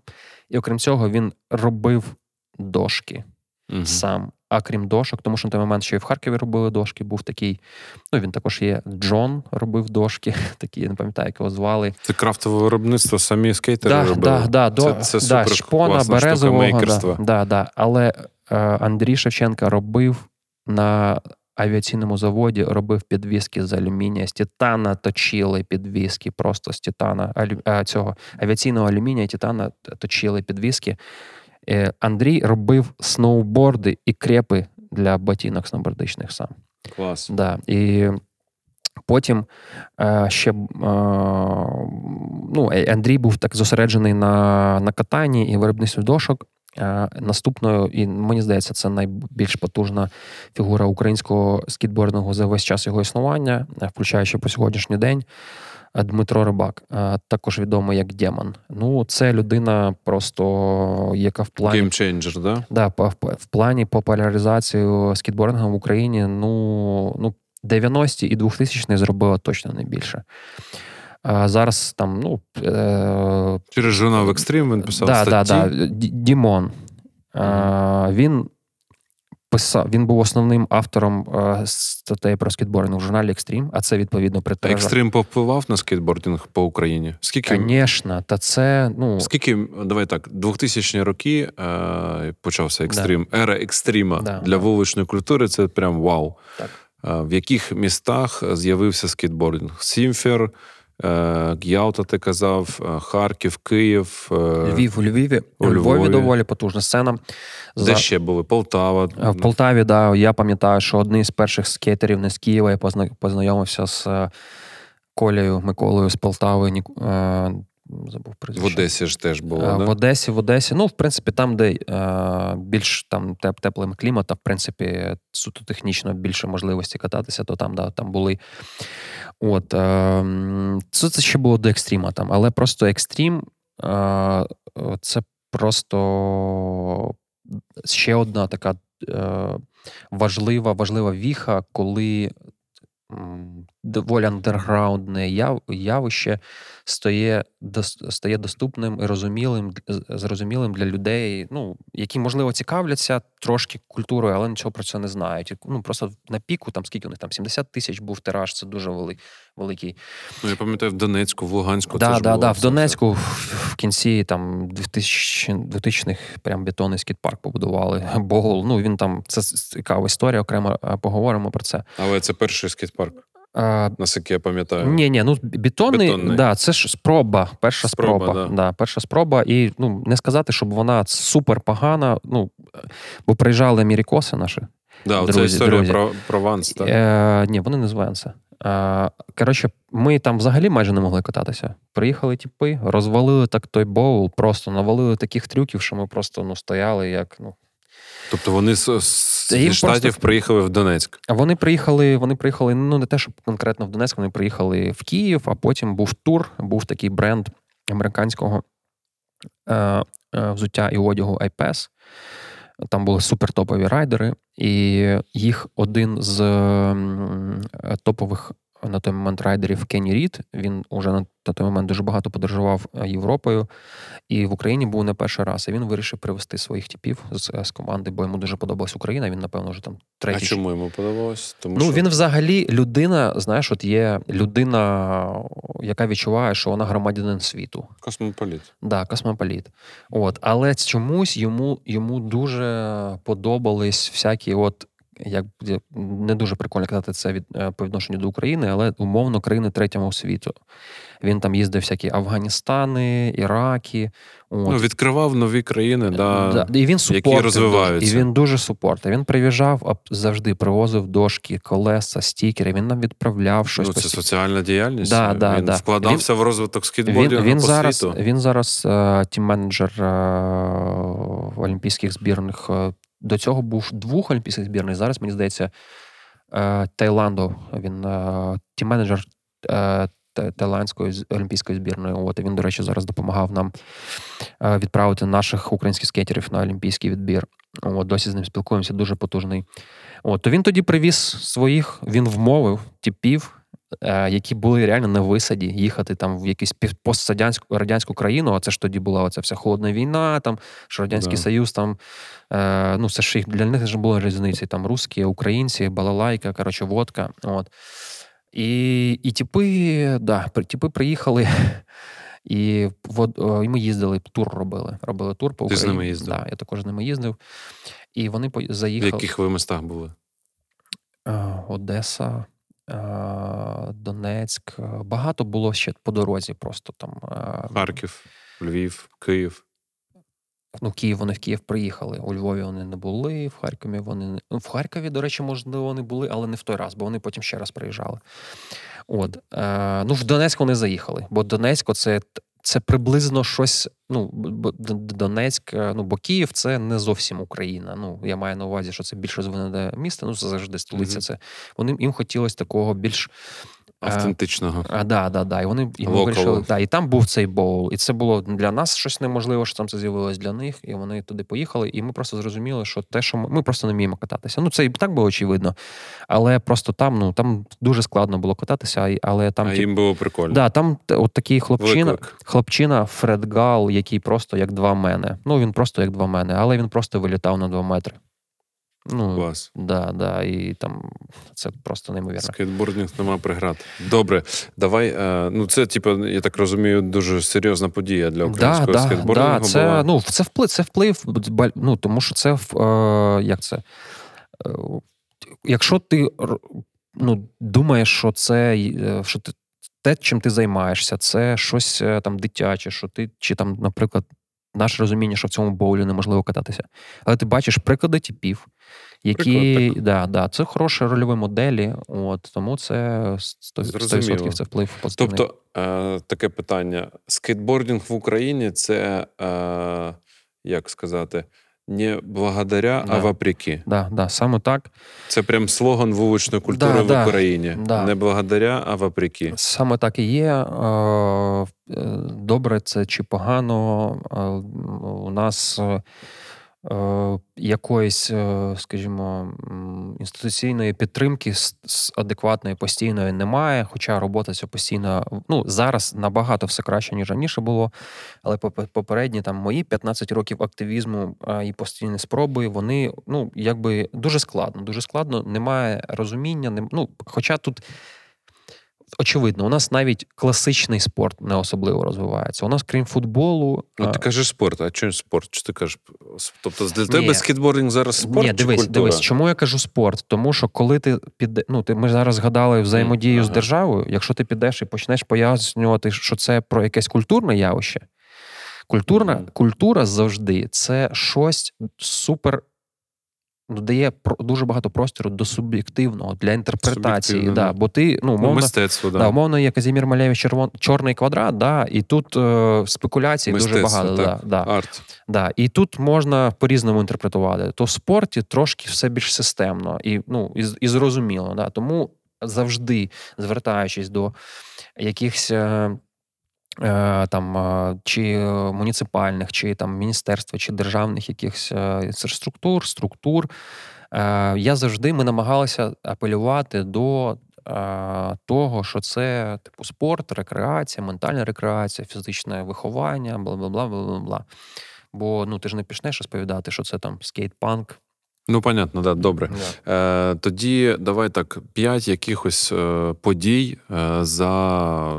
І окрім цього, він робив дошки угу. сам. А крім дошок, тому що на той момент ще і в Харкові робили дошки, був такий. Ну він також є Джон, робив дошки, такі, я не пам'ятаю, як його звали. Це крафтове виробництво, самі скейтери да, робили. Да, да, це, це супер да, шпона, березового. Да, да, да. Але е, Андрій Шевченка робив на авіаційному заводі, робив підвіски з алюмінія, з титана точили підвіски, просто з титана алю, а, цього авіаційного алюмінія, титана точили підвіски. Е, Андрій робив сноуборди і крепи для ботинок сноубордичних сам. Клас. Да. І потім е, ще е, ну, Андрій був так зосереджений на на катанні і виробництві дошок. Наступною, і мені здається, це найбільш потужна фігура українського скітбордингу за весь час його існування, включаючи по сьогоднішній день. Дмитро Рибак, також відомий як Демон. Ну, це людина, просто яка в плані Game changer, да? Да, в плані популяризацію скітбордингу в Україні. Ну, ну 90-ті і 2000-ті зробила точно не більше. А Зараз там, ну е... через журнал Екстрім він писав. Да, статті. Да, да. Дімон. Mm-hmm. Він писав, він був основним автором е, статей про скейтбординг в журналі Екстрім, а це відповідно при Екстрім повпливав на скейтбординг по Україні? Скільки Звісно, та це ну скільки давай так, 2000-ні роки е, почався екстрім, да. ера екстріма да, для вуличної культури. Це прям вау. Так. Е, в яких містах з'явився скейтбординг? Сімфер. Г'ялта, ти казав, Харків, Київ. Львів у Львіві. У Львові, Львові доволі потужна сцена. Де За... ще були? Полтава. В Полтаві, да. Я пам'ятаю, що одні з перших скейтерів не з Києва я познайомився з Колею Миколою з Полтави. Забув прізвище. В Одесі ж теж було. А, да? В Одесі, в Одесі. Ну, в принципі, там, де а, більш там теп, теплим кліматом, в принципі, суто технічно більше можливості кататися, то там, да, там були. От, це, це ще було до екстріма там, але просто екстрім це просто ще одна така важлива, важлива віха, коли доволі андерграундне явище стає стає доступним і розумілим, зрозумілим для людей, ну, які, можливо, цікавляться трошки культурою, але нічого про це не знають. Ну, Просто на піку, там скільки у них там 70 тисяч був тираж, це дуже великий. Ну, Я пам'ятаю, в Донецьку, в Луганську. Да, це да, ж да, В Донецьку в кінці там 2000-х прям бетонний скіт-парк побудували. Богол, ну він там, це цікава історія, окремо поговоримо про це. Але це перший скіт-парк. А, Наскільки я пам'ятаю. Ні, ні, ну бетонний, бетонний. Да, це ж спроба. Перша спроба. спроба да. Да, Перша спроба. І ну, не сказати, щоб вона супер погана. Ну, бо приїжджали Мірікоси наші. Да, друзі, Це історія друзі. про про Ванс, так? Е, Ні, вони не з Ванса. Е, коротше, ми там взагалі майже не могли кататися. Приїхали тіпи, розвалили так той боул, просто навалили таких трюків, що ми просто ну, стояли як. ну, Тобто вони з, з штатів просто... приїхали в Донецьк. А вони приїхали, вони приїхали ну не те, щоб конкретно в Донецьк, вони приїхали в Київ, а потім був тур, був такий бренд американського е, е, взуття і одягу iPass. Там були супертопові райдери, і їх один з топових на той момент райдерів Кенні Рід. Він уже на той момент дуже багато подорожував е, Європою і в Україні був не перший раз. І він вирішив привезти своїх типів з, з команди, бо йому дуже подобалась Україна. Він, напевно, вже там третій. А чому йому подобалось? Тому ну що... він взагалі людина. Знаєш, от є людина, яка відчуває, що вона громадянин світу. Космополіт. Да, космополіт. От, але чомусь йому йому дуже подобались всякі от як не дуже прикольно казати це від е, по відношенню до України, але умовно країни третього світу. Він там їздив всякі Афганістани, Іраки. От. Ну, Відкривав нові країни, да, да. І він які розвиваються. І він дуже супортив. Він приїжджав, завжди привозив дошки, колеса, стікери. Він нам відправляв щось. Ну, Це соціальна діяльність. Да, да, він да. вкладався він, в розвиток скейтбордінгу він, він по зараз, світу. Він зараз uh, тім-менеджер uh, олімпійських збірних до цього був двох олімпійських збірних. Зараз, мені здається, е, Таїланду. Він е, тім-менеджер е, Таїландської олімпійської збірної. От він, до речі, зараз допомагав нам відправити наших українських скейтерів на олімпійський відбір. От, Досі з ним спілкуємося, дуже потужний. От, То він тоді привіз своїх, він вмовив типів які були реально на висаді їхати там в якусь пострадянську радянську країну. А це ж тоді була оця вся холодна війна, там що радянський да. союз, там е, ну це ж для них вже були різниці. Там русські, українці, балалайка, коротше, водка. От. І і типи, да, типи приїхали. І і ми їздили, тур робили. Робили тур по Україні. Ти з ними їздив? Да, Я також з ними їздив. І вони заїхали. В яких ви містах були? Е, Одеса, Донецьк. Багато було ще по дорозі. Просто там Харків, Львів, Київ. Ну, Київ вони в Київ приїхали. У Львові вони не були, в Харкові вони не ну, в Харкові, до речі, можливо, вони були, але не в той раз, бо вони потім ще раз приїжджали. От е, ну в Донецьк вони заїхали, бо Донецьк це це приблизно щось. Ну, Донецьк, е, ну бо Київ це не зовсім Україна. Ну я маю на увазі, що це більш розвинене місто. Ну це завжди столиця. Mm-hmm. Це вони їм хотілося такого більш Автентичного. А, да, да, да. І вони і ми вирішили, да, і там був цей боул. І це було для нас щось неможливе, що там це з'явилось для них. І вони туди поїхали. І ми просто зрозуміли, що те, що ми, ми просто не вміємо кататися. Ну, це і так було очевидно. Але просто там, ну там дуже складно було кататися, але там. А ті... їм було прикольно. Да, Там от такий хлопчина, хлопчина Фред Гал, який просто як два мене. Ну він просто як два мене, але він просто вилітав на два метри. Ну, Клас. Да, да, і там це просто неймовірно. Скейтбординг нема преград. Добре, давай. Е, ну це, типу, я так розумію, дуже серйозна подія для українського да, скейтбордингу. Да, це була. ну це вплив, це вплив, ну тому що це е, як це? Е, якщо ти ну, думаєш, що це е, що ти. Те, чим ти займаєшся, це щось там дитяче, що ти, чи там, наприклад, наше розуміння, що в цьому боулі неможливо кататися. Але ти бачиш приклади типів, які Приклад, да, да, це хороші рольові моделі, от тому це 100%, 100% це вплив позитивний. Тобто е, таке питання: скейтбордінг в Україні це е, як сказати. Не благодаря, да. а вопреки. Да, да, саме так. Це прям слоган вуличної культури да, в да, Україні. Не благодаря, а вопреки. Саме так і є. Е, е, добре, це чи погано. Е, у нас якоїсь, е, скажімо, інституційної підтримки адекватної постійної немає. Хоча робота ця постійно ну зараз набагато все краще ніж раніше було. Але попередні там мої 15 років активізму і постійні спроби, вони ну якби дуже складно. Дуже складно, немає розуміння. Не, ну, Хоча тут очевидно, у нас навіть класичний спорт не особливо розвивається. У нас, крім футболу. Ну, ти кажеш спорт, а чому спорт? Чи ти кажеш? Тобто для тебе скейтбординг зараз спорт? Ні, дивись, чи дивись, чому я кажу спорт? Тому що коли ти піде, ну ти ми зараз згадали взаємодію mm, ага. з державою, якщо ти підеш і почнеш пояснювати, що це про якесь культурне явище. Культурна культура завжди це щось супер Ну, дає дуже багато простору до суб'єктивного для інтерпретації. Да, Бо ти ну, умовно, мистецтво, да. да. умовно є Казімір Малєвич червон, чорний квадрат, да, і тут е, спекуляцій дуже багато. Так. Да, да, Арт. Да, І тут можна по-різному інтерпретувати. То в спорті трошки все більш системно і ну, і, і зрозуміло. Да. Тому завжди звертаючись до якихось. Е, там е, чи муніципальних, чи там міністерства, чи державних якихось е, структур, структур. Я завжди ми намагалися апелювати до е, того, що це типу спорт, рекреація, ментальна рекреація, фізичне виховання, бла бла бла бла бла. Бо ну ти ж не почнеш розповідати, що це там скейт-панк. Ну, понятно, да, добре. Да. Е, тоді давай так: п'ять якихось е, подій за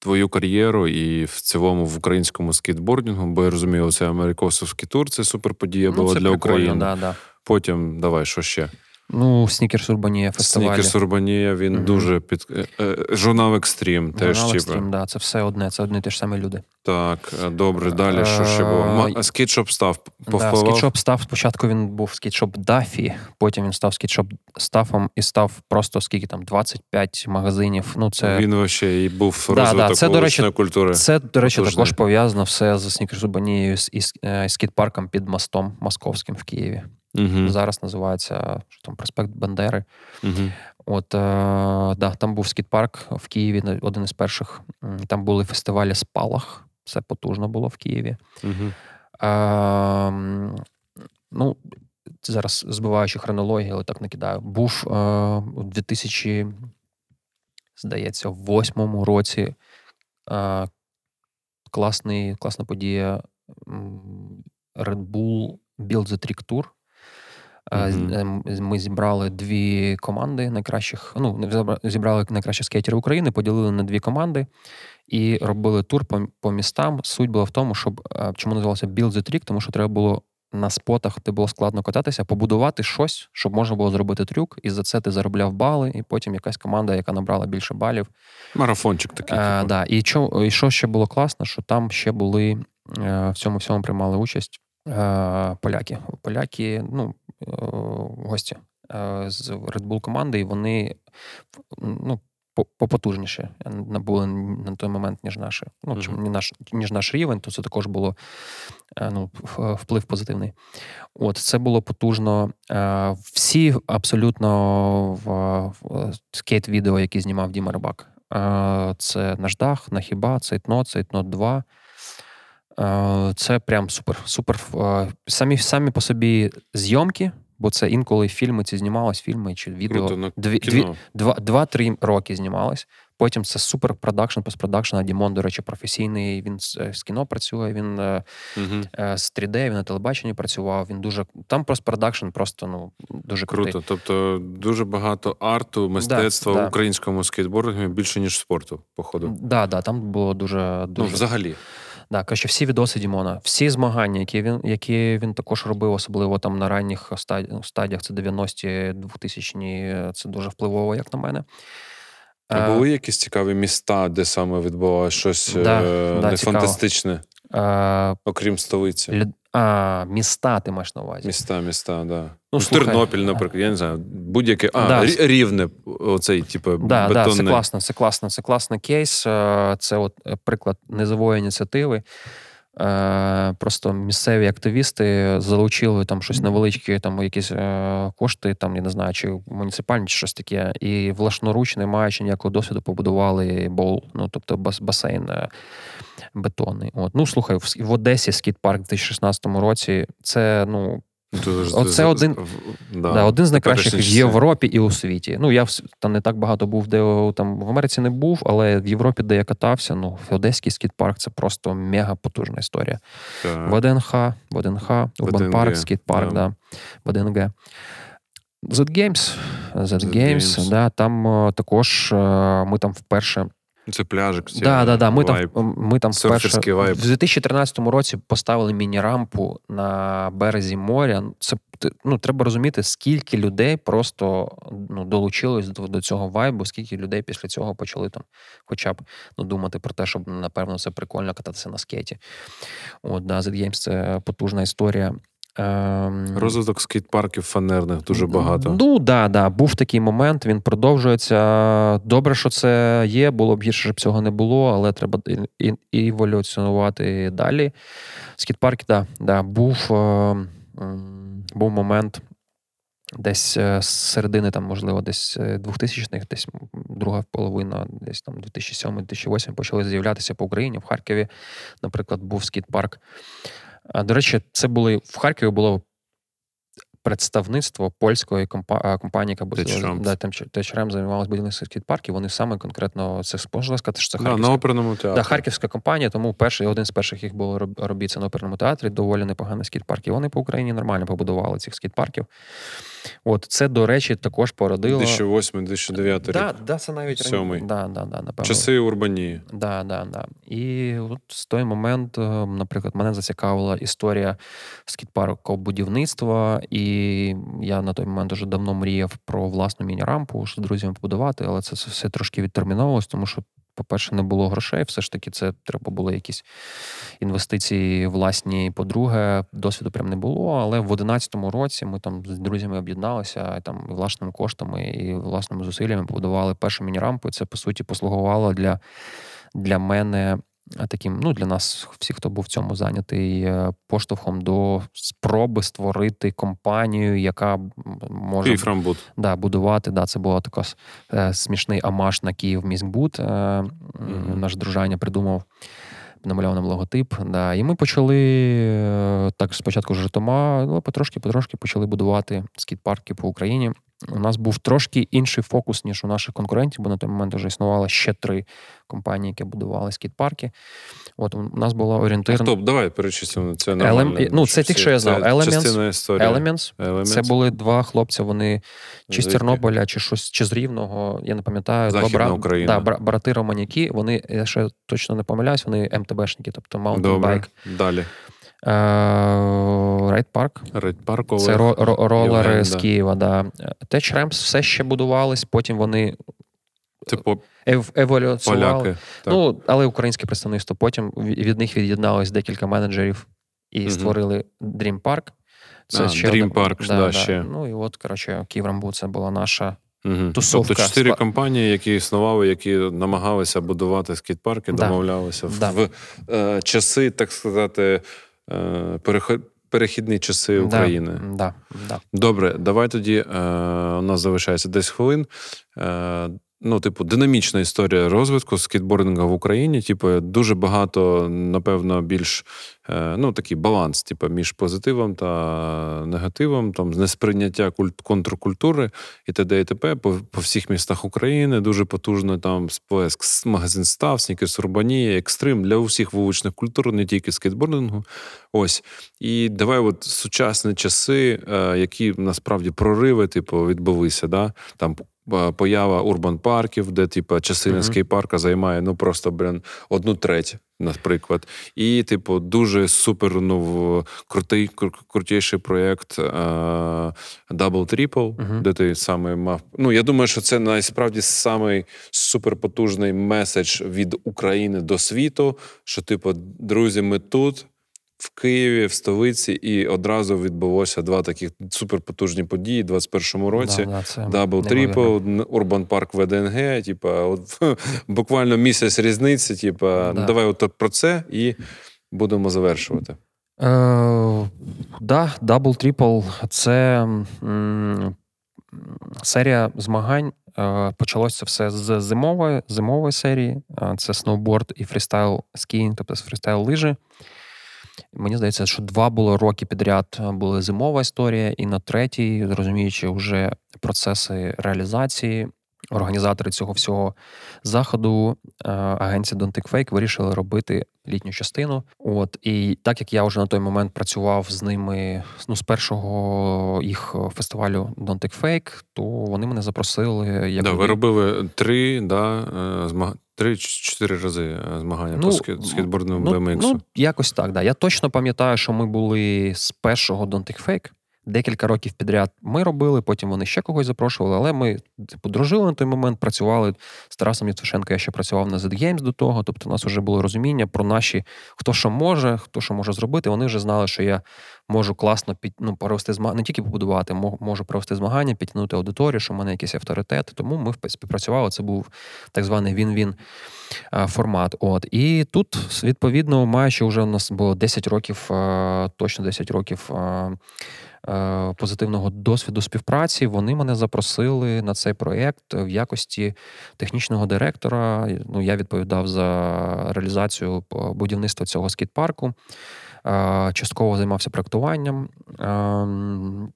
твою кар'єру і в цілому в українському скейтбордінгу, бо я розумію, це америкосовський тур, це суперподія була ну, це для України. Да, да. Потім давай, що ще? Ну, Snickers Урбанія фестивалі. Снікерс Урбанія, він Мгм. дуже під е, е, журнал Екстрім. Теж Журнал типу. Extreme, да, це все одне, це одні й ті ж самі люди. Так, е, добре, далі що ще було? Ма- Скейтшоп став Да, скітшоп став спочатку він був скейтшоп Дафі, потім він став скейтшоп стафом і став просто скільки там 25 магазинів. Ну це Він вообще і був Да, да, це, до речі, культури. Це, до речі, Потужний. також пов'язано все з Снікерс-Урбанією і з е, скіт-парком під мостом московським в Києві. Угу, Зараз називається що там проспект Бандери. угу. От е, да, там був скіт-парк в Києві, один із перших. Там були фестивалі Спалах. Це потужно було в Києві. Угу. Ем, ну, зараз збиваючи хронологію, але так накидаю. Був е, у 2000, здається, в восьмому році е, класний, класна подія Red Bull Build the Trick Tour. З- Ми зібрали дві команди найкращих. Ну, зібрали найкращих скейтерів України, поділили на дві команди і робили тур по, по містам. Суть була в тому, щоб е, чому називалося Build the Trick, тому що треба було на спотах, де було складно кататися, побудувати щось, щоб можна було зробити трюк, і за це ти заробляв бали, і потім якась команда, яка набрала більше балів, Марафончик такий. Е, типу. да. і, що, і що ще було класно, що там ще були в цьому всьому приймали участь поляки. Поляки, ну, гості е, з Red Bull команди, і вони ну, по- попотужніші на- були на той момент, ніж наші. Ну, ні наш, ніж наш рівень, то це також було е, ну, вплив позитивний. От це було потужно. Е, Всі абсолютно в, скейт-відео, які знімав Діма Рибак. Е, Це Наждак, Нахіба, Цейтнот, Цейтнот 2. Е, Це прям супер. супер. Е, Самі, самі по собі зйомки, бо це інколи фільми ці знімались, фільми чи відео Круто, дві, дві, два, два-три роки знімалось. Потім це супер продакшн, постпродакшн. А Дімон, до речі, професійний. Він з, е, з кіно працює, він е, з 3D, він на телебаченні працював. Він дуже там постпродакшн просто ну дуже крутий. Круто. Тобто дуже багато арту, мистецтва да. в українському скейтбордингу більше, ніж спорту, походу. Да, да, там було дуже Ну, дуже взагалі. Да, каже, всі відоси Дімона, всі змагання, які він, які він також робив, особливо там на ранніх стадіях, це 90-ті, 2000-ні, це дуже впливово, як на мене. А Е, були якісь цікаві міста, де саме відбувалося щось Да, е, да, не фантастичне, е, окрім столиці? А, міста ти маєш на увазі. Міста, міста, да. Ну, Ну, слухай, Тернопіль, наприклад, я не знаю, будь-яке. А, Да. рівне, оцей, типу, Да, да, це класно, це класно, це класний кейс. Е, Це от е, приклад низової ініціативи. Е, Просто місцеві активісти залучили там щось невеличке, там якісь е, кошти, там я не знаю, чи муніципальні, чи щось таке, і влашноруч, не маючи ніякого досвіду, побудували боул, ну тобто басейн е, бетонний. От. Ну слухай, в, Одесі скейт-парк в 2016 році. Це ну Оце один- да, Да, один з найкращих в. Європі і у світі. Ну, я там не так багато був, де там в Америці не був, але в Європі, де я катався, ну, Одеський скейт-парк це просто мега потужна історія. Так. ВДНХ, ВДНХ, Урбан Парк, скейт-парк, да. да. ВДНГ. Z Games, Z Games. да, там е, також е, ми там вперше Це пляжик. ці, Да, да, да. Ми там, ми там вперше вайб. в 2013 році поставили міні-рампу на березі моря. Це ну, треба розуміти, скільки людей просто ну, долучилось до, до цього вайбу, скільки людей після цього почали там, хоча б ну, думати про те, щоб напевно це прикольно кататися на скейті. От, да, Z Games це потужна історія. Ем, Розвиток скейт-парків фанерних дуже багато. Ну, да, да, був такий момент, він продовжується. Добре, що це є, було б гірше, щоб цього не було, але треба еволюціонувати далі. Скіт-парк, да, да, був, е, був момент. Десь е, з середини, там, можливо, десь е, 2000-х, десь друга половина, десь там 2007-2008 почали з'являтися по Україні. В Харкові, наприклад, був скіт-парк. А, До речі, це були в Харкові було представництво польської компа- компанії, яка да, Techramps займалася будівництвом скіт-парків. Вони саме конкретно це можна сказати, що це Да, на оперному театрі. да, харківська компанія, тому перший один з перших їх було роб- робіт це на оперному театрі. Доволі непоганий скіт-парк. І вони по Україні нормально побудували цих скейт-парків. От це, до речі, також породило. 2008-2009 рік. Да, да, це навіть Сьомий. Да, да, да, напевно. Часи урбанії. Да, да, да. І от з той момент, е, наприклад, мене зацікавила історія скіт-парку будівництва, і я на той момент вже давно мріяв про власну міні-рампу, що з друзями побудувати, але це все трошки відтерміновувалось, тому що. По-перше, не було грошей, все ж таки, це треба було якісь інвестиції власні. По-друге, досвіду прям не було. Але в 11-му році ми там з друзями об'єдналися там і власними коштами і власними зусиллями побудували першу міні-рампу. І Це по суті послугувало для, для мене таким, ну для нас, всіх, хто був в цьому зайнятий, е, поштовхом до спроби створити компанію, яка може да, будувати. Да, це була така е, смішний амаш на Київ міськбуд. Е. Наш дружання придумав. Намалював нам логотип, да. і ми почали е, так спочатку з Житома, але потрошки-потрошки почали будувати скіт-парки по Україні. У нас був трошки інший фокус, ніж у наших конкурентів, бо на той момент вже існувало ще три компанії, які будували скіт-парки. От у нас була орієнтирна Стоп, давай перечислимо. Це Елем- нормально. ну, це тільки що я знав. Це Elements. Elements. Elements. Це були два хлопця, вони чи з? Тернополя, чи щось, чи з Рівного, я не пам'ятаю. Західна два бра... Україна. Да, бра... брати Романіки, вони, я ще точно не помиляюсь, вони MTB шники, тобто Mountain. Bike. Далі. Ride Park. Це ро- ро- ролери з да. Києва. Да. Tech Ramps все ще будувались, потім вони Типу, ев- еволюціонували. поляки. Так. Ну, але українське представництво. Потім від них від'єдналось декілька менеджерів і Мгм. створили Dream Park. А, Dream один- Park, да, ще. Ну і от, коротше, Київрамбу це була наша. Угу. тусовка. Тобто чотири компанії, які існували, які намагалися будувати скейт-парки, Да. домовлялися в, Да. в е, часи, так сказати, е, переход- перехідні часи України. Да, да. Добре, давай тоді. Е, у нас залишається 10 хвилин. Е, ну, типу, динамічна історія розвитку скейтбординга в Україні. Типу, дуже багато, напевно, більш е, ну, такий баланс, типу, між позитивом та негативом, там несприйняття культ, контркультури і т.д. і т.п. По, по всіх містах України дуже потужно там сплеск магазин став, снікерс урбанія, екстрим для усіх вуличних культур, не тільки скейтбордингу. Ось. І давай, от сучасні часи, е, які насправді прориви, типу, відбулися, да? там поява урбан парків, де типу, частина Мгм. скейт-парка займає ну просто блін, одну треть, наприклад. І, типу, дуже супер ну, крутий, кру- крутіший проєкт Double Triple, Мгм. де ти саме мав. Ну, я думаю, що це насправді самий суперпотужний меседж від України до світу, що, типу, друзі, ми тут. В Києві, в столиці, і одразу відбулося два таких суперпотужні події у 21-му році. Да, да, Double. Triple, Урбан Парк ВДНГ, типа, от, буквально місяць різниці. Типа, Да. ну, давай от про це і будемо завершувати. Е, да, Double Triple – це м, серія змагань. Е, почалося це все з зимової, зимової серії. Е, Це сноуборд і фрістайл скіїнг, тобто фрістайл лижі. Мені здається, що два було роки підряд е, була зимова історія, і на третій, розуміючи вже процеси реалізації, організатори цього всього заходу, е, агенція Don't Take Fake вирішили робити літню частину. От і так як я вже на той момент працював з ними ну, з першого їх фестивалю Don't Take Fake, то вони мене запросили. Як Да, ви робили три, да, е, змаг... три чи чотири рази е, змагання Ну, по скейт- скейтбордному ну, BMX. Ну, якось так, да. Я точно пам'ятаю, що ми були з першого Don't Take Fake. Декілька років підряд ми робили, потім вони ще когось запрошували, але ми типу, дружили на той момент, працювали з Тарасом Євтушенко. Я ще працював на Z Games до того. Тобто, у нас вже було розуміння про наші, хто що може, хто що може зробити. Вони вже знали, що я можу класно під, ну, провести змагання, не тільки побудувати, можу провести змагання, підтягнути аудиторію, що в мене якийсь авторитет. Тому ми співпрацювали. Це був так званий він-він формат. От і тут, відповідно, маючи вже у нас було 10 років, точно 10 років. А, Позитивного досвіду співпраці вони мене запросили на цей проєкт в якості технічного директора. Ну, я відповідав за реалізацію будівництва цього скейт-парку. Частково займався проектуванням. Ем,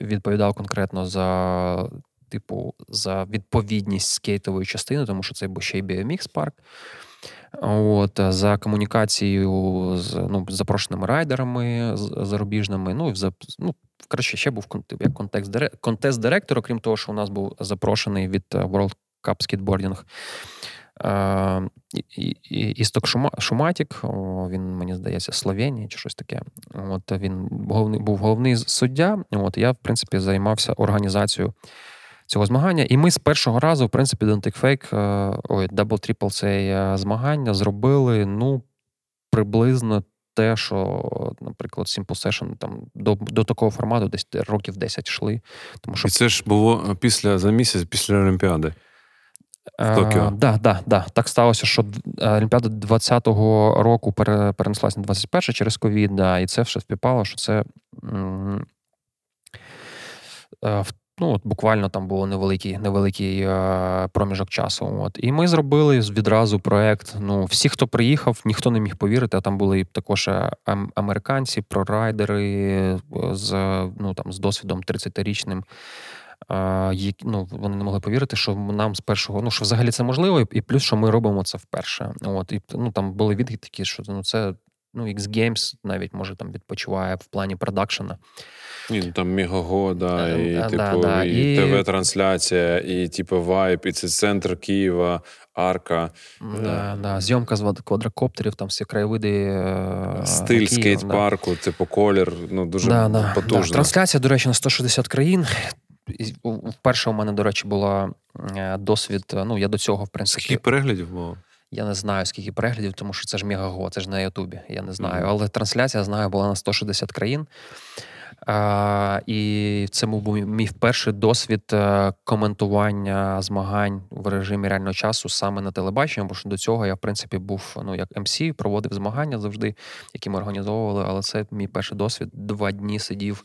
відповідав конкретно за, типу, за відповідність скейтової частини, тому що це був ще й BMX парк. От, е, за комунікацією з ну, запрошеними райдерами зарубіжними. Ну, і за, ну, коротше, ще був як контекст контест-директор, окрім того, що у нас був запрошений від е, World Cup Skateboarding. Е, Істок Шума- Шуматік, він, мені здається, Словенії чи щось таке. От він головний, був головний суддя. От я, в принципі, займався організацією цього змагання. І ми з першого разу, в принципі, е, ой, Double Triple це е, змагання зробили ну, приблизно те, що, наприклад, Simple Session там до, до такого формату десь років 10 йшли. Тому що І це ж було після за місяць після Олімпіади. Токіо. Так, да, да, да. так сталося, що е, Олімпіада 20-го року пере- перенеслась на 21 через ковід, да, і це все співпало, що це е, в- ну, от буквально там було невеликий, невеликий е, проміжок часу. От. І ми зробили відразу проект. Ну, всі, хто приїхав, ніхто не міг повірити. А там були також е, американці, прорайдери е, з, ну, там, з досвідом 30-річним. А, які, ну, вони не могли повірити, що нам з першого, ну що взагалі це можливо, і, плюс, що ми робимо це вперше. От, і ну, там були такі, що ну, це ну, X Games навіть може там відпочиває в плані продакшена. Ні, ну там Мегаго, да, Е, і да, типу, да, і, і- ТВ-трансляція, і типу вайп, і це центр Києва, Арка, Да, да, зйомка з квадрокоптерів, там всі краєвиди. е, стиль Києва, скейт-парку, типу колір. Ну дуже Да, да, да. потужно. Трансляція, до речі, на 160 країн. Вперше у мене, до речі, була е, досвід. е, Ну, я до цього, в принципі, Скільки переглядів було? Я не знаю, скільки переглядів, тому що це ж Мегаго, це ж на Ютубі. Я не знаю. Мгм. Але трансляція, знаю, була на 160 країн. А, і це був мій- перший досвід е, коментування змагань в режимі реального часу саме на телебаченні, бо що до цього я, в принципі, був ну, як МС, проводив змагання завжди, які ми організовували. Але це мій перший досвід. Два дні сидів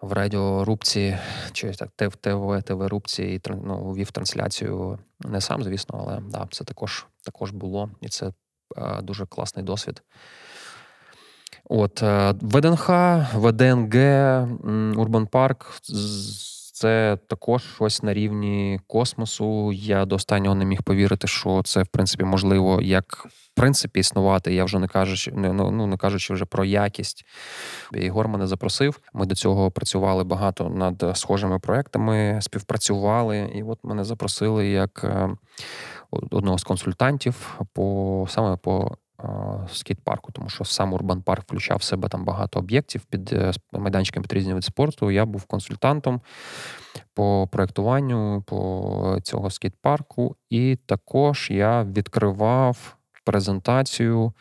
в радіорубці, чи так, ТВ, ТВ, ТВ-рубці і ну, вів трансляцію не сам, звісно, але да, це також, також було. І це е, дуже класний досвід. От е, ВДНХ, ВДНГ, Урбан Парк. Це також щось на рівні космосу. Я до останнього не міг повірити, що це в принципі можливо як принципі існувати. Я вже не кажучи, не, ну, ну, не кажучи вже про якість. Ігор мене запросив. Ми до цього працювали багато над схожими проектами, співпрацювали, і от мене запросили як е, одного з консультантів по саме по е, скейт-парку, тому що сам Урбан Парк включав в себе там багато об'єктів під е, майданчиком під різні види спорту. Я був консультантом по проектуванню по цього скейт-парку, і також я відкривав презентацію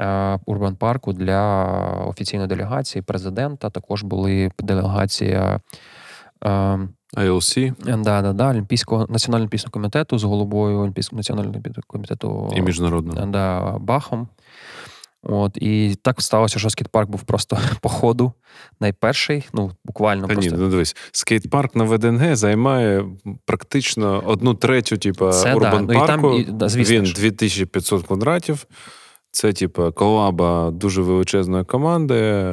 е, Урбан Парку для офіційної делегації президента. Також були делегація. е, ILC Да, да, да, Олімпійського національного пісного комітету з головою Олімпійського національного комітету і міжнародного. да, Бахом. От, і так сталося, що скейт-парк був просто по ходу найперший. Ну, буквально Та ні, ну дивись, скейт-парк на ВДНГ займає практично одну третю, типу, Це да. урбан Ну, і там, і- да, звісно Він 2500 квадратів. Це, типу, колаба дуже величезної команди.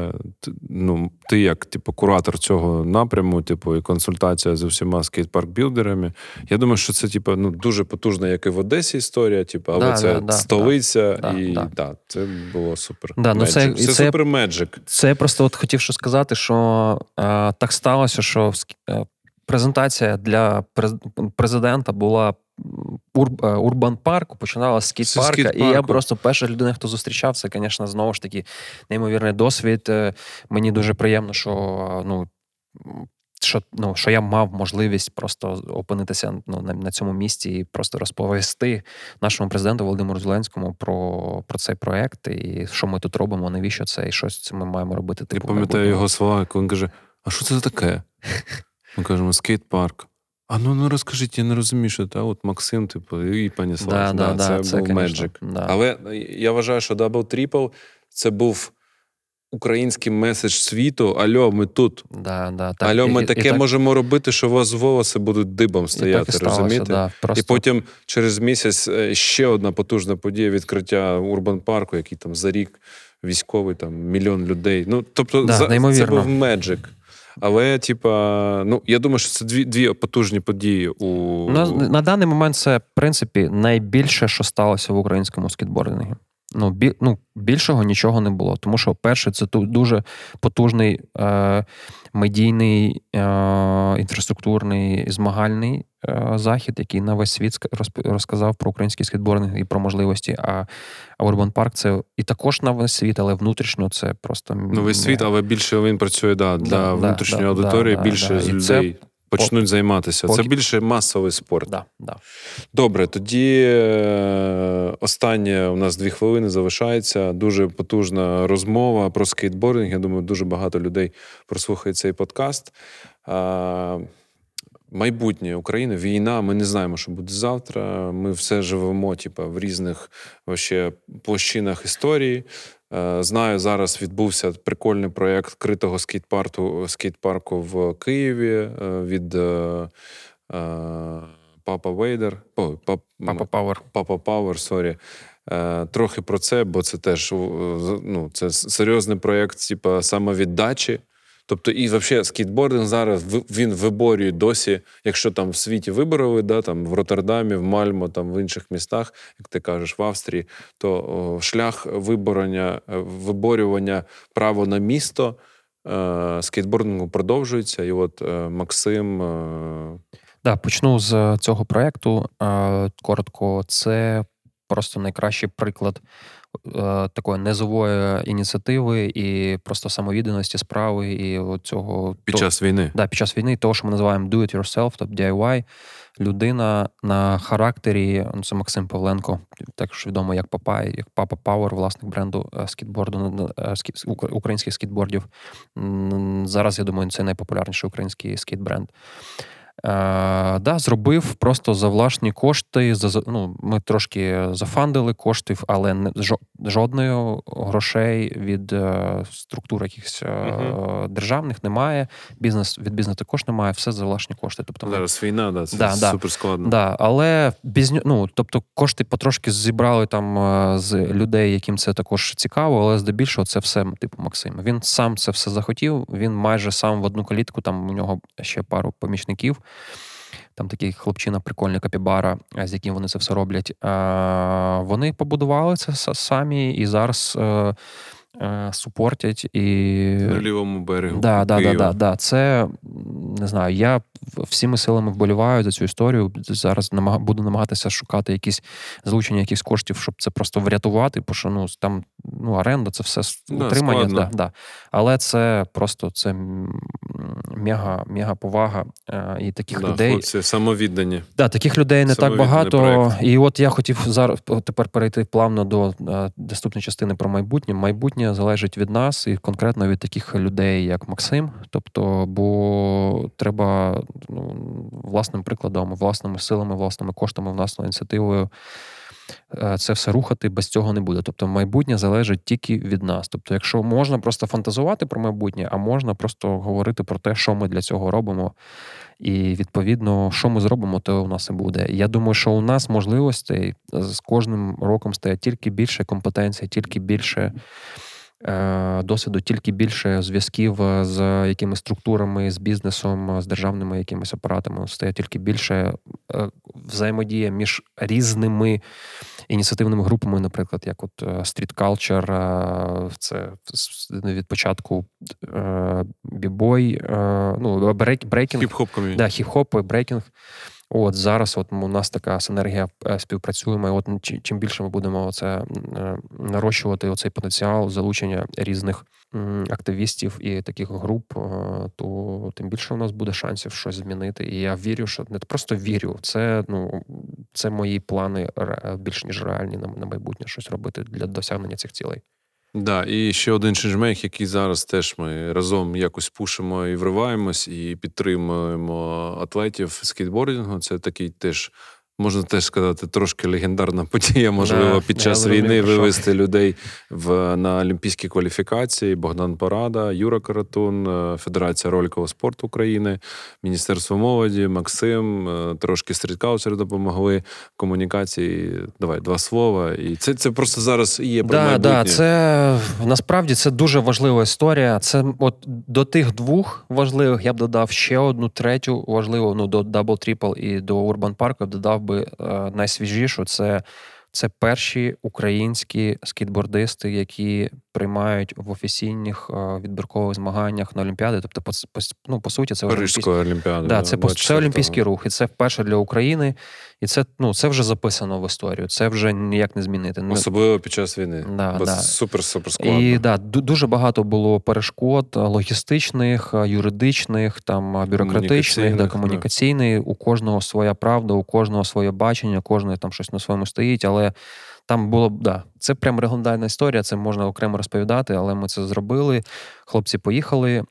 Ну, ти як, типу, куратор цього напряму, типу, і консультація з усіма скейт-парк-білдерами. Я думаю, що це, типу, ну, дуже потужна, як і в Одесі історія, типу, але Да, це да, столиця, да, і да. да, це було супер. Да, ну, це- це це- супер меджик. Це я просто от хотів що сказати, що е, так сталося, що е, презентація для президента була Урбан Парку, починала з скейт-парка. І я просто перша людина, хто зустрічав, це, звісно, знову ж таки неймовірний досвід. Е, Мені дуже приємно, що е, ну. Що, ну, що я мав можливість просто опинитися ну, на, на цьому місці і просто розповісти нашому президенту Володимиру Зеленському про, про цей проект і що ми тут робимо, навіщо це, і що ми маємо робити. Я Типу, в пам'ятаю його слова, коли він каже: А що це таке? Ми кажемо, скейт-парк. А ну ну розкажіть, я не розумію, що це. А от Максим, типу, і пані Да, да, да, це, це, був конечно, Magic. да. Але я вважаю, що Double Triple це був український меседж світу. Альо, ми тут. Да, да, так, Альо, ми і- і таке так- можемо робити, що у вас волоси будуть дибом і так стояти, і сталося, розумієте? Да, просто... І потім через місяць е, ще одна потужна подія відкриття Урбан Парку, який там за рік військовий, там мільйон людей. Ну, тобто, Да, за, це був меджик. Але, типа, ну я думаю, що це дві дві потужні події у На, на даний момент це, в принципі, найбільше, що сталося в українському скейтбордингу. Ну, бі, ну, більшого нічого не було. Тому що, перше, це дуже потужний е, медійний, е, інфраструктурний, змагальний е, захід, який на весь світ розказав про український скейтбординг і про можливості. А, Urban Park це і також на весь світ, але внутрішньо це просто Ну, весь світ, але більше він працює да, для Да, внутрішньої да, аудиторії, да, більше І це людей почнуть займатися. Це більше масовий спорт. Да, да. Добре, тоді е, останнє у нас дві хвилини залишається. Дуже потужна розмова про скейтбординг. Я думаю, дуже багато людей прослухає цей подкаст. Е, Майбутнє України, війна. Ми не знаємо, що буде завтра. Ми все живемо, типу, в різних вообще, площинах історії. Е, Знаю, зараз відбувся прикольний проєкт критого скейт-парку, скейт-парку в Києві е, від е, Папа Вейдер. О, пап, Папа Пауер. Папа Пауер, сорі. Трохи про це, бо це теж ну, це серйозний проєкт, типу, самовіддачі. Тобто, і взагалі скейтбординг зараз він виборює досі, якщо там в світі вибороли, да, там в Роттердамі, в Мальмо, там в інших містах, як ти кажеш, в Австрії, то о, шлях виборення, е, виборювання права на місто е, скейтбордингу продовжується. І от е, Максим. Е, Да, почну з цього проєкту. Е, Коротко, це просто найкращий приклад е, такої низової ініціативи і просто самовідданості справи і от цього під то- час війни. Да, під час війни, того, що ми називаємо do it yourself, тобто DIY, людина на характері, ну, це Максим Павленко, також відомо як Папа, як Папа Power, власник бренду е, скейтборду, е, українських скейтбордів. М, Зараз, я думаю, це найпопулярніший український скейтбренд. Е, да, зробив просто за власні кошти. За, ну, ми трошки зафандили коштів, але не, жо- жодної грошей від е, структур якихось е, Мгм. державних немає. Бізнес від бізнесу також немає, все за власні кошти. Тобто ми Зараз війна, да, це Да, да. супер складно. Да, але без ну, тобто кошти потрошки зібрали там е, з людей, яким це також цікаво, але здебільшого це все типу Максим. Він сам це все захотів. Він майже сам в одну калітку. Там у нього ще пару помічників. Там такий хлопчина, прикольний капібара, е, з яким вони це все роблять. Е, Вони побудували це самі і зараз е, супортять і На лівому берегу. Да, да, да, да, да. Це не знаю. Я всіми силами вболіваю за цю історію. Зараз буду намагатися шукати якісь залучення якихось коштів, щоб це просто врятувати. Бо що ну там ну оренда, це все Да, утримання. складно. Да, да. Але це просто це мега, мега повага е, і таких Да, людей. Хлопці самовіддані. Да, таких людей не так багато. проект. І от я хотів зараз тепер перейти плавно до е, наступної частини про майбутнє. Майбутнє залежить від нас і конкретно від таких людей, як Максим. Тобто, бо треба ну, власним прикладом, власними силами, власними коштами, власною ініціативою. е, Це все рухати без цього не буде. Тобто, майбутнє залежить тільки від нас. Тобто, якщо можна просто фантазувати про майбутнє, а можна просто говорити про те, що ми для цього робимо, і відповідно, що ми зробимо, то у нас і буде. Я думаю, що у нас можливостей з кожним роком стає тільки більше компетенцій, тільки більше досвіду, тільки більше зв'язків е, з якимись структурами, з бізнесом, е, з державними якимись апаратами. Стає тільки більше е, взаємодія між різними ініціативними групами, наприклад, як от е, Street Culture, е, це від початку е, бібой, е, ну, брейк, брейкінг, Хіп-хоп. Да, хіп-хоп, брейкінг. От зараз от у нас така синергія е, співпрацюємо. І от чим більше ми будемо це е, нарощувати оцей потенціал залучення різних активістів і таких груп, е, то тим більше у нас буде шансів щось змінити. І я вірю, що не просто вірю, це ну це мої плани більш ніж реальні на майбутнє щось робити для досягнення цих цілей. Да, і ще один ченджмейк, який зараз теж ми разом якось пушимо і вриваємось, і підтримуємо атлетів скейтбордингу. Це такий теж можна теж сказати, трошки легендарна подія. Можливо, Да, під час війни вивести людей в на олімпійські кваліфікації. Богдан Порада, Юра Каратун, е, Федерація роликового спорту України, Міністерство молоді, Максим, е, трошки стріткаучери допомогли комунікації. Давай два слова. І це, це просто зараз є про Да, майбутнє. да, це насправді це дуже важлива історія. Це от до тих двох важливих я б додав ще одну третю важливу. Ну до Double Triple і до Urban Park я б додав би е, найсвіжішу. Це, це перші українські скітбордисти, які приймають в офіційних е, відбіркових змаганнях на Олімпіади. Тобто, по, по, ну, по суті, це Парижської олімпіади. Да, це, пос- це 24-го. олімпійський рух, і це вперше для України. І це, ну, це вже записано в історію. Це вже ніяк не змінити. Особливо під час війни. Да, Бо да. супер-супер складно. і да, дуже багато було перешкод е, логістичних, е, юридичних, там бюрократичних, да, Комунікаційних, да. У кожного своя правда, у кожного своє бачення, кожного там щось на своєму стоїть. Але там було б да, це прям легендарна історія. Це можна окремо розповідати, але ми це зробили. Хлопці поїхали е-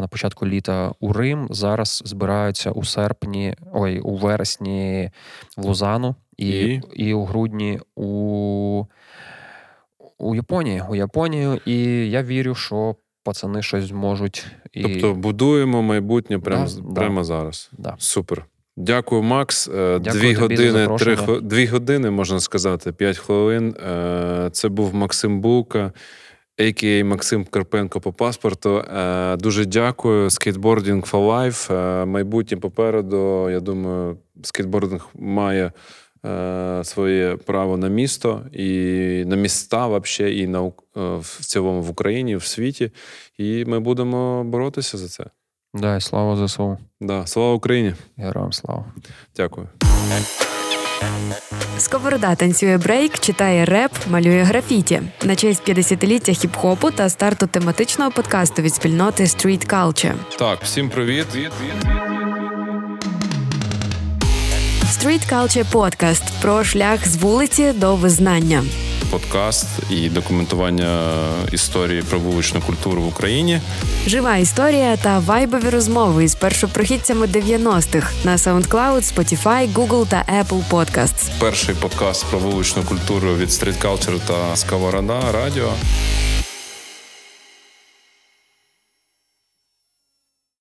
на початку літа у Рим. Зараз збираються у серпні, ой, у вересні в Лузану і, І? і у грудні у у Японії, у Японію, і я вірю, що пацани щось зможуть. І... Тобто будуємо майбутнє прямо, Да, прямо да. зараз. да. Супер. Дякую, Макс. Е, Дякую дві години, три дві години, можна сказати, п'ять хвилин. Е, Це був Максим Булка, a.k.a. Максим Карпенко по паспорту. Е, Дуже дякую. Skateboarding for Life. Майбутнє попереду. Я думаю, скейтбординг має своє право на місто і на міста, вообще, і на в цілому в Україні, в світі. І ми будемо боротися за це. Да, і слава ЗСУ. Да. Слава Україні! Героям слава. Дякую. Сковорода танцює брейк, читає реп, малює графіті на честь 50-ліття хіп-хопу та старту тематичного подкасту від спільноти Street Culture. Так, всім привіт. Street Culture Podcast про шлях з вулиці до визнання. Подкаст і документування історії про вуличну культуру в Україні. Жива історія та вайбові розмови із першопрохідцями 90-х на SoundCloud, Spotify, Google та Apple Podcasts. Перший подкаст про вуличну культуру від Street Culture та Сковорода Радіо.